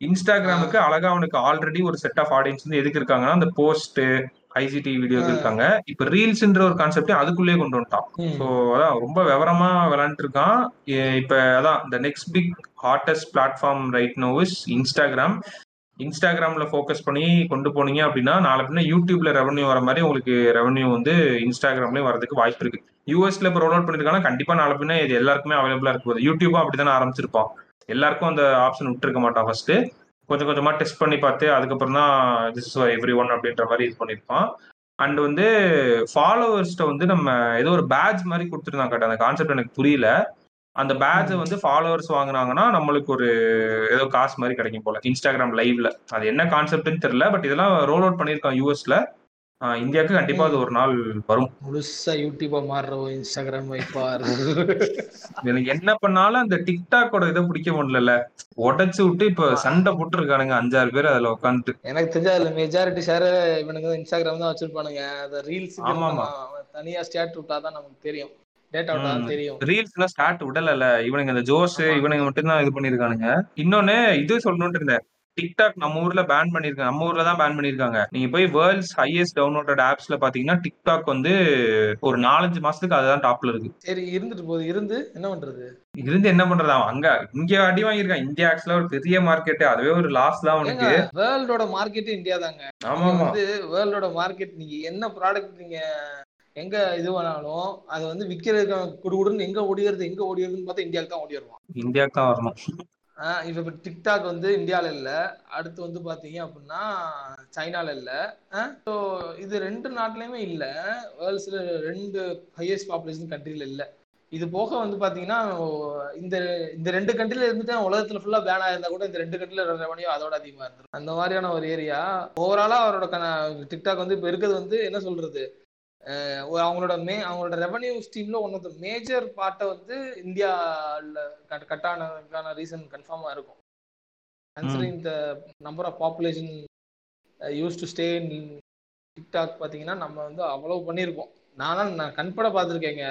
இன்ஸ்டாகிராமுக்கு அழகா அவனுக்கு ஆல்ரெடி ஒரு செட் ஆஃப் ஆடியன்ஸ் வந்து எதுக்கு இருக்காங்கன்னா அந்த போஸ்ட் ஐசிடி வீடியோஸ் இருக்காங்க. இப்ப ரீல்ஸ்ன்ற ஒரு கான்செப்ட் அதுக்குள்ளேயே கொண்டு வந்துட்டான். ஸோ அதான் ரொம்ப விவரமா விளையாண்டு இருக்கான். இப்ப அதான் இந்த next big hottest platform right now is Instagram இன்ஸ்டாகிராம்ல ஃபோக்கஸ் பண்ணி கொண்டு போனீங்க அப்படின்னா நாளை பின்ன யூடியூப்ல ரெவன்யூ வர மாதிரி உங்களுக்கு ரெவன்யூ வந்து இன்ஸ்டாகிராம்லயும் வரதுக்கு வாய்ப்பு இருக்கு. யூஎஸ்ல இப்போ ரோல் அவுட் பண்ணிருக்காங்கன்னா கண்டிப்பா நாளை பின்ன இது எல்லாருக்குமே அவைலபிளா இருக்கு போகுது. யூடியூபும் அப்படித்தானே ஆரம்பிச்சிருப்பான். எல்லாருக்கும் அந்த ஆப்ஷன் விட்டுருக்க மாட்டான் ஃபர்ஸ்ட் கொஞ்சம் கொஞ்சமா டெஸ்ட் பண்ணி பார்த்து அதுக்கப்புறம் தான் திஸ் இஸ் எவ்ரி ஒன் அப்படின்ற மாதிரி இது பண்ணியிருப்பான். அண்ட் வந்து ஃபாலோவர்ஸ்ட்ட வந்து நம்ம ஏதோ ஒரு பேட்ச் மாதிரி கொடுத்துருந்தாங்க கேட்ட அந்த கான்செப்ட் எனக்கு புரியல. அந்த பேட்சை வந்து ஃபாலோவர்ஸ் வாங்குனாங்கன்னா நம்மளுக்கு ஒரு ஏதோ காசு மாதிரி கிடைக்கும் போல. இன்ஸ்டாகிராம் லைவ்ல அது என்ன கான்செப்ட்னு தெரியல பட் இதெல்லாம் ரோல் அவுட் பண்ணியிருக்கான் யூஎஸ்ல இந்தியாவுக்கு கண்டிப்பா அது ஒரு நாள் வரும். முழுசா யூடியூபா மாறுறோம் இன்ஸ்டாகிராம் வைப்பார் எனக்கு என்ன பண்ணாலும் அந்த டிக்டாக்கோட இதை பிடிக்க முடியல உடைச்சு விட்டு இப்ப சண்டை போட்டு இருக்கானுங்க அஞ்சாறு பேர் அதுல உட்காந்துட்டு எனக்கு தெரிஞ்ச அதுல மெஜாரிட்டி ஷேர் இவனுங்க இன்ஸ்டாகிராம் தான் வச்சிருப்பானுங்க. அந்த ரீல்ஸ் ஆமா, ஆமா. தனியா ஸ்டேட் விட்டாதான் நமக்கு தெரியும். தெரியும். ரீல்ஸ்லாம் ஸ்டார்ட் விடல இவனுங்க இந்த ஜோஸ். இவனுங்க மட்டும் தான் இது பண்ணிருக்கானுங்க. இன்னொன்னு இது சொல்லணும்னு இருந்தேன். டிக்டாக் நம்ம ஊர்ல பேன் பண்ணிருக்காங்க நம்ம ஊர்ல தான் பேன் பண்ணிருக்காங்க. நீங்க போய் வேர்ல்ட்ஸ் ஹையஸ்ட் டவுன்லோடட் ஆப்ஸ்ல பாத்தீங்கன்னா டிக்டாக் வந்து ஒரு நாலஞ்சு மாசத்துக்கு அதுதான் டாப்ல இருக்கு. சரி இருந்துட்டு போகுது. இருந்து என்ன பண்றது? இருந்து என்ன பண்றது? அவன் அங்க இங்க அடி வாங்கியிருக்கான். இந்தியா ஆக்சுவலா ஒரு பெரிய மார்க்கெட் அதுவே ஒரு லாஸ் தான் அவனுக்கு. வேர்ல்டோட மார்க்கெட் இந்தியா தாங்க. ஆமா வந்து வேர்ல்டோட மார்க்கெட் நீங்க என்ன ப்ராடக்ட் நீங்க எங்க இது பண்ணாலும் அது வந்து விக்கிறதுக்கு குடுகுடுன்னு எங்க ஓடிடுறது எங்க ஓடிடுறதுன்னு பார்த்தா இந்தியாவுக்கு தான் ஓடிடுவான். இந்தியாவுக்கு தான் வரணும். இப்ப இப்போ டிக்டாக் வந்து இந்தியாவில் இல்ல. அடுத்து வந்து பாத்தீங்க அப்படின்னா சைனால இல்ல. ஸோ இது ரெண்டு நாட்டுலயுமே இல்ல. வேர்ல்ட்ஸ்ல ரெண்டு ஹையஸ்ட் பாப்புலேஷன் கண்ட்ரில இல்ல. இது போக வந்து பாத்தீங்கன்னா இந்த இந்த ரெண்டு கண்ட்ரில இருந்துட்டு உலகத்துல ஃபுல்லா பேன் ஆயிருந்தா கூட இந்த ரெண்டு கண்ட்ரில ரெவன்யூ அதோட அதிகமா இருந்துடும் அந்த மாதிரியான ஒரு ஏரியா ஓவராலா அவரோட டிக்டாக் வந்து இப்ப இருக்கிறது வந்து என்ன சொல்றது? அவங்களோட மே அவங்களோட ரெவன்யூ ஸ்ட்ரீம்ல ஒன் ஆஃப் த மேஜர் பார்ட்டை வந்து இந்தியாவில் கட் கட் ஆனதுக்கான ரீசன் கன்ஃபார்மாக இருக்கும். Considering the number of population use to stay in TikTok பார்த்தீங்கன்னா நம்ம வந்து அவ்வளவு பண்ணியிருக்கோம். நானும் நான் கண்பட பார்த்துருக்கேங்க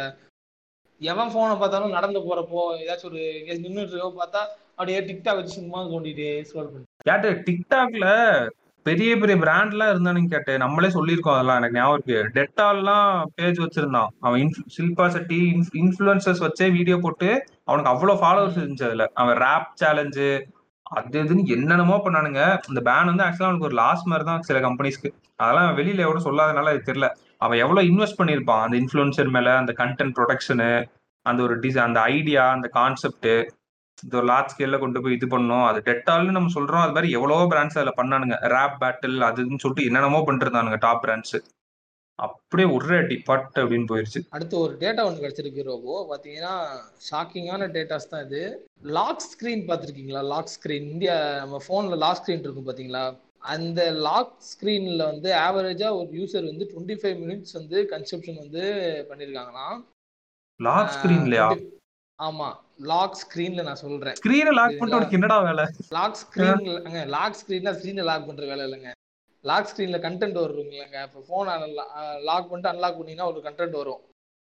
எவன் ஃபோனை பார்த்தாலும் நடந்து போறப்போ ஏதாச்சும் ஒரு எங்கேயாச்சும் நின்றுட்டு இருக்கோ பார்த்தா அப்படியே டிக்டாக் வச்சு சும்மா தோண்டிட்டு ஸ்க்ரோல் பண்ணி கேட்டு டிக்டாக்ல பெரிய பெரிய பிராண்ட் எல்லாம் கேட்டேன். கேட்டு நம்மளே சொல்லியிருக்கோம் அதெல்லாம். எனக்கு ஞாபகம் இருக்கு. டெட்டால்லாம் பேஜ் வச்சிருந்தான். அவன் இன்ஃப்- செட்டி இன்ஃபுளுசர்ஸ் வச்சே வீடியோ போட்டு அவனுக்கு அவ்வளவு ஃபாலோவர்ஸ் இருந்துச்சு அதுல. அவன் ரேப் சேலஞ்சு அது இதுன்னு என்னென்னமோ பண்ணானுங்க. இந்த பேன் வந்து ஆக்சுவலா அவனுக்கு ஒரு லாஸ் மாதிரி தான் சில கம்பெனிஸ்க்கு அதெல்லாம் வெளியில எவ்வளவு சொல்லாதனால அது தெரியல. அவன் எவ்வளவு இன்வெஸ்ட் பண்ணியிருப்பான்? அந்த இன்ஃபுளுசர் மேல அந்த கண்டென்ட் ப்ரொடக்ஷனு அந்த ஒரு டிசைன் அந்த ஐடியா அந்த கான்செப்ட் ஒரு லார்ஜ் ஸ்கேல்ல கொண்டு போய் இது பண்ணோம். அது டெட்டால்னு நம்ம சொல்றோம். அது மாதிரி எவ்வளவோ பிராண்ட்ஸ் அதுல பண்ணானுங்க. ரேப் பேட்டில் அது இதுன்னு சொல்லிட்டு என்னென்னமோ பண்ணிட்டு இருந்தானுங்க டாப் பிராண்ட்ஸ் அப்படியே ஒரு அடி பட் அப்படின்னு போயிருச்சு. அடுத்து ஒரு டேட்டா ஒன்று கிடைச்சிருக்கு ரோபோ. பார்த்தீங்கன்னா ஷாக்கிங்கான டேட்டாஸ் தான் இது. லாக் ஸ்க்ரீன் பார்த்துருக்கீங்களா? லாக் ஸ்க்ரீன் இந்தியா நம்ம ஃபோனில் லாக் ஸ்க்ரீன் இருக்கும் பார்த்தீங்களா அந்த லாக் ஸ்க்ரீனில் வந்து ஆவரேஜாக ஒரு யூசர் வந்து டுவெண்ட்டி ஃபைவ் மினிட்ஸ் வந்து கன்சப்ஷன் வந்து பண்ணியிருக்காங்களாம் லாக் ஸ்கிரீன்லயா ஆமா லாக் ஸ்க்ரீன்ல நான் சொல்றேன். ஸ்கிரீனை லாக் பண்ணிட்டு உனக்கு என்னடா வேலை? லாக் ஸ்க்ரீன்ல லாக் ஸ்க்ரீன்னா ஸ்க்ரீனை லாக் பண்ற வேலை இல்லைங்க. லாக் ஸ்க்ரீன்ல கண்டென்ட் வரும் இல்லைங்க. இப்போ ஃபோன் லாக் பண்ணிட்டு அன்லாக் பண்ணீங்கன்னா ஒரு கண்டென்ட் வரும்.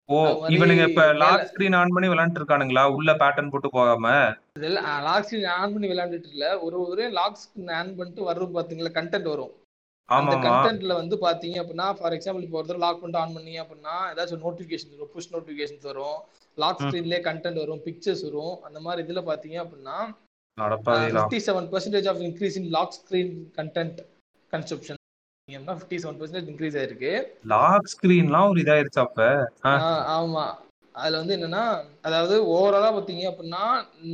ஓ இவனுங்க இப்ப லாக் ஸ்கிரீன் ஆன் பண்ணி விளையாண்டு இருக்கானுங்களா உள்ள பேட்டர்ன் போட்டு போகாம? லாக் ஸ்க்ரீன் ஆன் பண்ணி விளையாண்டுட்டு இல்ல. ஒரு ஒரு லாக் ஸ்க்ரீன் ஆன் பண்ணிட்டு வரும் பாத்தீங்களா? கண்டென்ட் வரும். அந்த கண்டென்ட்ல வந்து பாத்தீங்க அப்படின்னா ஃபார் எக்ஸாம்பிள் இப்போ ஒருத்தர் லாக் பண்ணிட்டு ஆன் பண்ணீங்க அப்படின்னா ஏதாச்சும் நோட்டிபிகேஷன் வரும் புஷ் நோட்டிபிகேஷன்ஸ் வரும் லாக். ஸ்க்ரீன்லேயே கண்டென்ட் வரும் பிக்சர்ஸ் வரும் அந்த மாதிரி இதுல பாத்தீங்க அப்படின்னா fifty seven percentage of increase in lock screen content consumption fifty seven percentage increase ஆயிருக்கு. லாக் ஸ்கிரீன்லாம் ஒரு இதாயிருச்சு அப்ப. ஆமா. அதுல வந்து என்னன்னா அதாவது ஓவராலா பாத்தீங்க அப்படின்னா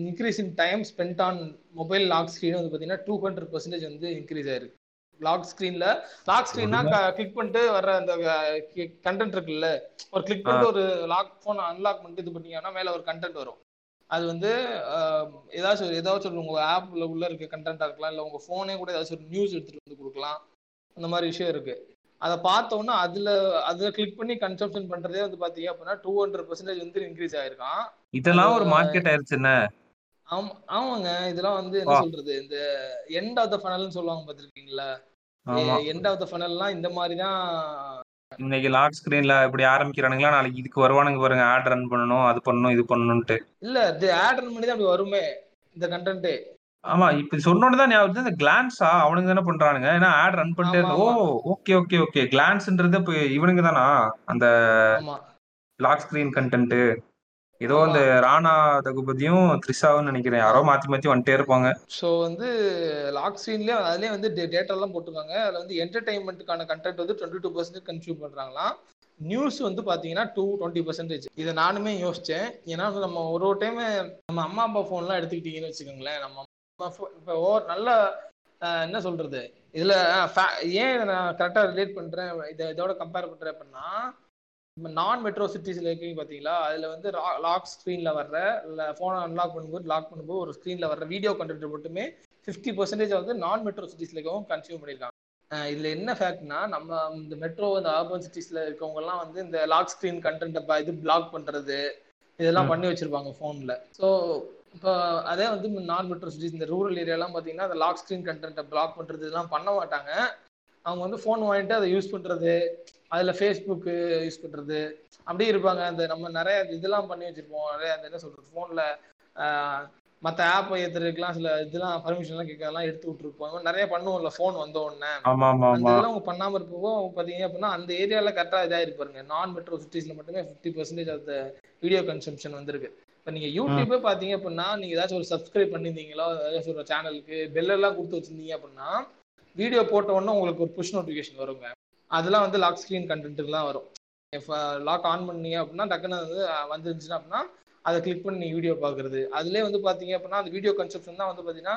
increase in time spend on mobile lock screen வந்து பாத்தீங்கன்னா டூ ஹண்ட்ரட் பர்சன்டேஜ் வந்து இன்க்ரீஸ் ஆயிருக்கு. லாக் ஸ்க்ரீன்ல லாக் ஸ்க்ரீன்னா கிளிக் பண்ணிட்டு வர்ற அந்த கண்டென்ட் இருக்குல்ல. ஒரு கிளிக் பண்ணிட்டு ஒரு லாக் போன் அன்லாக் பண்ணிட்டு இது பண்ணீங்கன்னா மேல ஒரு கண்டென்ட் வரும். அது வந்து ஏதாச்சும் ஏதாச்சும் ஒரு உங்க ஆப்ல உள்ள இருக்க கண்டென்ட்டா இருக்கலாம். இல்ல உங்க போனே கூட ஏதாச்சும் ஒரு நியூஸ் எடுத்துட்டு வந்து கொடுக்கலாம். அந்த மாதிரி விஷயம் இருக்கு. அதை பார்த்தோம்னா அதுல அதுல கிளிக் பண்ணி கன்சப்ஷன் பண்றதே வந்து பாத்தீங்க அப்படின்னா டூ ஹண்ட்ரட் பர்சன்டேஜ் வந்து இன்க்ரீஸ் ஆயிருக்கான் இதெல்லாம் ஒரு மார்க்கெட் ஆயிருச்சு என்ன? ஆமா ஆமாங்க. இதெல்லாம் வந்து என்ன. சொல்றது? இந்த எண்ட் ஆஃப் த ஃபனல்னு சொல்லுவாங்க பாத்திருக்கீங்களா எண்ட் ஆஃப் த ஃபனல்லாம் இந்த மாதிரி தான் இன்னைக்கு லாக் ஸ்கிரீன்ல இப்படி ஆரம்பிக்கிறானுங்களா? நாளைக்கு இதுக்கு வருவானுங்க பாருங்க ஆட் ரன் பண்ணணும் அது பண்ணணும் இது பண்ணணும்ட்டு இல்ல இது ஆட் ரன் பண்ணி தான் அப்படி வருமே இந்த கண்டென்ட் ஆமா இப்ப சொன்னோன்னு தான் ஞாபகம். இந்த கிளான்ஸா அவனுங்க தானே பண்றானுங்க. ஏன்னா ஆட் ரன் பண்ணிட்டே ஓ ஓகே ஓகே ஓகே கிளான்ஸ்ன்றது இப்ப இவனுங்க தானா? அந்த லாக் ஸ்கிரீன் கண்டென்ட் ஏதோ. அந்த ராணா தகுபதியும் த்ரிஷாவும் நினைக்கிறேன். யாரோ மாத்தி மாத்தி வந்துட்டே இருப்பாங்க. ஸோ வந்து லாக் ஸ்க்ரீன்லேயே அதுலேயே வந்து டேட்டா எல்லாம் போட்டிருக்காங்க. அதில் வந்து என்டர்டைன்மெண்ட்டுக்கான கண்டென்ட் வந்து டுவெண்ட்டி டூ பர்சன்டேஜ் கன்சியூம் பண்ணுறாங்களாம் நியூஸ் வந்து பார்த்தீங்கன்னா டூ டுவெண்ட்டி பர்சன்டேஜ் இதை நானுமே யோசித்தேன் ஏன்னா நம்ம ஒரு ஒரு டைம் நம்ம அம்மா அப்பா ஃபோன்லாம் எடுத்துக்கிட்டீங்கன்னு வச்சுக்கோங்களேன். நம்ம அம்மா இப்போ ஓ நல்ல என்ன சொல்றது? இதில் ஏன் இதை நான் கரெக்டாக ரிலேட் பண்ணுறேன் இதை இதோட கம்பேர் பண்ணுறேன் அப்படின்னா நான் மெட்ரோ சிட்டிஸில் இருக்கீங்க பார்த்தீங்களா அதில் வந்து லாக் ஸ்க்ரீனில் வர்ற இல்லை ஃபோனை அன்லாக் பண்ணும்போது லாக் பண்ணும்போது ஒரு ஸ்க்ரீனில் வர்ற வீடியோ கண்டென்ட் மட்டுமே ஃபிஃப்டி பர்சன்டேஜ் வந்து நான் மெட்ரோ சிட்டிஸ்ல இருக்கவும் கன்சியூம் பண்ணியிருக்காங்க இதுல என்ன ஃபேக்ட்னா நம்ம இந்த மெட்ரோ இந்த அர்பன் சிட்டிஸ்ல இருக்கவங்க எல்லாம் வந்து இந்த லாக் ஸ்கிரீன் கண்டென்ட் இது பிளாக் பண்றது இதெல்லாம். பண்ணி வச்சிருப்பாங்க போன்ல ஸோ இப்போ அதே வந்து நான் மெட்ரோ சிட்டிஸ் இந்த ரூரல் ஏரியாலாம் பார்த்தீங்கன்னா அந்த லாக் ஸ்கிரீன் கண்டென்ட்டை பிளாக் பண்றது இதெல்லாம் பண்ண மாட்டாங்க. அவங்க வந்து ஃபோன் வாங்கிட்டு அதை யூஸ் பண்றது அதுல ஃபேஸ்புக்கு யூஸ் பண்றது. அப்படியே இருப்பாங்க. அந்த நம்ம நிறைய இதெல்லாம் பண்ணி வச்சிருப்போம். நிறைய அந்த என்ன சொல்றது ஃபோன்ல மற்ற ஆப் ஏத்துறதுக்குலாம் சில இதெல்லாம் பர்மிஷன்லாம் கேட்கறதெல்லாம் எடுத்து விட்டுருப்போம். நிறைய பண்ணுவோம்ல ஃபோன் வந்த உடனே. அந்த இதெல்லாம் அவங்க பண்ணாம இருப்போ பாத்தீங்க அப்படின்னா அந்த ஏரியால கரெக்டா இதா இருப்பாருங்க நான் மெட்ரோ சிட்டிஸ்ல மட்டுமே fifty percentage of video consumption வந்திருக்கு. இப்போ நீங்க யூடியூபே பாத்தீங்க அப்படின்னா நீங்க ஏதாச்சும் ஒரு சப்ஸ்கிரைப் பண்ணிருந்தீங்களோ ஏதாச்சும் ஒரு சேனலுக்கு பெல் எல்லாம் கொடுத்து வச்சிருந்தீங்க அப்படின்னா வீடியோ போட்ட உடனே உங்களுக்கு ஒரு புஷ் நோட்டிஃபிகேஷன் வருங்க. அதெல்லாம் வந்து லாக் ஸ்கிரீன் கண்டென்ட்டுக்குலாம் வரும். லாக் ஆன் பண்ணீங்க அப்படின்னா டக்குன்னு வந்து அஹ், வந்துருந்துச்சுன்னா அப்படின்னா அதை கிளிக் பண்ணி வீடியோ பார்க்குறது. அதுலேயே வந்து பார்த்தீங்க அப்படின்னா அந்த வீடியோ கன்செப்ஷன் தான் வந்து பார்த்தீங்கன்னா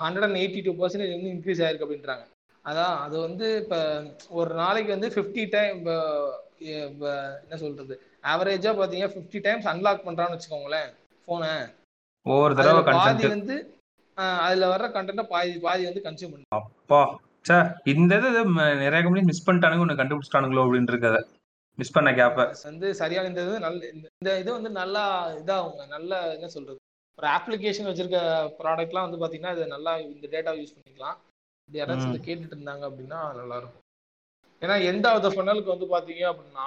hundred and eighty two percentage வந்து இன்க்ரீஸ் ஆயிருக்கு அப்படின்றாங்க. அதான் அது வந்து இப்போ ஒரு நாளைக்கு வந்து ஃபிஃப்டி டைம் என்ன சொல்றது? ஆவரேஜா பார்த்தீங்க ஃபிஃப்டி டைம்ஸ் அன்லாக் பண்றான்னு வச்சுக்கோங்களேன் ஃபோனை ஒவ்வொரு தடவை பாதி வந்து அதுல வர்ற கண்டென்ட்டை பாதி பாதி வந்து கன்சியூம் பண்ணி. அப்பா. சே இந்த இது நிறைய கம்பெனி மிஸ் பண்ணிட்டானுங்க ஒன்று கண்டுபிடிச்சிட்டானுங்களோ அப்படின்னு இருக்கத மிஸ் பண்ண கேப்ப வந்து சரியான இந்த இது நல்ல இந்த- இது வந்து நல்லா இதாகுங்க. நல்ல என்ன சொல்றது? ஒரு அப்ளிகேஷன் வச்சிருக்க ப்ராடக்ட்லாம் வந்து பாத்தீங்கன்னா இது நல்லா இந்த டேட்டா யூஸ் பண்ணிக்கலாம். இப்படி யாராச்சும் இதை கேட்டுட்டு இருந்தாங்க அப்படின்னா நல்லா இருக்கும் ஏன்னா எண்ட் ஆஃப் த ஃபனலுக்கு வந்து பாத்தீங்க அப்படின்னா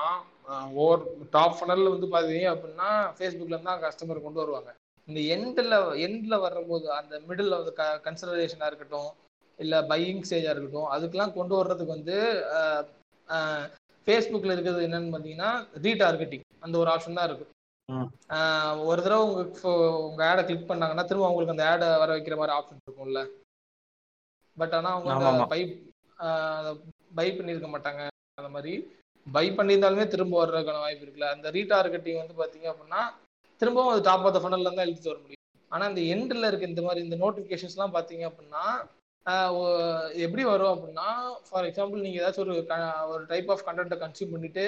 ஓவர் டாப் ஃபனல்ல வந்து பாத்தீங்க அப்படின்னா ஃபேஸ்புக்ல இருந்து தான் கஸ்டமர் கொண்டு வருவாங்க. இந்த எண்ட்ல எண்ட்ல வரும்போது அந்த மிடில் வந்து கன்சிடரேஷனா இருக்கட்டும் இல்ல பையிங் ஸ்டேஜா இருக்கட்டும் அதுக்கெல்லாம் கொண்டு வர்றதுக்கு வந்து ஃபேஸ்புக்ல இருக்கிறது என்னன்னு பாத்தீங்கன்னா ரீடார்கெட்டிங் அந்த ஒரு ஆப்ஷன் தான் இருக்கு ம். ஆஹ் ஒரு தடவை உங்க pho- உங்க ஆடை கிளிக் பண்ணாங்கன்னா திரும்ப உங்களுக்கு அந்த ஆடை வர வைக்கிற மாதிரி ஆப்ஷன் இருக்கும்ல. பட் ஆனா அவங்க. பை பை பண்ணியிருக்க மாட்டாங்க அந்த மாதிரி. பை பண்ணியிருந்தாலுமே திரும்ப வர்றதுக்கான வாய்ப்பு இருக்குல்ல. அந்த ரீடார்கெட்டிங் வந்து பாத்தீங்க அப்படின்னா திரும்பவும் அது டாப் ஆஃப் த ஃபனல்ல தான் இழுத்து வர முடியும். ஆனா இந்த எண்ட்ல இருக்க இந்த மாதிரி இந்த நோட்டிபிகேஷன்ஸ்லாம் பாத்தீங்க அப்படின்னா எப்படி வரும் அப்படின்னா ஃபார் எக்ஸாம்பிள் நீங்கள் ஏதாச்சும் ஒரு க- ஒரு டைப் ஆஃப் கண்டென்ட்டை கன்சியூம் பண்ணிட்டு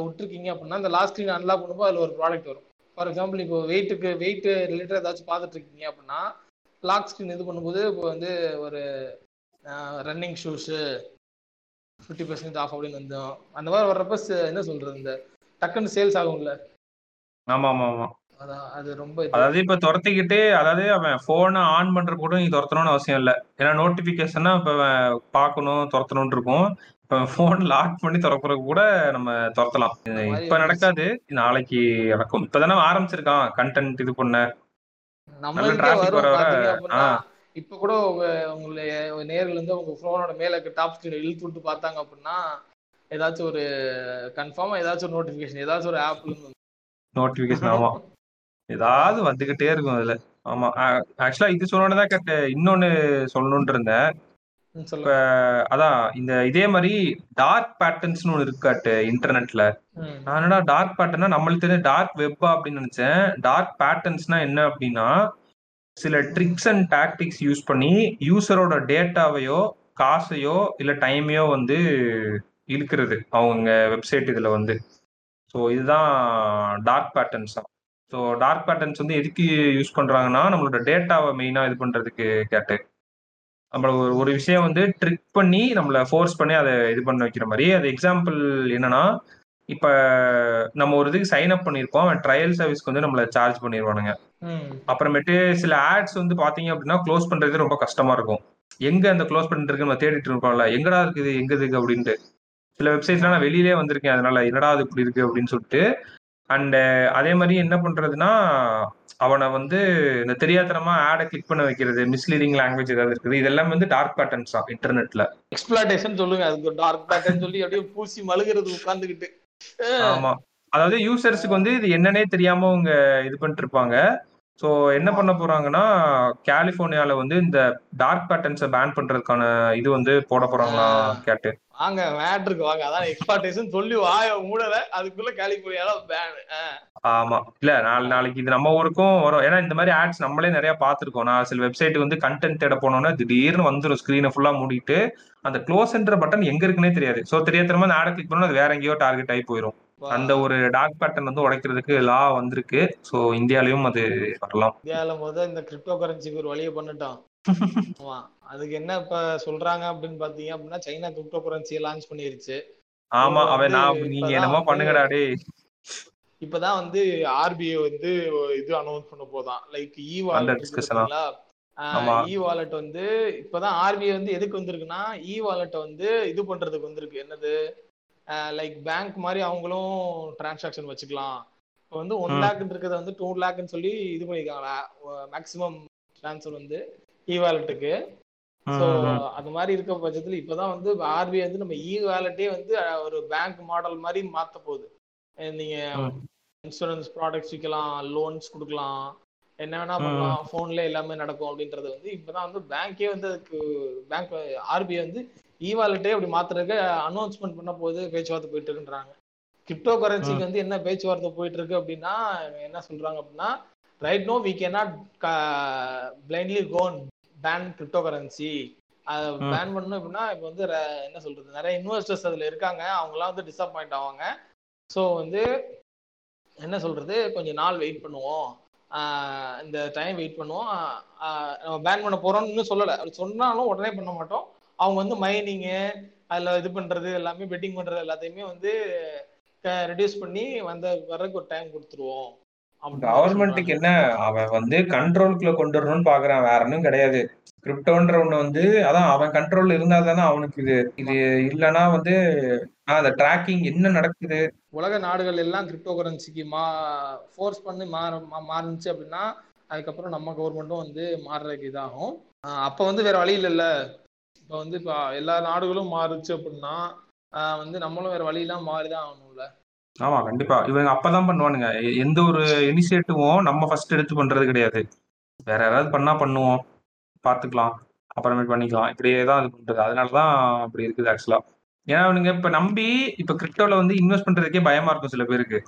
விட்டுருக்கீங்க அப்படின்னா அந்த லாஸ்ட் ஸ்க்ரீன் அன்லாக் பண்ணும்போது அதில் ஒரு ப்ராடக்ட் வரும். ஃபார் எக்ஸாம்பிள் இப்போ வெயிட்டுக்கு வெயிட் ரிலேட்டட் ஏதாச்சும் பார்த்துட்டு இருக்கீங்க அப்படின்னா லாக் ஸ்க்ரீன் இது பண்ணும்போது இப்போ வந்து ஒரு running shoes fifty percent off அப்படின்னு வந்தோம் அந்த மாதிரி வர்றப்ப என்ன சொல்கிறது இந்த டக்குன்னு சேல்ஸ் ஆகும்ல? ஆமாம் ஆமாம் ஆமாம் அதாவது இப்ப துரத்திக்கிட்டு அதாவது அவன் போனை ஆன் பண்ற கூட நீ துரத்தணும்னு அவசியம் இல்ல. ஏன்னா நோட்டிபிகேஷனா இப்ப அவன் பார்க்கணும் துரத்தணும்னு இருக்கும். இப்ப போன் லாக் பண்ணி துறப்புறது கூட நம்ம துரத்தலாம். இப்ப நடக்காது. நாளைக்கு நடக்கும் இப்பதானே ஆரம்பிச்சிருக்கான். கண்டென்ட் இது பண்ண. இப்ப கூட உங்க உங்களுடைய நேர்ல இருந்து உங்க போனோட மேல டாப் ஸ்கிரீன் இழுத்து விட்டு பார்த்தாங்க அப்படின்னா ஏதாச்சும் ஒரு கன்ஃபார்மா ஏதாச்சும் ஒரு நோட்டிபிகேஷன் ஏதாச்சும் ஒரு ஆப்ல இருந்து நோட்டிபிகேஷன் ஆமா. ஏதாவது வந்துகிட்டே இருக்கும் அதுல. ஆமா ஆக்சுவலா இது சொன்னோன்னு கேட்ட இன்னொன்னு சொல்லணும்னு இருந்தேன் சொல்லுங்க. அதான் இந்த இதே மாதிரி டார்க் பேட்டர்ன்ஸ்னு ஒன்று இருக்காட்டு இன்டர்நெட்ல நான் என்னடா டார்க் பேட்டர்னா நம்மளுக்கு தெரிஞ்ச டார்க் வெப்பா அப்படின்னு நினைச்சேன். டார்க் பேட்டர்ன்ஸ்னா என்ன அப்படின்னா சில ட்ரிக்ஸ் அண்ட் டாக்டிக்ஸ் யூஸ் பண்ணி யூசரோட டேட்டாவையோ காசையோ இல்ல டைமையோ வந்து இழுக்கிறது அவங்க வெப்சைட் இதுல வந்து. ஸோ இதுதான் டார்க் பேட்டர்ன்ஸ் தான் ஸோ டார்க் பேட்டர்ன்ஸ் வந்து எதுக்கு யூஸ் பண்றாங்கன்னா நம்மளோட டேட்டாவை மெயினா இது பண்றதுக்கு கேட்டு. நம்மள ஒரு ஒரு விஷயம் வந்து ட்ரிக் பண்ணி நம்மள ஃபோர்ஸ் பண்ணி அதை இது பண்ண வைக்கிற மாதிரி. அது எக்ஸாம்பிள் என்னன்னா இப்ப நம்ம ஒரு இதுக்கு சைன் அப் பண்ணியிருப்போம் ட்ரையல் சர்வீஸ்க்கு வந்து நம்மள சார்ஜ் பண்ணிடுவானுங்க அப்புறமேட்டு சில ஆட்ஸ் வந்து பாத்தீங்க அப்படின்னா க்ளோஸ் பண்றது ரொம்ப கஷ்டமா இருக்கும். எங்க அந்த க்ளோஸ் பண்ணிட்டு இருக்கு? நம்ம தேடிட்டு இருக்கோம்ல எங்கடா இருக்குது? எங்க இருக்கு அப்படின்ட்டு. சில வெப்சைட்ஸ்லாம் நான் வெளியிலே வந்திருக்கேன். அதனால என்னடா அது இப்படி இருக்கு? அப்படின்னு சொல்லிட்டு அண்ட் அதே மாதிரி என்ன பண்றதுன்னா அவனை வந்து இந்த தெரியாதனமா ஆடை கிளிக் பண்ண வைக்கிறது மிஸ்லீடிங் லாங்குவேஜ் ஏதாவது இருக்குது இதெல்லாம் வந்து டார்க் பேட்டர்ன்ஸ் தான் இன்டர்நெட்ல எக்ஸ்பிளாட்டேஷன் சொல்லுங்க அதுக்கு டார்க் பேட்டர்ன் சொல்லி அப்படியே பூசி மழுகிறது உட்கார்ந்துகிட்டு. ஆமா. அதாவது யூசர்ஸுக்கு வந்து இது என்னன்னே தெரியாம அவங்க இது பண்ணிட்டு இருப்பாங்க ஸோ என்ன பண்ண போறாங்கன்னா கலிபோர்னியால வந்து இந்த டார்க் பேட்டர்ன்ஸை பேன் பண்றதுக்கான இது வந்து போட போறாங்களா கேட்டு. வாங்க மேட்ருக்கு வாங்க. அதான் எக்ஸ்பிளாட்டேஷன் சொல்லி வாய மூடல. அதுக்குள்ள கலிபோர்னியால பேன் ஆமா. இல்ல நாளை நாளைக்கு இது நம்ம ஊருக்கும் வரும். ஏன்னா இந்த மாதிரி ஆட்ஸ் நம்மளே நிறைய பார்த்திருக்கோம். நான் சில வெப்சைட் வந்து கண்டென்ட் தேட போனோம்னா திடீர்னு வந்துடும் ஸ்க்ரீனை ஃபுல்லா மூடிட்டு அந்த க்ளோஸ்ன்ற பட்டன் எங்க இருக்குன்னே தெரியாது. ஸோ தெரியாதனமா அந்த ஆடை கிளிக் பண்ணா அது வேற எங்கேயோ டார்கெட் ஆகி போயிடும் அந்த ஒரு டார்க் பேட்டர்ன் வந்து உடைக்கிறதுக்கு லா வந்திருக்கு. ஸோ இந்தியாலயும் அது வரலாம். இந்தியாவில முத இந்த கிரிப்டோ கரன்சிக்கு ஒரு வழியை பண்ணிட்டோம் ஆமா. அதுக்கு என்ன இப்ப சொல்றாங்க அப்படின்னு பாத்தீங்க அப்படின்னா சைனா கிரிப்டோ கரன்சியை லான்ச் பண்ணிருச்சு. ஆமா அவன் நான் நீங்க என்னமோ பண்ணுங்கடா டேய். இப்பதான் வந்து ஆர்பிஐ வந்து இது அனௌன்ஸ் பண்ண போதான். Like e wallet. E wallet வந்து இப்பதான் ஆர்பிஐ வந்து எதுக்கு வந்திருக்குன்னா இ வாலெட்டை வந்து இது பண்றதுக்கு வந்திருக்கு. என்னது? லைக் பேங்க் மாதிரி அவங்களும் டிரான்சாக்ஷன் வச்சுக்கலாம். இப்போ வந்து ஒன். லேக் இருக்கிறத வந்து டூ லேக்னு சொல்லி இது பண்ணிருக்காங்களா? மேக்ஸிமம் ட்ரான்ஸ்ஃபர் வந்து இ வாலெட்டுக்கு ஸோ. அது மாதிரி இருக்க பட்சத்துல இப்பதான் வந்து ஆர்பிஐ வந்து நம்ம இ வேலட்டே வந்து ஒரு பேங்க் மாடல் மாதிரி மாத்த போகுது நீங்க. இன்சூரன்ஸ் ப்ராடக்ட்ஸ் விற்கலாம் லோன்ஸ் கொடுக்கலாம் என்ன வேணா. பண்ணலாம் ஃபோன்ல எல்லாமே நடக்கும் அப்படின்றது வந்து இப்பதான் வந்து பேங்கே வந்து அதுக்கு பேங்க் ஆர்பிஐ வந்து இ வாலெட்டே அப்படி மாத்துறதுக்கு அனௌன்ஸ்மெண்ட் பண்ண போது பேச்சுவார்த்தை போயிட்டு இருக்குன்றாங்க கிரிப்டோ கரன்சிக்கு வந்து என்ன பேச்சுவார்த்தை போயிட்டு இருக்கு அப்படின்னா என்ன சொல்றாங்க அப்படின்னா right no we cannot blindly go and ban crypto currency அதை. பேன் பண்ணணும் அப்படின்னா இப்போ வந்து ர- என்ன சொல்றது நிறைய இன்வெஸ்டர்ஸ் அதுல இருக்காங்க. அவங்கலாம் வந்து டிசப்பாயிண்ட் ஆவாங்க. ஸோ வந்து என்ன சொல்றது கொஞ்சம் நாள் வெயிட் பண்ணுவோம். இந்த டைம் வெயிட் பண்ணுவோம். நம்ம பேன் பண்ண போறோம்னு இன்னும் சொல்லலை. அப்படி சொன்னாலும் உடனே பண்ண மாட்டோம். அவங்க வந்து மைனிங்கு அதில் இது பண்றது எல்லாமே பெட்டிங் பண்றது எல்லாத்தையுமே வந்து ரெடியூஸ் பண்ணி வந்த வர்றதுக்கு ஒரு டைம் கொடுத்துருவோம். கவர்மெண்ட்டுக்கு என்ன அவன் வந்து கண்ட்ரோலுக்குள்ள கொண்டு வரணும்னு பாக்குறான். வேற ஒன்றும் கிடையாது. கிரிப்டோன்ற ஒண்ணு வந்து அதான் அவன் கண்ட்ரோல்ல இருந்தா தானே அவனுக்கு இது இது இல்லைன்னா வந்து அந்த ட்ராக்கிங் என்ன நடக்குது? உலக நாடுகள் எல்லாம் கிரிப்டோ கரன்சிக்கு மா ஃபோர்ஸ் பண்ணி மாற மா- மாறுனுச்சு அப்படின்னா அதுக்கப்புறம் நம்ம கவர்மெண்ட்டும் வந்து மாறுறதுக்கு இதாகும். அப்ப வந்து வேற வழி இல்லைல்ல. இப்ப வந்து இப்ப எல்லா நாடுகளும் மாறுச்சு அப்படின்னா வந்து நம்மளும் வேற வழியெல்லாம் மாறிதான் ஆகணும்ல. ஆமா கண்டிப்பா. இவங்க அப்பதான் பண்ணுவானுங்க. எ- எந்த ஒரு இனிஷியேட்டிவும் நம்ம ஃபர்ஸ்ட் எடுத்து பண்றது கிடையாது. வேற யாராவது பண்ணா பண்ணுவோம். பார்த்துக்கலாம் அப்புறமேட்டு பண்ணிக்கலாம். இப்படியே தான் இது பண்றது. அதனாலதான் அப்படி இருக்குது ஆக்சுவலா ஏன்னா அவனுங்க இப்ப நம்பி இப்ப கிரிப்டோல வந்து இன்வெஸ்ட் பண்றதுக்கே பயமா இருக்கும் சில பேருக்கு.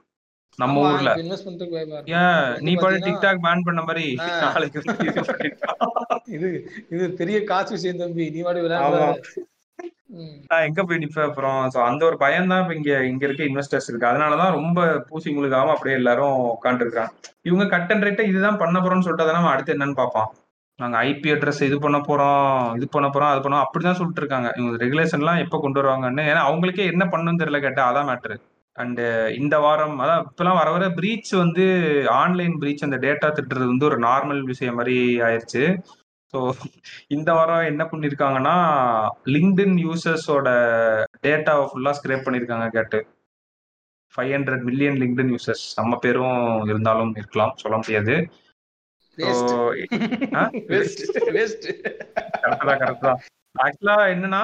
நம்ம ஆமா, ஊர்ல. இப்ப இன்வெஸ்ட்மெண்ட்டுக்கு பயமா இருக்கு ஏன்? நீ பாட்டு பாத்தீங்கன்னா, டிக்டாக் பேன் பண்ண மாதிரி ஆ. நாளைக்கு வந்து இது பண்ணிட்டான். இது இது பெரிய காசு விஷயம் தம்பி. நீ வாடி ஆமா. விளையாடுற. நான் எங்க போய் நிப்ப அப்புறம்? சோ அந்த ஒரு பயம் தான் இப்ப இங்க இங்க இருக்க இன்வெஸ்டர்ஸ் இருக்கு. அதனாலதான் ரொம்ப பூசி முழுகாம அப்படியே எல்லாரும் உட்காந்துருக்காங்க இவங்க கட் அண்ட் ரேட்டை இதுதான் பண்ண போறோம்னு சொல்லிட்டு அடுத்து என்னன்னு பாப்போம் நாங்க ஐபி அட்ரஸ் இது பண்ண போறோம் இது பண்ண போறோம் அது பண்ணோம் அப்படிதான் சொல்லிட்டு இருக்காங்க. இவங்க ரெகுலேஷன் எல்லாம் எப்ப கொண்டு வருவாங்கன்னு? ஏன்னா அவங்களுக்கே என்ன பண்ணணும்னு தெரியல கேட்டா அதான் மேட்ரு அண்ட் இந்த வாரம் அதான் இப்பெல்லாம் வர வர பிரீச் வந்து ஆன்லைன் பிரீச் அந்த டேட்டா திட்டுறது வந்து ஒரு நார்மல் விஷயம் மாதிரி ஆயிருச்சு. ஸோ இந்த வாரம் என்ன பண்ணிருக்காங்கன்னா லிங்க்டின் யூசர்ஸோட டேட்டாவை ஃபுல்லா ஸ்க்ரேப் பண்ணிருக்காங்க கேட்டு. Five hundred million LinkedIn users நம்ம பேரும் இருந்தாலும் இருக்கலாம் சொல்ல முடியாது. ஆக்சுவலா என்னன்னா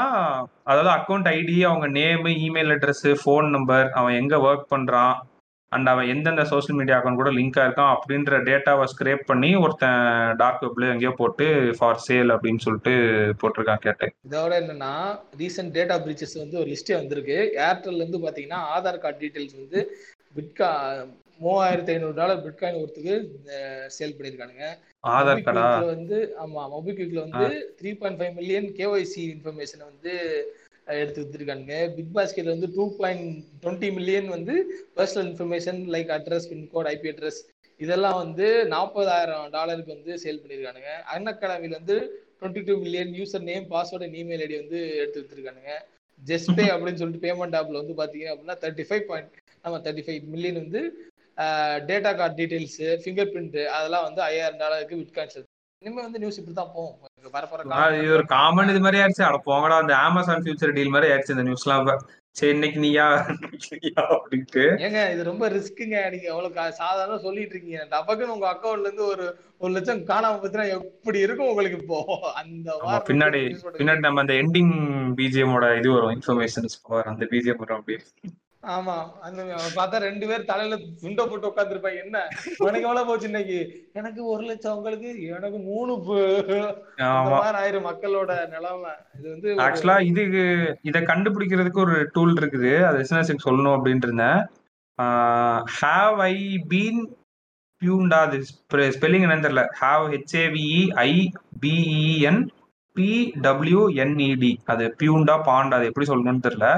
அதாவது அக்கௌண்ட் ஐடி அவங்க name email address phone number அவன் எங்க ஒர்க் பண்றான் அண்ட் அவன் எந்தெந்த சோஷியல் மீடியா அக்கௌண்ட் கூட லிங்கா இருக்கான் அப்படின்ற டேட்டாவை ஸ்க்ரேப் பண்ணி ஒருத்தன் டார்க் வெப்ல எங்கேயோ போட்டு ஃபார் சேல் அப்படின்னு சொல்லிட்டு போட்டிருக்கான் கேட்டு. இதோட என்னன்னா ரீசெண்ட் டேட்டா பிரீச்சஸ் வந்து ஒரு லிஸ்டே வந்திருக்கு. ஏர்டெல்ல இருந்து பாத்தீங்கன்னா ஆதார் கார்டு டீடைல்ஸ் வந்து பிட்கா மூவாயிரத்தி ஐநூறு டாலர் பிட்காயின் ஒருத்துக்கு சேல் பண்ணிருக்கானுங்க ஆதார் கார்டா வந்து ஆமா மொபிக்விக்ல வந்து three point five million KYC இன்ஃபர்மேஷனை வந்து எடுத்து வித்துருக்கானுங்க. பிக் பாஸ்கெட்ல வந்து டூ பாயிண்ட் டுவெண்ட்டி மில்லியன் வந்து personal information like address pincode IP address இதெல்லாம் வந்து நாற்பதாயிரம் டாலருக்கு வந்து சேல் பண்ணியிருக்கானுங்க அன் அகாடமில வந்து twenty two million user name password email ID வந்து எடுத்து வித்துருக்கானுங்க. ஜெஸ்பே அப்படின்னு சொல்லிட்டு பேமெண்ட் ஆப்ல வந்து பாத்தீங்க அப்படின்னா தேர்ட்டி ஃபைவ் பாயிண்ட் ஆமா தேர்ட்டி ஃபைவ் மில்லியன் வந்து data card details fingerprint அதெல்லாம் வந்து ஐயாயிரம் டாலருக்கு விட்கான்ஸ் இனிமே வந்து நியூஸ் இப்படி தான் போகும் இது ஒரு காமன் இது மாதிரி ஆயிடுச்சு. அட போங்கடா அந்த அமேசான் ஃபியூச்சர் டீல் மாதிரி ஆயிடுச்சு இந்த நியூஸ்லாம் சரி இன்னைக்கு நீயா? அப்படின்ட்டு. ஏங்க இது ரொம்ப ரிஸ்க்குங்க நீங்க எவ்வளவு சாதாரண சொல்லிட்டு இருக்கீங்க. டபக்குன்னு உங்க அக்கௌண்ட்ல இருந்து ஒரு ஒரு லட்சம் காணாம போச்சுன்னா எப்படி இருக்கும் உங்களுக்கு இப்போ? அந்த வாரம் பின்னாடி பின்னாடி நம்ம அந்த எண்டிங் பிஜிஎமோட இது வரும் இன்ஃபர்மேஷன்ஸ் பவர் அந்த பிஜிஎம் வரும் அப்படியே. ஆமா அந்த பார்த்தா ரெண்டு பேர் தலையில துண்டை போட்டு உட்காந்துருப்பாங்க என்ன? உனக்கு எவ்வளவு போச்சு இன்னைக்கு? எனக்கு ஒரு லட்சம் உங்களுக்கு? எனக்கு மூணு ஆயிரும் மக்களோட நிலைமை. இது வந்து ஆக்சுவலா இது இதை கண்டுபிடிக்கிறதுக்கு ஒரு டூல் இருக்குது. அது எஸ்என்எஸ்க்கு சொல்லணும் அப்படின்ட்டு இருந்தேன். ஹாவ் ஐ பீன் பியூண்டா அது ஸ்பெல்லிங் என்னன்னு தெரியல. ஹாவ் ஹெச்ஏவிஇ ஐ பிஇஎன் பிடபிள்யூஎன்இடி அது பியூண்டா பாண்டா அது எப்படி சொல்லணும்னு தெரியல.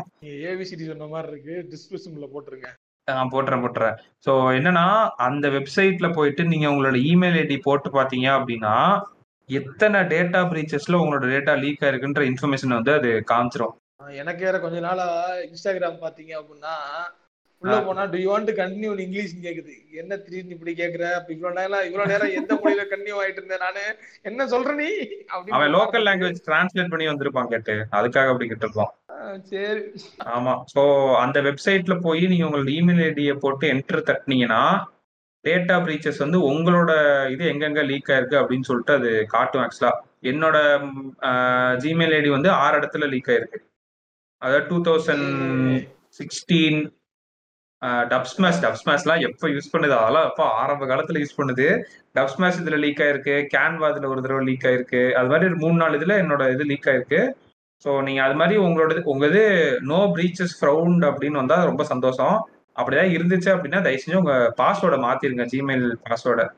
ஏபிசிடி சொன்ன மாதிரி இருக்கு. டிஸ்கிரிப்ஷன்ல போட்டுருங்க. நான் போட்டுறேன் போட்டுறேன். ஸோ என்னன்னா அந்த வெப்சைட்ல போயிட்டு நீங்க உங்களோட இமெயில் ஐடி போட்டு பார்த்தீங்க அப்படின்னா எத்தனை டேட்டா பிரீச்சஸ்ல உங்களோட டேட்டா லீக் ஆயிருக்குன்ற இன்ஃபர்மேஷன் வந்து அது காமிச்சிரும். எனக்கு வேற கொஞ்ச நாளா இன்ஸ்டாகிராம் பாத்தீங்க அப்படின்னா உள்ள. போனா do you want continue English கேக்குது. என்ன திடீர்னு இப்படி கேக்குற? அப்ப இவ்வளவு நேரம் இவ்வளவு நேரம் எந்த மொழியில கண்டினியூ ஆயிட்டு இருந்தேன் நானு? என்ன சொல்ற நீ? அவன் லோக்கல் லாங்குவேஜ் டிரான்ஸ்லேட் பண்ணி வந்திருப்பான் கேட்டு. அதுக்காக அப்படி கேட்டிருப்பான். ஆஹ் சரி. ஆமா. சோ அந்த வெப்சைட்ல போய் நீங்க உங்களோட இமெயில் ஐடியை போட்டு என்டர் தட்டினீங்கன்னா டேட்டா பிரீச்சஸ் வந்து உங்களோட இது எங்கெங்க லீக் ஆயிருக்கு அப்படின்னு சொல்லிட்டு அது காட்டும் ஆக்சுவலா என்னோட ஜிமெயில் ஐடி வந்து ஆறு இடத்துல லீக் ஆயிருக்கு. அதாவது two thousand sixteen Dubsmash டப் ஸ்மாஷ்லாம் எப்போ யூஸ் பண்ணுது? அதெல்லாம் எப்போ ஆரம்ப காலத்துல யூஸ் பண்ணுது? டப் ஸ்மாஷ் இதுல லீக் ஆயிருக்கு. கேன்வா இதுல ஒரு தடவை லீக் ஆயிருக்கு. அது மாதிரி ஒரு மூணு நாலு இதுல என்னோட இது லீக் ஆயிருக்கு. ஸோ நீங்க அது மாதிரி உங்களோட இது- உங்க இது நோ பிரீச்சஸ் ஃப்ரவுண்ட் அப்படின்னு வந்தா ரொம்ப சந்தோஷம். அப்படிதான் இருந்துச்சு அப்படின்னா தயவு செஞ்சு உங்க பாஸ்வேர்டை மாத்திருங்க. ஜிமெயில் பாஸ்வேர்டை.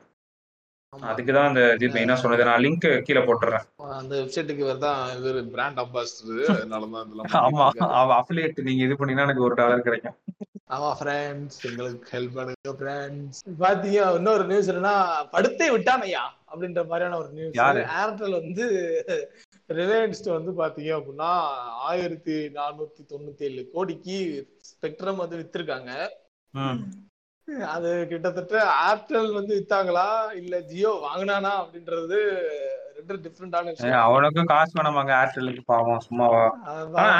அதுக்கு தான் அந்த இது மெயினா சொன்னது. நான் லிங்க் கீழே போட்டுறேன். அந்த வெப்சைட்டுக்கு வேற தான் இது பிராண்ட் அம்பாசிடர் அதனாலதான் இதெல்லாம் ஆமா. அவ அஃபிலியேட் நீங்க இது பண்ணீங்கன்னா எனக்கு ஒரு டாலர் கிடைக்கும். ஆமா ஃப்ரெண்ட்ஸ் எங்களுக்கு ஹெல்ப் பண்ணுங்க ஃப்ரெண்ட்ஸ் பாத்தீங்க இன்னொரு நியூஸ் என்னன்னா படுத்தே விட்டானையா அப்படின்ற மாதிரியான ஒரு நியூஸ்? ஏர்டெல் வந்து ரிலையன்ஸ் வந்து பாத்தீங்க அப்படின்னா ஆயிரத்தி நானூத்தி தொண்ணூத்தி ஏழு கோடிக்கு ஸ்பெக்ட்ரம் வந்து வித்திருக்காங்க. அது கிட்டத்தட்ட ஏர்டெல் வந்து வித்தாங்களா இல்ல ஜியோ வாங்கினானா அப்படின்றது ரெண்டு டிஃப்ரெண்டான அவனுக்கும் காசு வேணாமாங்க ஏர்டெலுக்கு பாவம் சும்மாவா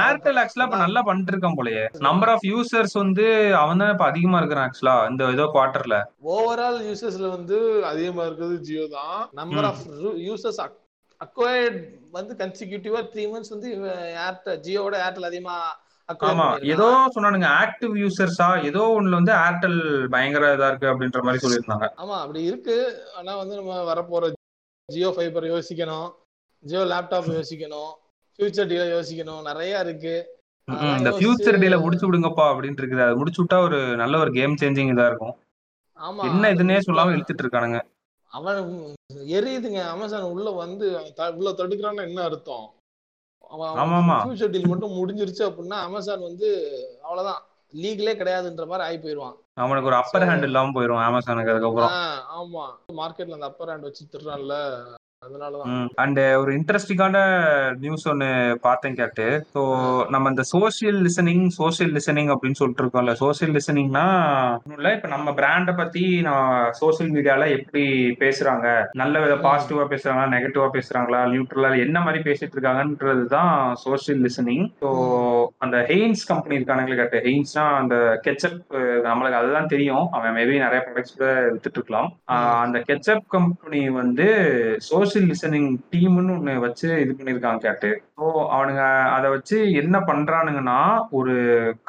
ஏர்டெல் ஆக்சுவலா இப்ப நல்லா பண்ணிட்டு இருக்கான் போலயே. நம்பர் ஆஃப் யூசர்ஸ் வந்து அவன் தான் இப்ப அதிகமா இருக்கிறான் ஆக்சுவலா இந்த ஏதோ குவார்டர்ல ஓவரால் யூசர்ஸ்ல வந்து அதிகமா இருக்கிறது ஜியோ தான். நம்பர். ஆஃப் யூசர்ஸ் அக்வயர்ட் வந்து கன்சிக்யூட்டிவா த்ரீ மந்த்ஸ் வந்து ஏர்டெல் ஜியோட ஏர்டெல் அதிகமா ஆமா. ஏதோ சொன்னானுங்க ஆக்டிவ் யூசர்ஸா ஏதோ ஒண்ணுல வந்து ஏர்டெல் பயங்கர இதா இருக்கு அப்படின்ற மாதிரி சொல்லியிருந்தாங்க. ஆமா அப்படி இருக்கு. ஆனா வந்து நம்ம வரப்போற ஜியோ ஃபைபர் யோசிக்கணும் ஜியோ லேப்டாப் யோசிக்கணும் ஃபியூச்சர் டீல யோசிக்கணும் நிறைய இருக்கு. இந்த ஃபியூச்சர் டீல முடிச்சு விடுங்கப்பா அப்படின்ட்டு இருக்குது. அது முடிச்சு விட்டா ஒரு நல்ல ஒரு கேம் சேஞ்சிங் இதா இருக்கும். ஆமா. என்ன இதுன்னே சொல்லாம. இழுத்துட்டு இருக்கானுங்க. அவன் எரியுதுங்க. அமேசான் உள்ள வந்து உள்ள தடுக்கிறான்னு என்ன அர்த்தம். ஃபியூச்சர் டீல் மட்டும் முடிஞ்சிருச்சு அப்படின்னா அமேசான் வந்து அவ்வளவுதான். லீக்லே கிடையாதுன்ற மாதிரி ஆகி போயிருவான். அவனுக்கு ஒரு அப்பர் ஹேண்ட் இல்லாம போயிரும் அமேசானுக்கு அதுக்கப்புறம். ஆமா. மார்க்கெட்ல அந்த அப்பர் ஹேண்ட் வச்சு திருறான்ல அண்ட் ஒரு இன்ட்ரெஸ்டிங்கான நியூஸ் ஒன்னு பார்த்தேன் கேட்டு. ஸோ நம்ம இந்த சோஷியல் லிசனிங் சோஷியல் லிசனிங் அப்படின்னு சொல்லிட்டு இருக்கோம்ல சோஷியல் லிசனிங்னா இல்லை. இப்போ நம்ம பிராண்டை பத்தி நான் சோஷியல் மீடியால எப்படி பேசுறாங்க? நல்ல வித பாசிட்டிவா பேசுறாங்களா நெகட்டிவா பேசுறாங்களா நியூட்ரலா என்ன மாதிரி பேசிட்டு இருக்காங்கன்றது தான் சோஷியல் லிசனிங் ஸோ அந்த ஹெயின்ஸ் கம்பெனி இருக்கானுங்களே கேட்டு. ஹெயின்ஸ்னா அந்த கெச்சப் நம்மளுக்கு அதுதான் தெரியும். அவன் மேபி நிறைய ப்ராடக்ட்ஸ் கூட வித்துட்டு இருக்கலாம். அந்த கெச்சப் கம்பெனி வந்து சோஷியல் லிசனிங் டீம்னு ஒன்று வச்சு இது பண்ணியிருக்காங்க கேட்டு. ஸோ அவனுங்க அதை வச்சு என்ன பண்றானுங்கன்னா ஒரு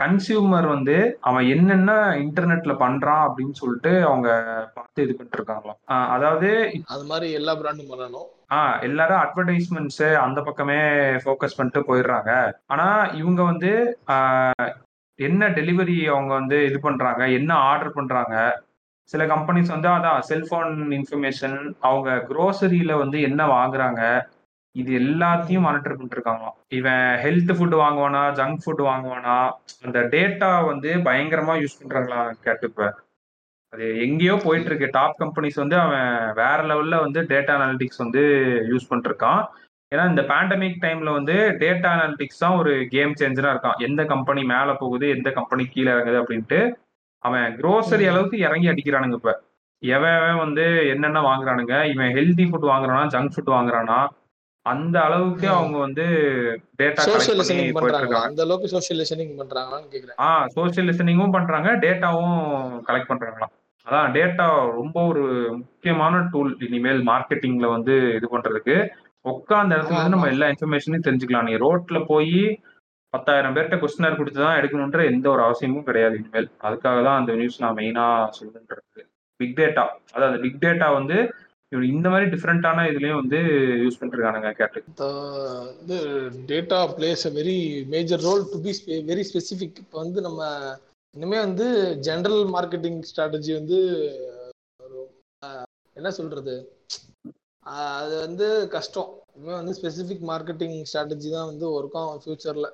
கன்சியூமர் வந்து அவன் என்னென்ன இன்டர்நெட்ல பண்றான் அப்படின்னு சொல்லிட்டு அவங்க பார்த்து இது பண்ணிட்டு இருக்காங்களாம் ஆஹ் அதாவது அது மாதிரி எல்லா பிராண்டும் பண்ணணும். ஆ எல்லாரும் அட்வர்டைஸ்மெண்ட்ஸ் அந்த பக்கமே ஃபோக்கஸ் பண்ணிட்டு போயிடுறாங்க. ஆனா இவங்க வந்து ஆஹ், என்ன டெலிவரி அவங்க வந்து இது பண்றாங்க என்ன ஆர்டர் பண்றாங்க சில கம்பெனிஸ் வந்து அதான் செல்போன் இன்ஃபர்மேஷன் அவங்க குரோசரியில வந்து என்ன வாங்குறாங்க இது எல்லாத்தையும் மானிட்டர் பண்ணிட்டு இருக்காங்களாம் இவன் ஹெல்த் ஃபுட் வாங்குவானா ஜங்க் ஃபுட் வாங்குவானா அந்த டேட்டா வந்து பயங்கரமா யூஸ் பண்றாங்களா கேட்டுப்ப அது எங்கேயோ போயிட்டு இருக்கு டாப் கம்பெனிஸ் வந்து அவன் வேற லெவல்ல வந்து டேட்டா அனாலிட்டிக்ஸ் வந்து யூஸ் பண்ணிருக்கான் ஏன்னா இந்த பேண்டமிக் டைம்ல வந்து டேட்டா அனாலிட்டிக்ஸ் தான் ஒரு கேம் சேஞ்சரா இருக்கான். எந்த கம்பெனி மேல போகுது எந்த கம்பெனி கீழே இறங்குது அப்படின்ட்டு அவன் க்ரோசரி. அளவுக்கு இறங்கி அடிக்கிறானுங்க இப்ப. எவன் வந்து என்னென்ன வாங்குறானுங்க இவன் ஹெல்தி ஃபுட் வாங்குறானா ஜங்க் ஃபுட் வாங்குறானா அந்த அளவுக்கு. அவங்க வந்து டேட்டா கலெக்ட் பண்ணி லிசனிங் போயிட்டு பண்றாங்களா இருக்காங்க அந்த அளவுக்கு சோஷியல் லிசனிங் பண்றாங்களான்னு கேக்குறேன். ஆ சோஷியல் லிசனிங்கும் பண்றாங்க டேட்டாவும் கலெக்ட் பண்றாங்களாம். அதான் டேட்டா ரொம்ப ஒரு முக்கியமான டூல் இனிமேல் மார்க்கெட்டிங்ல வந்து இது பண்றதுக்கு. உட்காந்த இடத்துல இருந்து நம்ம. எல்லா இன்ஃபர்மேஷனையும் தெரிஞ்சுக்கலாம். நீ ரோட்ல போய் பத்தாயிரம் பேர்கிட்ட கொஸ்டினர் கொடுத்து தான் எடுக்கணுன்ற எந்த ஒரு அவசியமும் கிடையாது இனிமேல். அதுக்காக தான் அந்த நியூஸ் நான் மெயினாக சொல்லுன்றது பிக் டேட்டா அதாவது பிக் டேட்டா வந்து இவன் இந்த மாதிரி டிஃப்ரெண்டான இதுலயும் வந்து யூஸ் பண்ணிருக்கானுங்க கேட்டு The- data plays a very major role to be very specific இப்போ வந்து நம்ம இனிமே வந்து ஜென்ரல் மார்க்கெட்டிங் ஸ்ட்ராட்டஜி வந்து என்ன சொல்றது? அது வந்து கஷ்டம். இனிமே வந்து ஸ்பெசிஃபிக் மார்க்கெட்டிங் ஸ்ட்ராட்டஜி தான் வந்து ஒர்க் ஆகும் ஃபியூச்சர்ல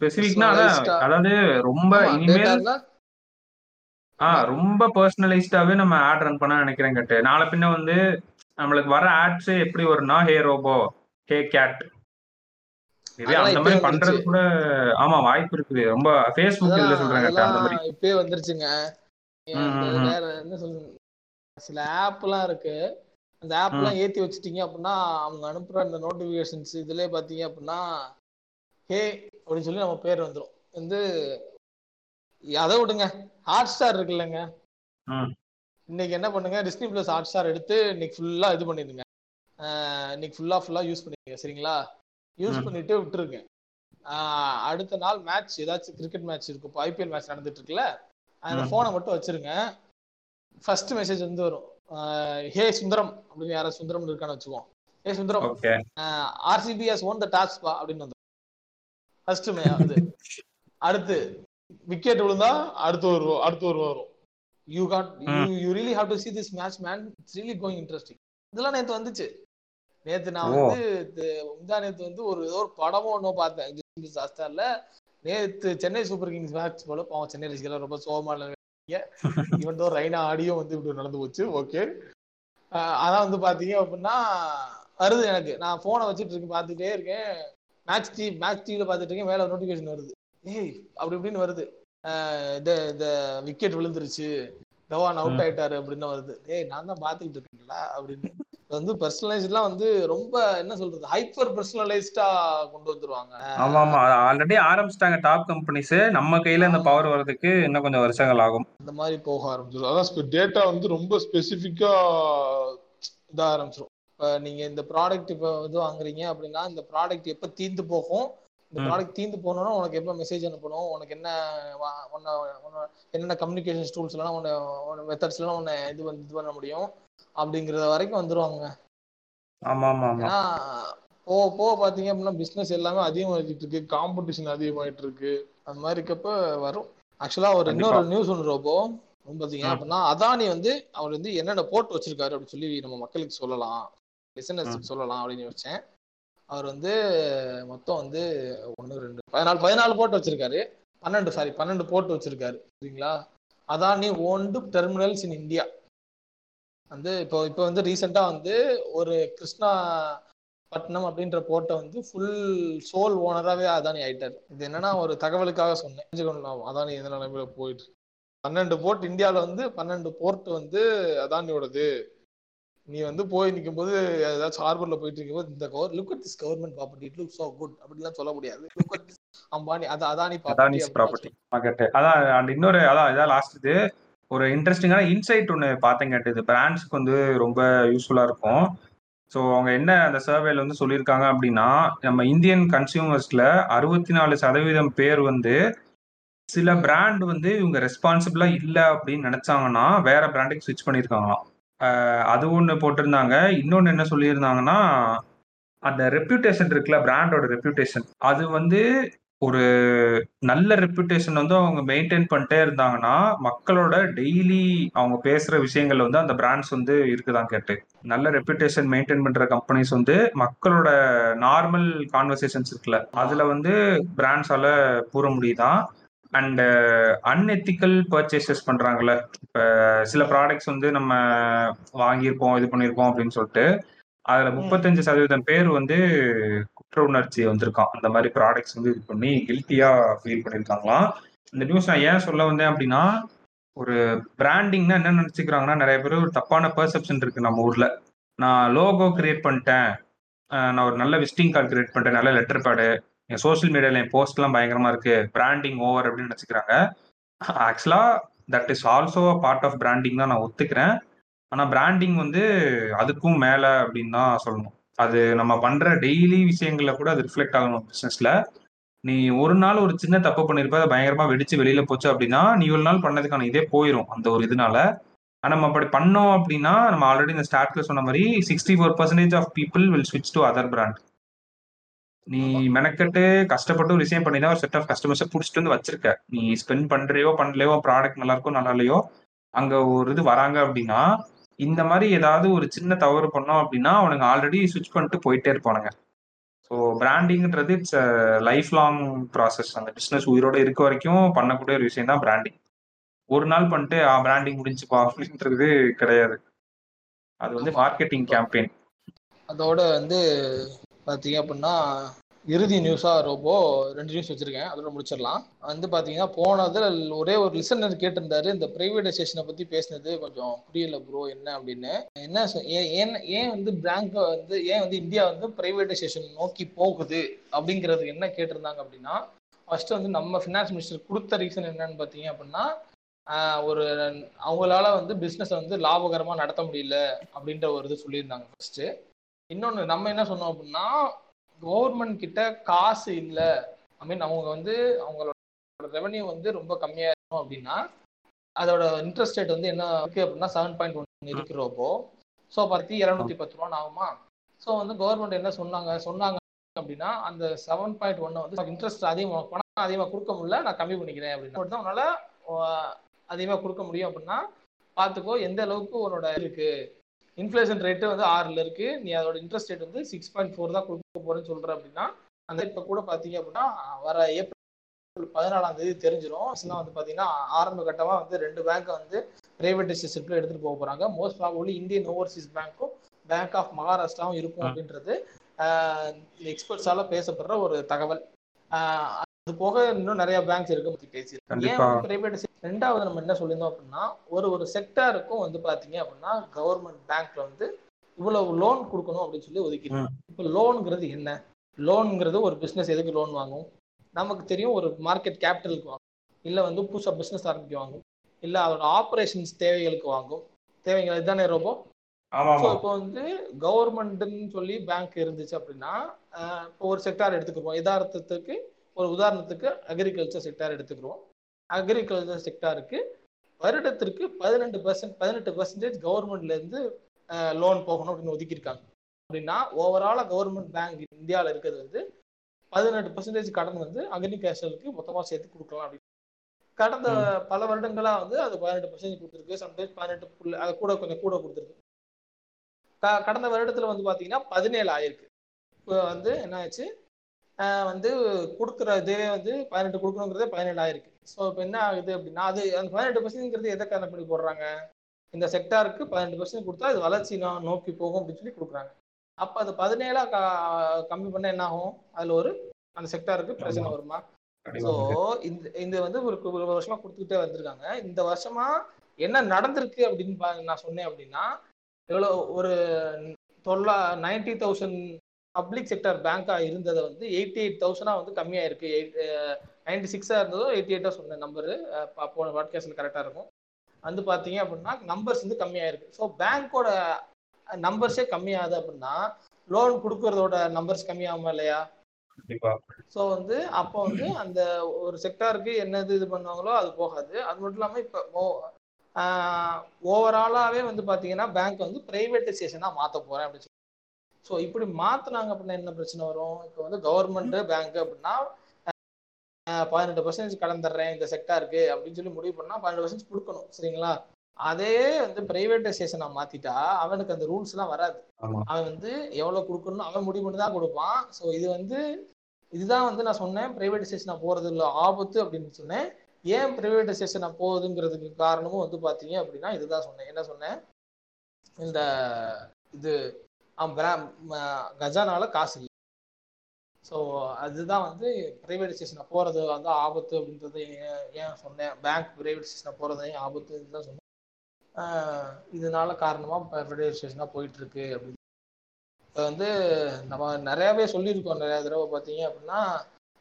Personalized-ஆ. அதாவது ரொம்ப இனிமேல் ஆ ரொம்ப பர்சனலைஸ்டாவே நம்ம ஆட் ரன் பண்ண நினைக்கிறேன் கட்டு. நாளை பின்ன வந்து நம்மளுக்கு வர ஆட்ஸே எப்படி வரும்னா ஹே ரோபோ ஹே கேட் இதே அந்த மாதிரி பண்றது கூட ஆமா வாய்ப்பு இருக்குது. ரொம்ப ஃபேஸ்புக் அதெல்லாம் சொல்றாங்க அந்த மாதிரி. இப்பயே வந்துருச்சுங்க. என்ன சொல்றது சில ஆப்லாம் இருக்கு. அந்த. ஆப்லாம் ஏத்தி வச்சுட்டீங்க அப்படின்னா அவங்க அனுப்புற அந்த நோட்டிபிகேஷன்ஸ் இதுலயே பாத்தீங்க அப்படின்னா ஹே அப்படின்னு சொல்லி நம்ம பேர் வந்துரும். வந்து அதை விடுங்க. ஹாட் ஸ்டார் இருக்குல்லங்க. இன்னைக்கு என்ன பண்ணுங்க? டிஸ்னி பிளஸ் ஹாட் ஸ்டார் எடுத்து இன்னைக்கு ஃபுல்லா இது பண்ணிடுங்க. இன்னைக்கு ஃபுல்லா ஃபுல்லா யூஸ் பண்ணிடுங்க சரிங்களா? யூஸ். பண்ணிட்டு விட்டுருங்க. அடுத்த நாள் மேட்ச் ஏதாச்சும் கிரிக்கெட் மேட்ச் இருக்கும். இப்போ ஐபிஎல் மேட்ச் நடந்துட்டு இருக்குல்ல அந்த ம். போனை மட்டும் வச்சிருங்க. ஃபர்ஸ்ட் மெசேஜ் வந்து வரும். ஹே சுந்தரம் அப்படின்னு யாராவது சுந்தரம் இருக்கான்னு வச்சுக்குவோம் hey Sundaram. RCB has won the toss பா அப்படின்னு ஃபர்ஸ்ட் இது அடுத்து விக்கெட் விழுந்தா அடுத்து ஒரு அடுத்து ஒரு வரும். You got you. You really have to see this match man it's really going interesting இதெல்லாம் நேத்து வந்துச்சு. நேத்து நான். வந்து து- முந்தா நேத்து வந்து ஒரு ஏதோ ஒரு படமோ ஒன்றும் பார்த்தேன். சாஸ்தார்ல நேத்து சென்னை சூப்பர் கிங்ஸ் மேட்ச் போல பாவம் சென்னை ரசிகர்கள் ரொம்ப சோகமான இவன் தான் ரெய்னா ஆடியோ வந்து இப்படி நடந்து போச்சு ஓகே அதான் வந்து பாத்தீங்க அப்படின்னா வருது எனக்கு. நான் போனை வச்சுட்டு இருக்கேன் பார்த்துட்டே இருக்கேன். மேட்ச் டி மேட்ச் டிவில பார்த்துட்டு இருக்கேன் மேல நோட்டிபிகேஷன் வருது. ஏய் அப்படி இப்படின்னு வருது. இந்த இந்த விக்கெட் விழுந்துருச்சு. தவான் அவுட். ஆயிட்டாரு அப்படின்னு வருது. ஏய் நான் தான் பாத்துக்கிட்டு இருக்கேன்ல அப்படின்னு. வந்து பர்சனலைஸ்ட்லாம் வந்து ரொம்ப என்ன சொல்றது ஹைப்பர் பர்சனலைஸ்டா கொண்டு வந்துருவாங்க. ஆமா ஆமா. ஆல்ரெடி ஆரம்பிச்சிட்டாங்க டாப் கம்பெனிஸ் நம்ம கையில இந்த பவர் வர்றதுக்கு இன்னும் கொஞ்சம் வருஷங்கள் ஆகும். இந்த மாதிரி போக ஆரம்பிச்சிடும் அதான் டேட்டா வந்து ரொம்ப ஸ்பெசிஃபிக்கா இதாக ஆரம்பிச்சிடும் இப்போ நீங்க இந்த ப்ராடக்ட் இப்போ இது வாங்குறீங்க அப்படின்னா இந்த ப்ராடக்ட் எப்போ தீந்து போகும்? இந்த. ப்ராடக்ட் தீந்து போனோம்னா உனக்கு எப்போ மெசேஜ் அனுப்பணும்? உனக்கு என்ன உன்னை உன்னை- என்னென்ன கம்யூனிகேஷன் டூல்ஸ் எல்லாம் உன்னை உன்னை மெத்தட்ஸ் எல்லாம் உன்னை இது வந்து இது பண்ண முடியும்? அப்படிங்கறது வரைக்கும் வந்துருவாங்க. ஆமா ஆமா ஏன்னா போக போக பாத்தீங்க அப்படின்னா பிசினஸ் எல்லாமே அதிகமாகிட்டு இருக்கு காம்படிஷன் அதிகமாயிட்டு இருக்கு அந்த மாதிரி இருக்கப்ப வரும். ஆக்சுவலா ஒரு கண்டிப்பா. இன்னொரு நியூஸ் ஒன்று ரோபோ பாத்தீங்க. அப்படின்னா அதானி வந்து அவர் வந்து என்னென்ன போட்டு வச்சிருக்காரு அப்படின்னு சொல்லி நம்ம மக்களுக்கு சொல்லலாம். லிசனர்ஸுக்கு சொல்லலாம் அப்படின்னு யோசிச்சேன். அவர் வந்து மொத்தம் வந்து ஒன்று ரெண்டு பதினாலு பதினாலு போட்டு வச்சிருக்காரு. பன்னெண்டு சாரி பன்னெண்டு போட்டு வச்சிருக்காரு. சரிங்களா Adani owned terminals in India வந்து இப்போ இப்போ வந்து ரீசெண்டா வந்து ஒரு கிருஷ்ணா பட்னம் அப்படின்ற போர்ட்டை வந்து ஃபுல் சோல் ஓனராகவே அதானி ஆயிட்டாரு. இது என்னன்னா ஒரு தகவலுக்காக சொன்னேன். தெரிஞ்சுக்கணும் அதானி எந்த நிலைமையில போயிட்டு பன்னெண்டு போர்ட் இந்தியாவில் வந்து பன்னெண்டு போர்ட் வந்து அதானியோடது. நீ வந்து போய் நிற்கும் போது ஏதாச்சும் ஹார்பர்ல போயிட்டு இருக்கும்போது இந்த cover look at this government property it look so good அப்படிலாம் சொல்ல முடியாது. லுக் அட் அம்பானி அது அதானி ப்ராப்பர்ட்டி மார்க்கெட் அதான் and இன்னொரு அதான் இதான் லாஸ்ட் இது. ஒரு இன்ட்ரெஸ்டிங்கான இன்சைட் ஒன்று பார்த்தேன் கேட்டு. இது பிராண்ட்ஸ்க்கு வந்து ரொம்ப யூஸ்ஃபுல்லாக இருக்கும். ஸோ அவங்க என்ன அந்த சர்வேல வந்து சொல்லியிருக்காங்க அப்படின்னா நம்ம இந்தியன் கன்சியூமர்ஸ்ல அறுபத்தி நாலு சதவீதம் பேர் வந்து சில பிராண்ட் வந்து இவங்க ரெஸ்பான்சிபிளா இல்லை அப்படின்னு நினைச்சாங்கன்னா வேற பிராண்டுக்கு ஸ்விட்ச் பண்ணியிருக்காங்களாம். அது ஒன்று போட்டிருந்தாங்க. இன்னொன்று என்ன சொல்லியிருந்தாங்கன்னா அந்த ரெப்யூட்டேஷன் இருக்குல்ல பிராண்டோட ரெப்யூட்டேஷன் அது வந்து ஒரு நல்ல ரெப்யூட்டேஷன் வந்து அவங்க மெயின்டைன் பண்ணிட்டே இருந்தாங்கன்னா மக்களோட டெய்லி அவங்க பேசுற விஷயங்கள்ல வந்து அந்த பிராண்ட்ஸ் வந்து இருக்குதான் கேட்டு. நல்ல ரெப்யூட்டேஷன் மெயின்டைன் பண்ற கம்பெனிஸ் வந்து மக்களோட நார்மல் கான்வர்சேஷன்ஸ் இருக்குல்ல அதுல வந்து பிராண்ட்ஸால கூற முடியுதான் அண்ட் அன்எத்திக்கல் பர்ச்சேசஸ் பண்றாங்கல்ல. இப்ப சில ப்ராடக்ட்ஸ் வந்து நம்ம வாங்கியிருப்போம் இது பண்ணியிருப்போம் அப்படின்னு சொல்லிட்டு அதுல முப்பத்தஞ்சு சதவீதம் பேர் வந்து குற்ற உணர்ச்சி வந்திருக்கான். அந்த மாதிரி ப்ராடக்ட்ஸ் வந்து இது பண்ணி கில்ட்டியா ஃபீல் பண்ணியிருக்காங்களாம். இந்த நியூஸ் நான் ஏன் சொல்ல வந்தேன் அப்படின்னா ஒரு பிராண்டிங்னா என்ன நினைச்சுக்கிறாங்கன்னா நிறைய பேர் ஒரு தப்பான பெர்செப்ஷன் இருக்கு நம்ம ஊர்ல. நான் லோகோ கிரியேட் பண்ணிட்டேன். நான் ஒரு நல்ல விசிட்டிங் கார்டு கிரியேட் பண்ணிட்டேன் நல்ல லெட்டர் பேடு என் சோஷியல் மீடியாவில் என் போஸ்ட்லாம் பயங்கரமா இருக்கு. பிராண்டிங் ஓவர் அப்படின்னு நினச்சிக்கிறாங்க. ஆக்சுவலாக that is also part of branding தான் நான் ஒத்துக்கிறேன். ஆனால் பிராண்டிங் வந்து அதுக்கும் மேலே அப்படின்னு தான் சொல்லணும். அது நம்ம பண்ணுற டெய்லி விஷயங்களில் கூட அது ரிஃப்ளெக்ட் ஆகணும் பிஸ்னஸில் நீ ஒரு நாள் ஒரு சின்ன தப்பு பண்ணியிருப்ப அதை பயங்கரமாக வெடிச்சு வெளியில் போச்சு அப்படின்னா நீ ஒரு நாள் பண்ணதுக்கான இதே போயிடும் அந்த ஒரு இதனால. ஆனால் நம்ம அப்படி பண்ணோம் அப்படின்னா நம்ம ஆல்ரெடி இந்த ஸ்டார்ட்ல சொன்ன மாதிரி sixty four percentage of people will ஸ்விட்ச் டு அதர் பிராண்ட் நீ மெனக்கெட்டு கஷ்டப்பட்டு ஒரு விஷயம் பண்ணி தான் ஒரு செட் ஆஃப் கஸ்டமர்ஸை பிடிச்சிட்டு வந்து வச்சிருக்க. நீ ஸ்பெண்ட் பண்றியோ பண்ணலையோ ப்ராடக்ட் நல்லா இருக்கோ நல்லா இல்லையோ அங்க ஒரு இது வராங்க அப்படின்னா இந்த மாதிரி ஏதாவது ஒரு சின்ன தவறு பண்ணோம் அப்படின்னா அவனுங்க ஆல்ரெடி சுவிச் பண்ணிட்டு போயிட்டே இருப்பானுங்க. ஸோ பிராண்டிங்ன்றது இட்ஸ் லைஃப் லாங் ப்ராசஸ் அந்த பிஸ்னஸ் உயிரோட இருக்க வரைக்கும் பண்ணக்கூடிய ஒரு விஷயம் தான் பிராண்டிங் ஒரு நாள் பண்ணிட்டு ஆ பிராண்டிங் முடிஞ்சுப்பா அப்படின்றது கிடையாது. அது வந்து மார்க்கெட்டிங் கேம்பெயின் அதோட வந்து பார்த்தீங்க அப்படின்னா இறுதி நியூஸாக ரோபோ ரெண்டு நியூஸ் வச்சுருக்கேன். அதோட முடிச்சிடலாம். வந்து பார்த்தீங்கன்னா போனதில் ஒரே ஒரு லிசனர் கேட்டிருந்தாரு. இந்த ப்ரைவேடைசேஷனை பற்றி பேசினது கொஞ்சம் புரியல ப்ரோ என்ன அப்படின்னு என்ன சொ- ஏன் ஏன் ஏன் வந்து பேங்க் வந்து ஏன் வந்து இந்தியா வந்து ப்ரைவேடைசேஷன் நோக்கி போகுது? அப்படிங்கிறது என்ன கேட்டிருந்தாங்க அப்படின்னா ஃபர்ஸ்ட் வந்து நம்ம ஃபினான்ஸ் மினிஸ்டர் கொடுத்த ரீசன் என்னன்னு பார்த்தீங்க அப்படின்னா ஒரு அவங்களால வந்து பிஸ்னஸை வந்து லாபகரமாக நடத்த முடியல அப்படின்ற ஒரு இது சொல்லியிருந்தாங்க ஃபர்ஸ்ட்டு இன்னொன்று நம்ம என்ன சொன்னோம் அப்படின்னா கவர்மெண்ட் கிட்ட காசு இல்லை. ஐ மீன் அவங்க வந்து அவங்களோட ரெவன்யூ வந்து ரொம்ப கம்மியாக இருக்கும் அப்படின்னா அதோட இன்ட்ரெஸ்ட் ரேட் வந்து என்ன இருக்கு அப்படின்னா செவன் பாயிண்ட் ஒன் இருக்கிறப்போ ஸோ பத்தி இரநூத்தி பத்து ரூபான்னு ஆகுமா? ஸோ வந்து கவர்மெண்ட் என்ன சொன்னாங்க? சொன்னாங்க அப்படின்னா அந்த செவன் பாயிண்ட் ஒன்னை வந்து இன்ட்ரெஸ்ட் அதிகமாக பணம் அதிகமாக கொடுக்க முடியல நான் கம்மி பண்ணிக்கிறேன் அப்படின்னு. மட்டும் தான் உன்னால அதிகமாக கொடுக்க முடியும் அப்படின்னா பார்த்துக்கோ எந்த அளவுக்கு உன்னோட இருக்கு? இன்ஃப்ளேஷன் ரேட்டு வந்து ஆறுல இருக்கு. நீ அதோட இன்ட்ரெஸ்ட் ரேட் வந்து சிக்ஸ் பாயிண்ட் ஃபோர் தான் கொடுக்க போறேன்னு சொல்ற அப்படின்னா அந்த இப்போ கூட பார்த்தீங்க அப்படின்னா வர ஏப்ரல் பதினாலாம் தேதி தெரிஞ்சிடும் ஆக்சுவலாக வந்து பார்த்தீங்கன்னா ஆரம்ப கட்டமாக வந்து ரெண்டு பேங்க்கை வந்து பிரைவேடைசேஷனுக்கு எடுத்துட்டு போக போறாங்க. மோஸ்ட் ப்ராபப்ளி இந்தியன் ஓவர்சீஸ் பேங்க்கும் பேங்க் ஆஃப் மகாராஷ்டிராவும் இருக்கும் அப்படின்றது எக்ஸ்பர்ட்ஸால பேசப்படுற ஒரு தகவல். அது போக இன்னும் நிறைய பேங்க்ஸ் இருக்கு பத்தி பேசி ஏன் பிரைவேட் ரெண்டாவது நம்ம என்ன சொல்லியிருந்தோம் அப்படின்னா ஒரு ஒரு செக்டாருக்கும் வந்து பாத்தீங்க அப்படின்னா கவர்மெண்ட் பேங்க்ல வந்து இவ்வளவு லோன் கொடுக்கணும் அப்படின்னு சொல்லி ஒதுக்கிடுங்க இப்போ லோனுங்கிறது என்ன? லோனுங்கிறது ஒரு பிசினஸ் எதுக்கு லோன் வாங்கும்? நமக்கு தெரியும் ஒரு மார்க்கெட் கேபிட்டலுக்கு வாங்கும். இல்ல வந்து புதுசா பிசினஸ் ஆரம்பிக்க வாங்கும். இல்ல அதோட ஆபரேஷன்ஸ் தேவைகளுக்கு வாங்கும். தேவைகள் இதுதானே ரொம்ப ஸோ இப்போ வந்து கவர்மெண்ட்னு சொல்லி பேங்க் இருந்துச்சு அப்படின்னா இப்போ ஒரு செக்டார் எடுத்துக்கிறோம் உதாரணத்துக்கு ஒரு உதாரணத்துக்கு அக்ரிகல்ச்சர் செக்டார் எடுத்துக்கிறோம் அக்ரிகல்ச்சர் செக்டாருக்கு வருடத்திற்கு பதினெண்டு பர்சன்ட் பதினெட்டு பர்சன்டேஜ் கவர்மெண்ட்ல இருந்து லோன் போகணும் அப்படின்னு ஒதுக்கியிருக்காங்க. அப்படின்னா ஓவராலா கவர்மெண்ட் பேங்க் இந்தியாவில் இருக்கிறது வந்து பதினெட்டு பர்சன்டேஜ் கடன் வந்து அக்ரிகல்ச்சருக்கு மொத்தமாக சேர்த்து கொடுக்கலாம் அப்படின்னு. கடந்த பல வருடங்களா வந்து அது பதினெட்டு பர்சன்டேஜ் கொடுத்துருக்கு. சம்டைம்ஸ் பதினெட்டு புள்ளி அது கூட கொஞ்சம் கூட கொடுத்துருக்கு. க- கடந்த வருடத்துல வந்து பாத்தீங்கன்னா பதினேழு ஆயிருக்கு. இப்போ வந்து என்ன ஆச்சு வந்து கொடுக்குற இதே வந்து பதினெட்டு கொடுக்கணுங்கிறதே பதினேழு ஆயிருக்கு. ஸோ இப்போ என்ன ஆகுது அப்படின்னா அது அந்த பதினெட்டு பர்சன்ட்ங்கிறது எதை கணக்கு பண்ணி போடுறாங்க? இந்த செக்டாருக்கு பதினெட்டு பர்சன்ட் கொடுத்தா அது வளர்ச்சி நோக்கி போகும் அப்படின்னு சொல்லி கொடுக்குறாங்க. அப்போ அது பதினேழா க- கம்மி பண்ண என்ன ஆகும்? அதுல ஒரு அந்த செக்டாருக்கு பிரச்சனை வருமா? ஸோ இந்த இந்த வந்து ஒரு ஒரு வருஷமா கொடுத்துக்கிட்டே வந்திருக்காங்க. இந்த வருஷமா என்ன நடந்திருக்கு அப்படின்னு பா- நான் சொன்னேன் அப்படின்னா எவ்வளோ ஒரு தொள்ளா நைன்டி தௌசண்ட் பப்ளிக் செக்டர் பேங்க்கா இருந்ததை வந்து எயிட்டி எயிட் தௌசண்டா வந்து கம்மியா இருக்கு எயிட் நைன்டி சிக்ஸா இருந்ததோ எயிட்டி எயிட்டா சொன்ன நம்பரு போன பாட்காஸ்ட்ல கரெக்டா இருக்கும். வந்து பாத்தீங்க அப்படின்னா நம்பர்ஸ் வந்து கம்மியா இருக்கு ஸோ பேங்க்கோட நம்பர்ஸே கம்மியாகுது அப்படின்னா லோன் கொடுக்கறதோட நம்பர்ஸ் கம்மியாகுமா இல்லையா? ஸோ வந்து அப்போ வந்து அந்த ஒரு செக்டாருக்கு என்னது இது பண்ணுவாங்களோ அது போகாது. அது மட்டும் இல்லாமல் இப்போ ஓவராலாகவே வந்து பார்த்தீங்கன்னா பேங்க் வந்து பிரைவேட்டைசேஷனாக மாற்ற போகிறேன் அப்படின்னு சொல்லி. ஸோ இப்படி மாற்றினாங்க அப்படின்னா என்ன பிரச்சனை வரும்? இப்போ வந்து கவர்மெண்ட் பேங்க் அப்படின்னா பதினெட்டு பர்சன்டேஜ் கடன் தர்றேன் இந்த செக்டாருக்கு அப்படின்னு சொல்லி முடிவு பண்ணா பன்னெண்டு பர்சன்டேஜ் கொடுக்கணும் சரிங்களா? அதே வந்து பிரைவேட்டைசேஷனை மாத்திட்டா அவனுக்கு அந்த ரூல்ஸ் எல்லாம் வராது. அவன் வந்து எவ்வளவு கொடுக்கணும் அவன் முடிவு பண்ணி தான் கொடுப்பான். ஸோ இது வந்து இதுதான் வந்து நான் சொன்னேன் பிரைவேடைசேஷனா போறது இல்ல ஆபத்து அப்படின்னு சொன்னேன். ஏன் பிரைவேடைசேஷனா போகுதுங்கிறதுக்கு காரணமும் வந்து பாத்தீங்க அப்படின்னா இதுதான் சொன்னேன். என்ன சொன்னேன்? இந்த இது கஜானால காசு இல்லை. ஸோ அதுதான் வந்து பிரைவேடைசேஷனை போகிறது வந்து ஆபத்து அப்படின்றது ஏன் ஏன் சொன்னேன் பேங்க் பிரைவேடைசேஷனை போகிறது ஏன் ஆபத்து தான் சொன்னேன். இதனால காரணமாக பிரைவேடைசேஷனாக போயிட்டுருக்கு அப்படின்னு. இப்போ வந்து நம்ம நிறையாவே சொல்லியிருக்கோம் நிறைய தடவை பார்த்தீங்க அப்படின்னா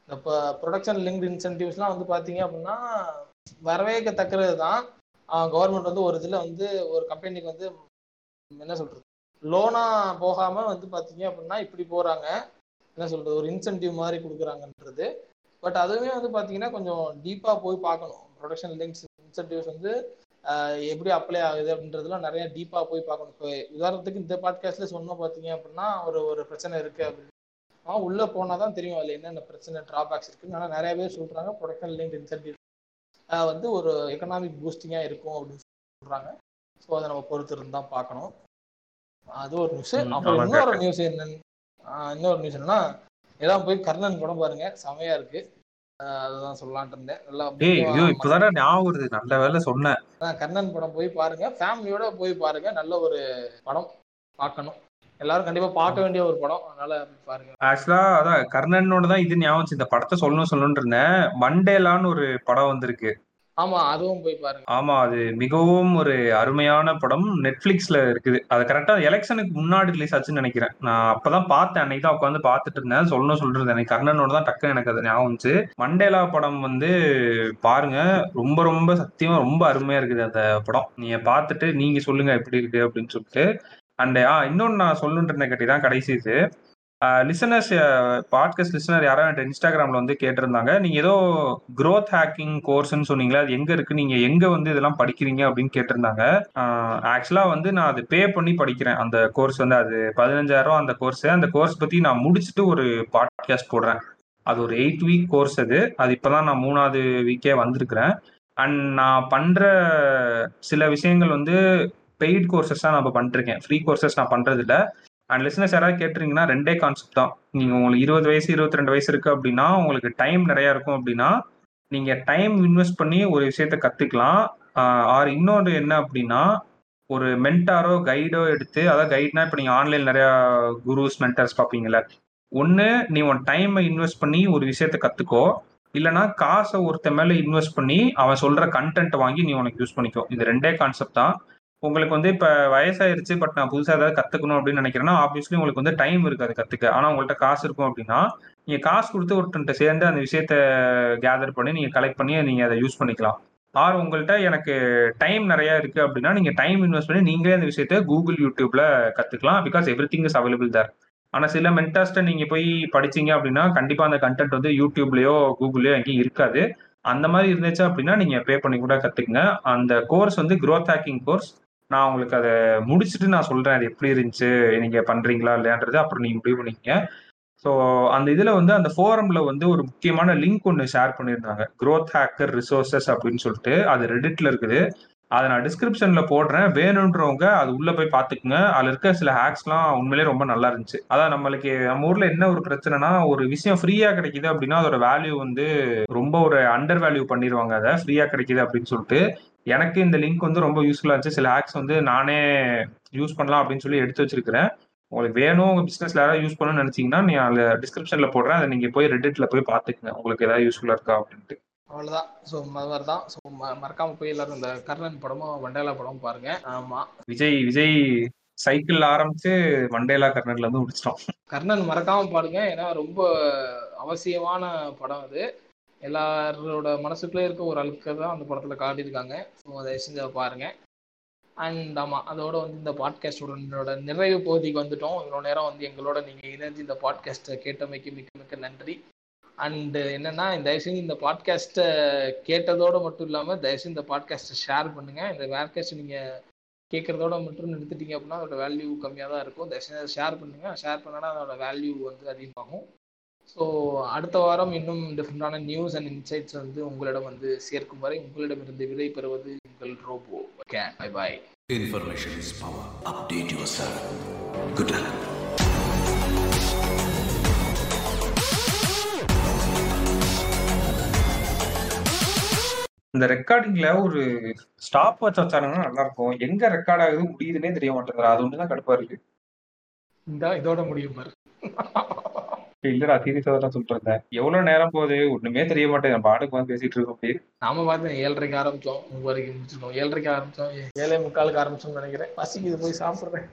இப்போ ப்ரொடக்ஷன் லிங்க் இன்சென்டிவ்ஸ்லாம் வந்து பார்த்தீங்க அப்படின்னா வரவேற்கத்தக்கிறது தான். கவர்மெண்ட் வந்து ஒரு இதில் வந்து ஒரு கம்பெனிக்கு வந்து என்ன சொல்கிறது லோனாக போகாமல் வந்து பார்த்தீங்க அப்படின்னா இப்படி போகிறாங்க என்ன சொல்றது ஒரு இன்சென்டிவ் மாதிரி கொடுக்குறாங்கன்றது. பட் அதுவுமே வந்து பார்த்தீங்கன்னா கொஞ்சம் டீப்பாக போய் பார்க்கணும். ப்ரொடக்ஷன் லிங்க்ஸ் இன்சென்டிவ்ஸ் வந்து எப்படி அப்ளை ஆகுது அப்படின்றதுலாம் நிறைய டீப்பா போய் பார்க்கணும். இப்போ உதாரணத்துக்கு இந்த பாட்காஸ்ட்ல சொன்னோம் பார்த்தீங்க அப்படின்னா ஒரு ஒரு பிரச்சனை இருக்கு அப்படின்னு ஆனா உள்ள போனா தான் தெரியும் அதுல என்னென்ன பிரச்சனை டிராபேக்ஸ் இருக்குன்னு. ஆனா நிறைய பேர் சொல்றாங்க ப்ரொடக்ஷன் லிங்க் இன்சென்டிவ் வந்து ஒரு எக்கனாமிக் பூஸ்டிங்கா இருக்கும் அப்படின்னு சொல்றாங்க. ஸோ அதை நம்ம பொறுத்து இருந்து தான் பார்க்கணும். அது ஒரு நியூஸ் அப்புறம் இன்னொரு. நியூஸ் என்னன்னு இன்னொரு நியூஸ் என்னன்னா எல்லாம் போய் கர்ணன் படம் பாருங்க. செமையா இருக்கு. அதுதான் சொல்லலாம்னு இருந்தேன். நல்லா ஐயோ இப்பதானே ஞாபகம் வருது. நல்ல வேலை சொன்னேன். கர்ணன் படம் போய் பாருங்க. ஃபேமிலியோட போய் பாருங்க. நல்ல ஒரு படம் பார்க்கணும். எல்லாரும் கண்டிப்பா பார்க்க வேண்டிய ஒரு படம். அதனால பாருங்க. ஆக்சுவலா அதான் கர்ணனோட தான் இது ஞாபகம். இந்த படத்தை சொல்லணும் சொல்லணும்னு இருந்தேன். மண்டேலான்னு ஒரு படம் வந்திருக்கு. ஆமா அதுவும் போய் பாருங்க. ஆமா அது மிகவும் ஒரு அருமையான படம். நெட்ஃபிளிக்ஸ்ல இருக்குது. அது கரெக்டா எலெக்ஷனுக்கு முன்னாடி ரிலீஸ் ஆச்சுன்னு நினைக்கிறேன். நான் அப்பதான் பார்த்தேன். அன்னைக்கு தான் உட்காந்து பார்த்துட்டு இருந்தேன். சொல்லணும் சொல்றது எனக்கு கர்ணனோட தான் டக்குன்னு எனக்கு அது ஞாபகம் வந்துச்சு. மண்டேலா படம் வந்து பாருங்க. ரொம்ப ரொம்ப சத்தியமா ரொம்ப அருமையா இருக்குது அந்த படம். நீங்க பார்த்துட்டு நீங்க சொல்லுங்க எப்படி இருக்கு அப்படின்னு சொல்லிட்டு. அண்ட் ஆ இன்னொன்னு நான் சொல்லணுன்ற கட்டி தான் கடைசி இது. லிசனர்ஸ் பாட்காஸ்ட் லிசனர் யாராவது என்கிட்ட இன்ஸ்டாகிராமில் வந்து கேட்டிருந்தாங்க. நீங்கள் ஏதோ க்ரோத் ஹேக்கிங் கோர்ஸ்ன்னு சொன்னீங்களா அது எங்கே இருக்குது நீங்கள் எங்கே வந்து இதெல்லாம் படிக்கிறீங்க அப்படின்னு கேட்டிருந்தாங்க. ஆக்சுவலாக வந்து நான் அது பே பண்ணி படிக்கிறேன். அந்த கோர்ஸ் வந்து அது பதினஞ்சாயிரம் அந்த கோர்ஸ் அந்த கோர்ஸ் பற்றி நான் முடிச்சுட்டு ஒரு பாட்காஸ்ட் போடுறேன். அது ஒரு எயிட் வீக் கோர்ஸ் அது. அது இப்போ தான் நான் மூணாவது வீக்கே வந்திருக்கிறேன். அண்ட் நான் பண்ணுற சில விஷயங்கள் வந்து பெய்ட் கோர்சஸ் தான் நான் பண்ணிருக்கேன் ஃப்ரீ கோர்சஸ் நான் பண்ணுறதில்ல அண்ட் லிசனர்ஸ் யாராவது கேட்டுறீங்கன்னா ரெண்டே கான்செப்ட் தான். நீங்கள் உங்களுக்கு இருபது வயசு இருபத்தி ரெண்டு வயசு இருக்குது அப்படின்னா உங்களுக்கு டைம் நிறையா இருக்கும் அப்படின்னா நீங்கள் டைம் இன்வெஸ்ட் பண்ணி ஒரு விஷயத்த கற்றுக்கலாம் ஆர் இன்னொன்று என்ன அப்படின்னா ஒரு மென்டாரோ கைடோ எடுத்து அதாவது கைட்னா இப்போ நீங்கள் ஆன்லைன் நிறையா குருஸ் மென்டர்ஸ் பார்ப்பீங்களே ஒன்று நீ உன் டைமை இன்வெஸ்ட் பண்ணி ஒரு விஷயத்த கற்றுக்கோ இல்லைனா காசை ஒருத்த மேலே இன்வெஸ்ட் பண்ணி அவன் சொல்கிற கண்டென்ட் வாங்கி நீ உனக்கு யூஸ் பண்ணிக்கோ. இது ரெண்டே கான்செப்ட் தான். உங்களுக்கு வந்து இப்போ வயசாயிருச்சு பட் நான் புதுசாக ஏதாவது கற்றுக்கணும் அப்படின்னு நினைக்கிறேன்னா ஆப்வியஸ்லி உங்களுக்கு வந்து டைம் இருக்காது கற்றுக்க ஆனால் உங்கள்கிட்ட காசு இருக்கும் அப்படின்னா நீங்கள் காசு கொடுத்து ஒருத்தன்ட்ட சேர்ந்து அந்த விஷயத்த கேதர் பண்ணி நீங்கள் கலெக்ட் பண்ணி நீங்கள் அதை யூஸ் பண்ணிக்கலாம். ஆர் உங்கள்கிட்ட எனக்கு டைம் நிறைய இருக்கு அப்படின்னா நீங்க டைம் இன்வெஸ்ட் பண்ணி நீங்களே அந்த விஷயத்த கூகுள் யூடியூப்ல கத்துக்கலாம் because everything is available there ஆனா சில மென்டாஸ்ட்டை நீங்க போய் படிச்சீங்க அப்படின்னா கண்டிப்பா அந்த கண்டென்ட் வந்து யூடியூப்லயோ கூகுள்லயோ எங்கேயும் இருக்காது. அந்த மாதிரி இருந்துச்சு அப்படின்னா நீங்க பே பண்ணி கூட கத்துக்குங்க. அந்த கோர்ஸ் வந்து க்ரோத் ஹேக்கிங் கோர்ஸ் நான் உங்களுக்கு அதை முடிச்சுட்டு நான் சொல்றேன். அது எப்படி இருந்துச்சு? நீங்க பண்றீங்களா இல்லையான்றது அப்புறம் நீங்க முடிவு பண்ணிக்கங்க. ஸோ அந்த இதில் வந்து அந்த ஃபோரமில் வந்து ஒரு முக்கியமான லிங்க் ஒன்று ஷேர் பண்ணியிருந்தாங்க. க்ரோத் ஹேக்கர் ரிசோர்சஸ் அப்படின்னு சொல்லிட்டு அது ரெடிட்டில் இருக்குது. அதை நான் டிஸ்கிரிப்ஷனில் போடுறேன். வேணுன்றவங்க அது உள்ளே போய் பார்த்துக்குங்க. அதில் இருக்க சில ஹேக்ஸ்லாம் உண்மையிலேயே ரொம்ப நல்லா இருந்துச்சு. அதான் நம்மளுக்கு நம்ம ஊரில் என்ன ஒரு பிரச்சனைனா ஒரு விஷயம் ஃப்ரீயாக கிடைக்குது அப்படின்னா அதோட வேல்யூ வந்து ரொம்ப ஒரு அண்டர் வேல்யூ பண்ணிடுவாங்க அதை. ஃப்ரீயாக கிடைக்குது அப்படின்னு சொல்லிட்டு எனக்கு இந்த லிங்க் வந்து ரொம்ப யூஸ்ஃபுல்லா இருந்துச்சு. சில ஹேக்ஸ் வந்து நானே யூஸ் பண்ணலாம் அப்படின்னு சொல்லி எடுத்து வச்சிருக்கிறேன். உங்களுக்கு வேணும் உங்க பிசினஸ்ல யாராவது யூஸ் பண்ணணும்னு நினைச்சீங்கன்னா நீ அதுல டிஸ்கிரிப்ஷன்ல போடுறேன். அதை நீங்க போய் ரெடிட்ல போய் பாத்துக்கங்க உங்களுக்கு ஏதாவது யூஸ்ஃபுல்லா இருக்கா அப்படின்ட்டு. அவ்வளவுதான். ஸோ மாதிரி தான் ஸோ மறக்காம போய் எல்லாரும் இந்த கர்ணன் படமும் வண்டேலா படமும் பாருங்க. ஆமா. விஜய் விஜய் சைக்கிள் ஆரம்பிச்சு மண்டேலா கர்னர்ல இருந்து முடிச்சிட்டோம் கர்ணன் மறக்காம பாருங்க. ஏன்னா ரொம்ப அவசியமான படம் அது. எல்லாரோட மனசுக்குள்ளே இருக்க ஒரு அழுக்க தான் அந்த படத்தில் காட்டியிருக்காங்க. ஸோ அதை செஞ்சு அதை பாருங்க. அண்ட் ஆமாம் அதோட வந்து இந்த பாட்காஸ்டோட நிறைவு பகுதிக்கு வந்துட்டோம். இவ்வளோ நேரம் வந்து எங்களோட நீங்கள் இணைஞ்சு இந்த பாட்காஸ்ட்டை கேட்டமைக்கு மிக்க மிக்க நன்றி. அண்டு என்னென்னா இந்த தயவுசெய்து இந்த பாட்காஸ்ட்டை கேட்டதோட மட்டும் இல்லாமல் தயவுசெய்து இந்த பாட்காஸ்ட்டை ஷேர் பண்ணுங்கள் இந்த பாட்காஸ்ட் நீங்கள் கேட்குறதோட மட்டும் நிறுத்திட்டீங்க அப்படின்னா அதோட வேல்யூ கம்மியாக தான் இருக்கும். தயவுசெய்து ஷேர் பண்ணுங்கள் ஷேர் பண்ணால் அதோட வேல்யூ வந்து அதிகமாகும். ஸோ அடுத்த வாரம் இன்னும் டிஃப்ரெண்டான நியூஸ் அண்ட் இன்சைட்ஸ் வந்து உங்களிடம் வந்து சேர்க்கும் வரை உங்களிடமிருந்து விடை பெறுவது உங்கள் robot okay bye bye Information is power. Update yourself. Good luck. இந்த ரெக்கார்டிங்ல ஒரு ஸ்டாப் வச்சு வச்சாங்கன்னா நல்லா இருக்கும் எங்க ரெக்கார்ட் ஆகுது முடியுதுன்னே தெரிய மாட்டேங்குது அது ஒண்ணுதான் கடுப்பா இருக்கு இந்த இதோட முடியும் பாரு இல்லடா சீரியஸா தான் சொல்லிட்டு இருந்தேன் எவ்வளவு நேரம் போகுது? ஒண்ணுமே தெரிய மாட்டேன் நம்ம பாட்டுக்கு வந்து பேசிட்டு இருக்கோம் அப்படி நாம பார்த்து ஏழரைக்கு ஆரம்பிச்சோம். மூணு வரைக்கும் முடிச்சிருக்கோம். ஏழரைக்கு ஆரம்பிச்சோம். ஏழே முக்காலுக்கு ஆரம்பிச்சோம்னு நினைக்கிறேன். பசிக்குது போய் சாப்பிடுறேன்.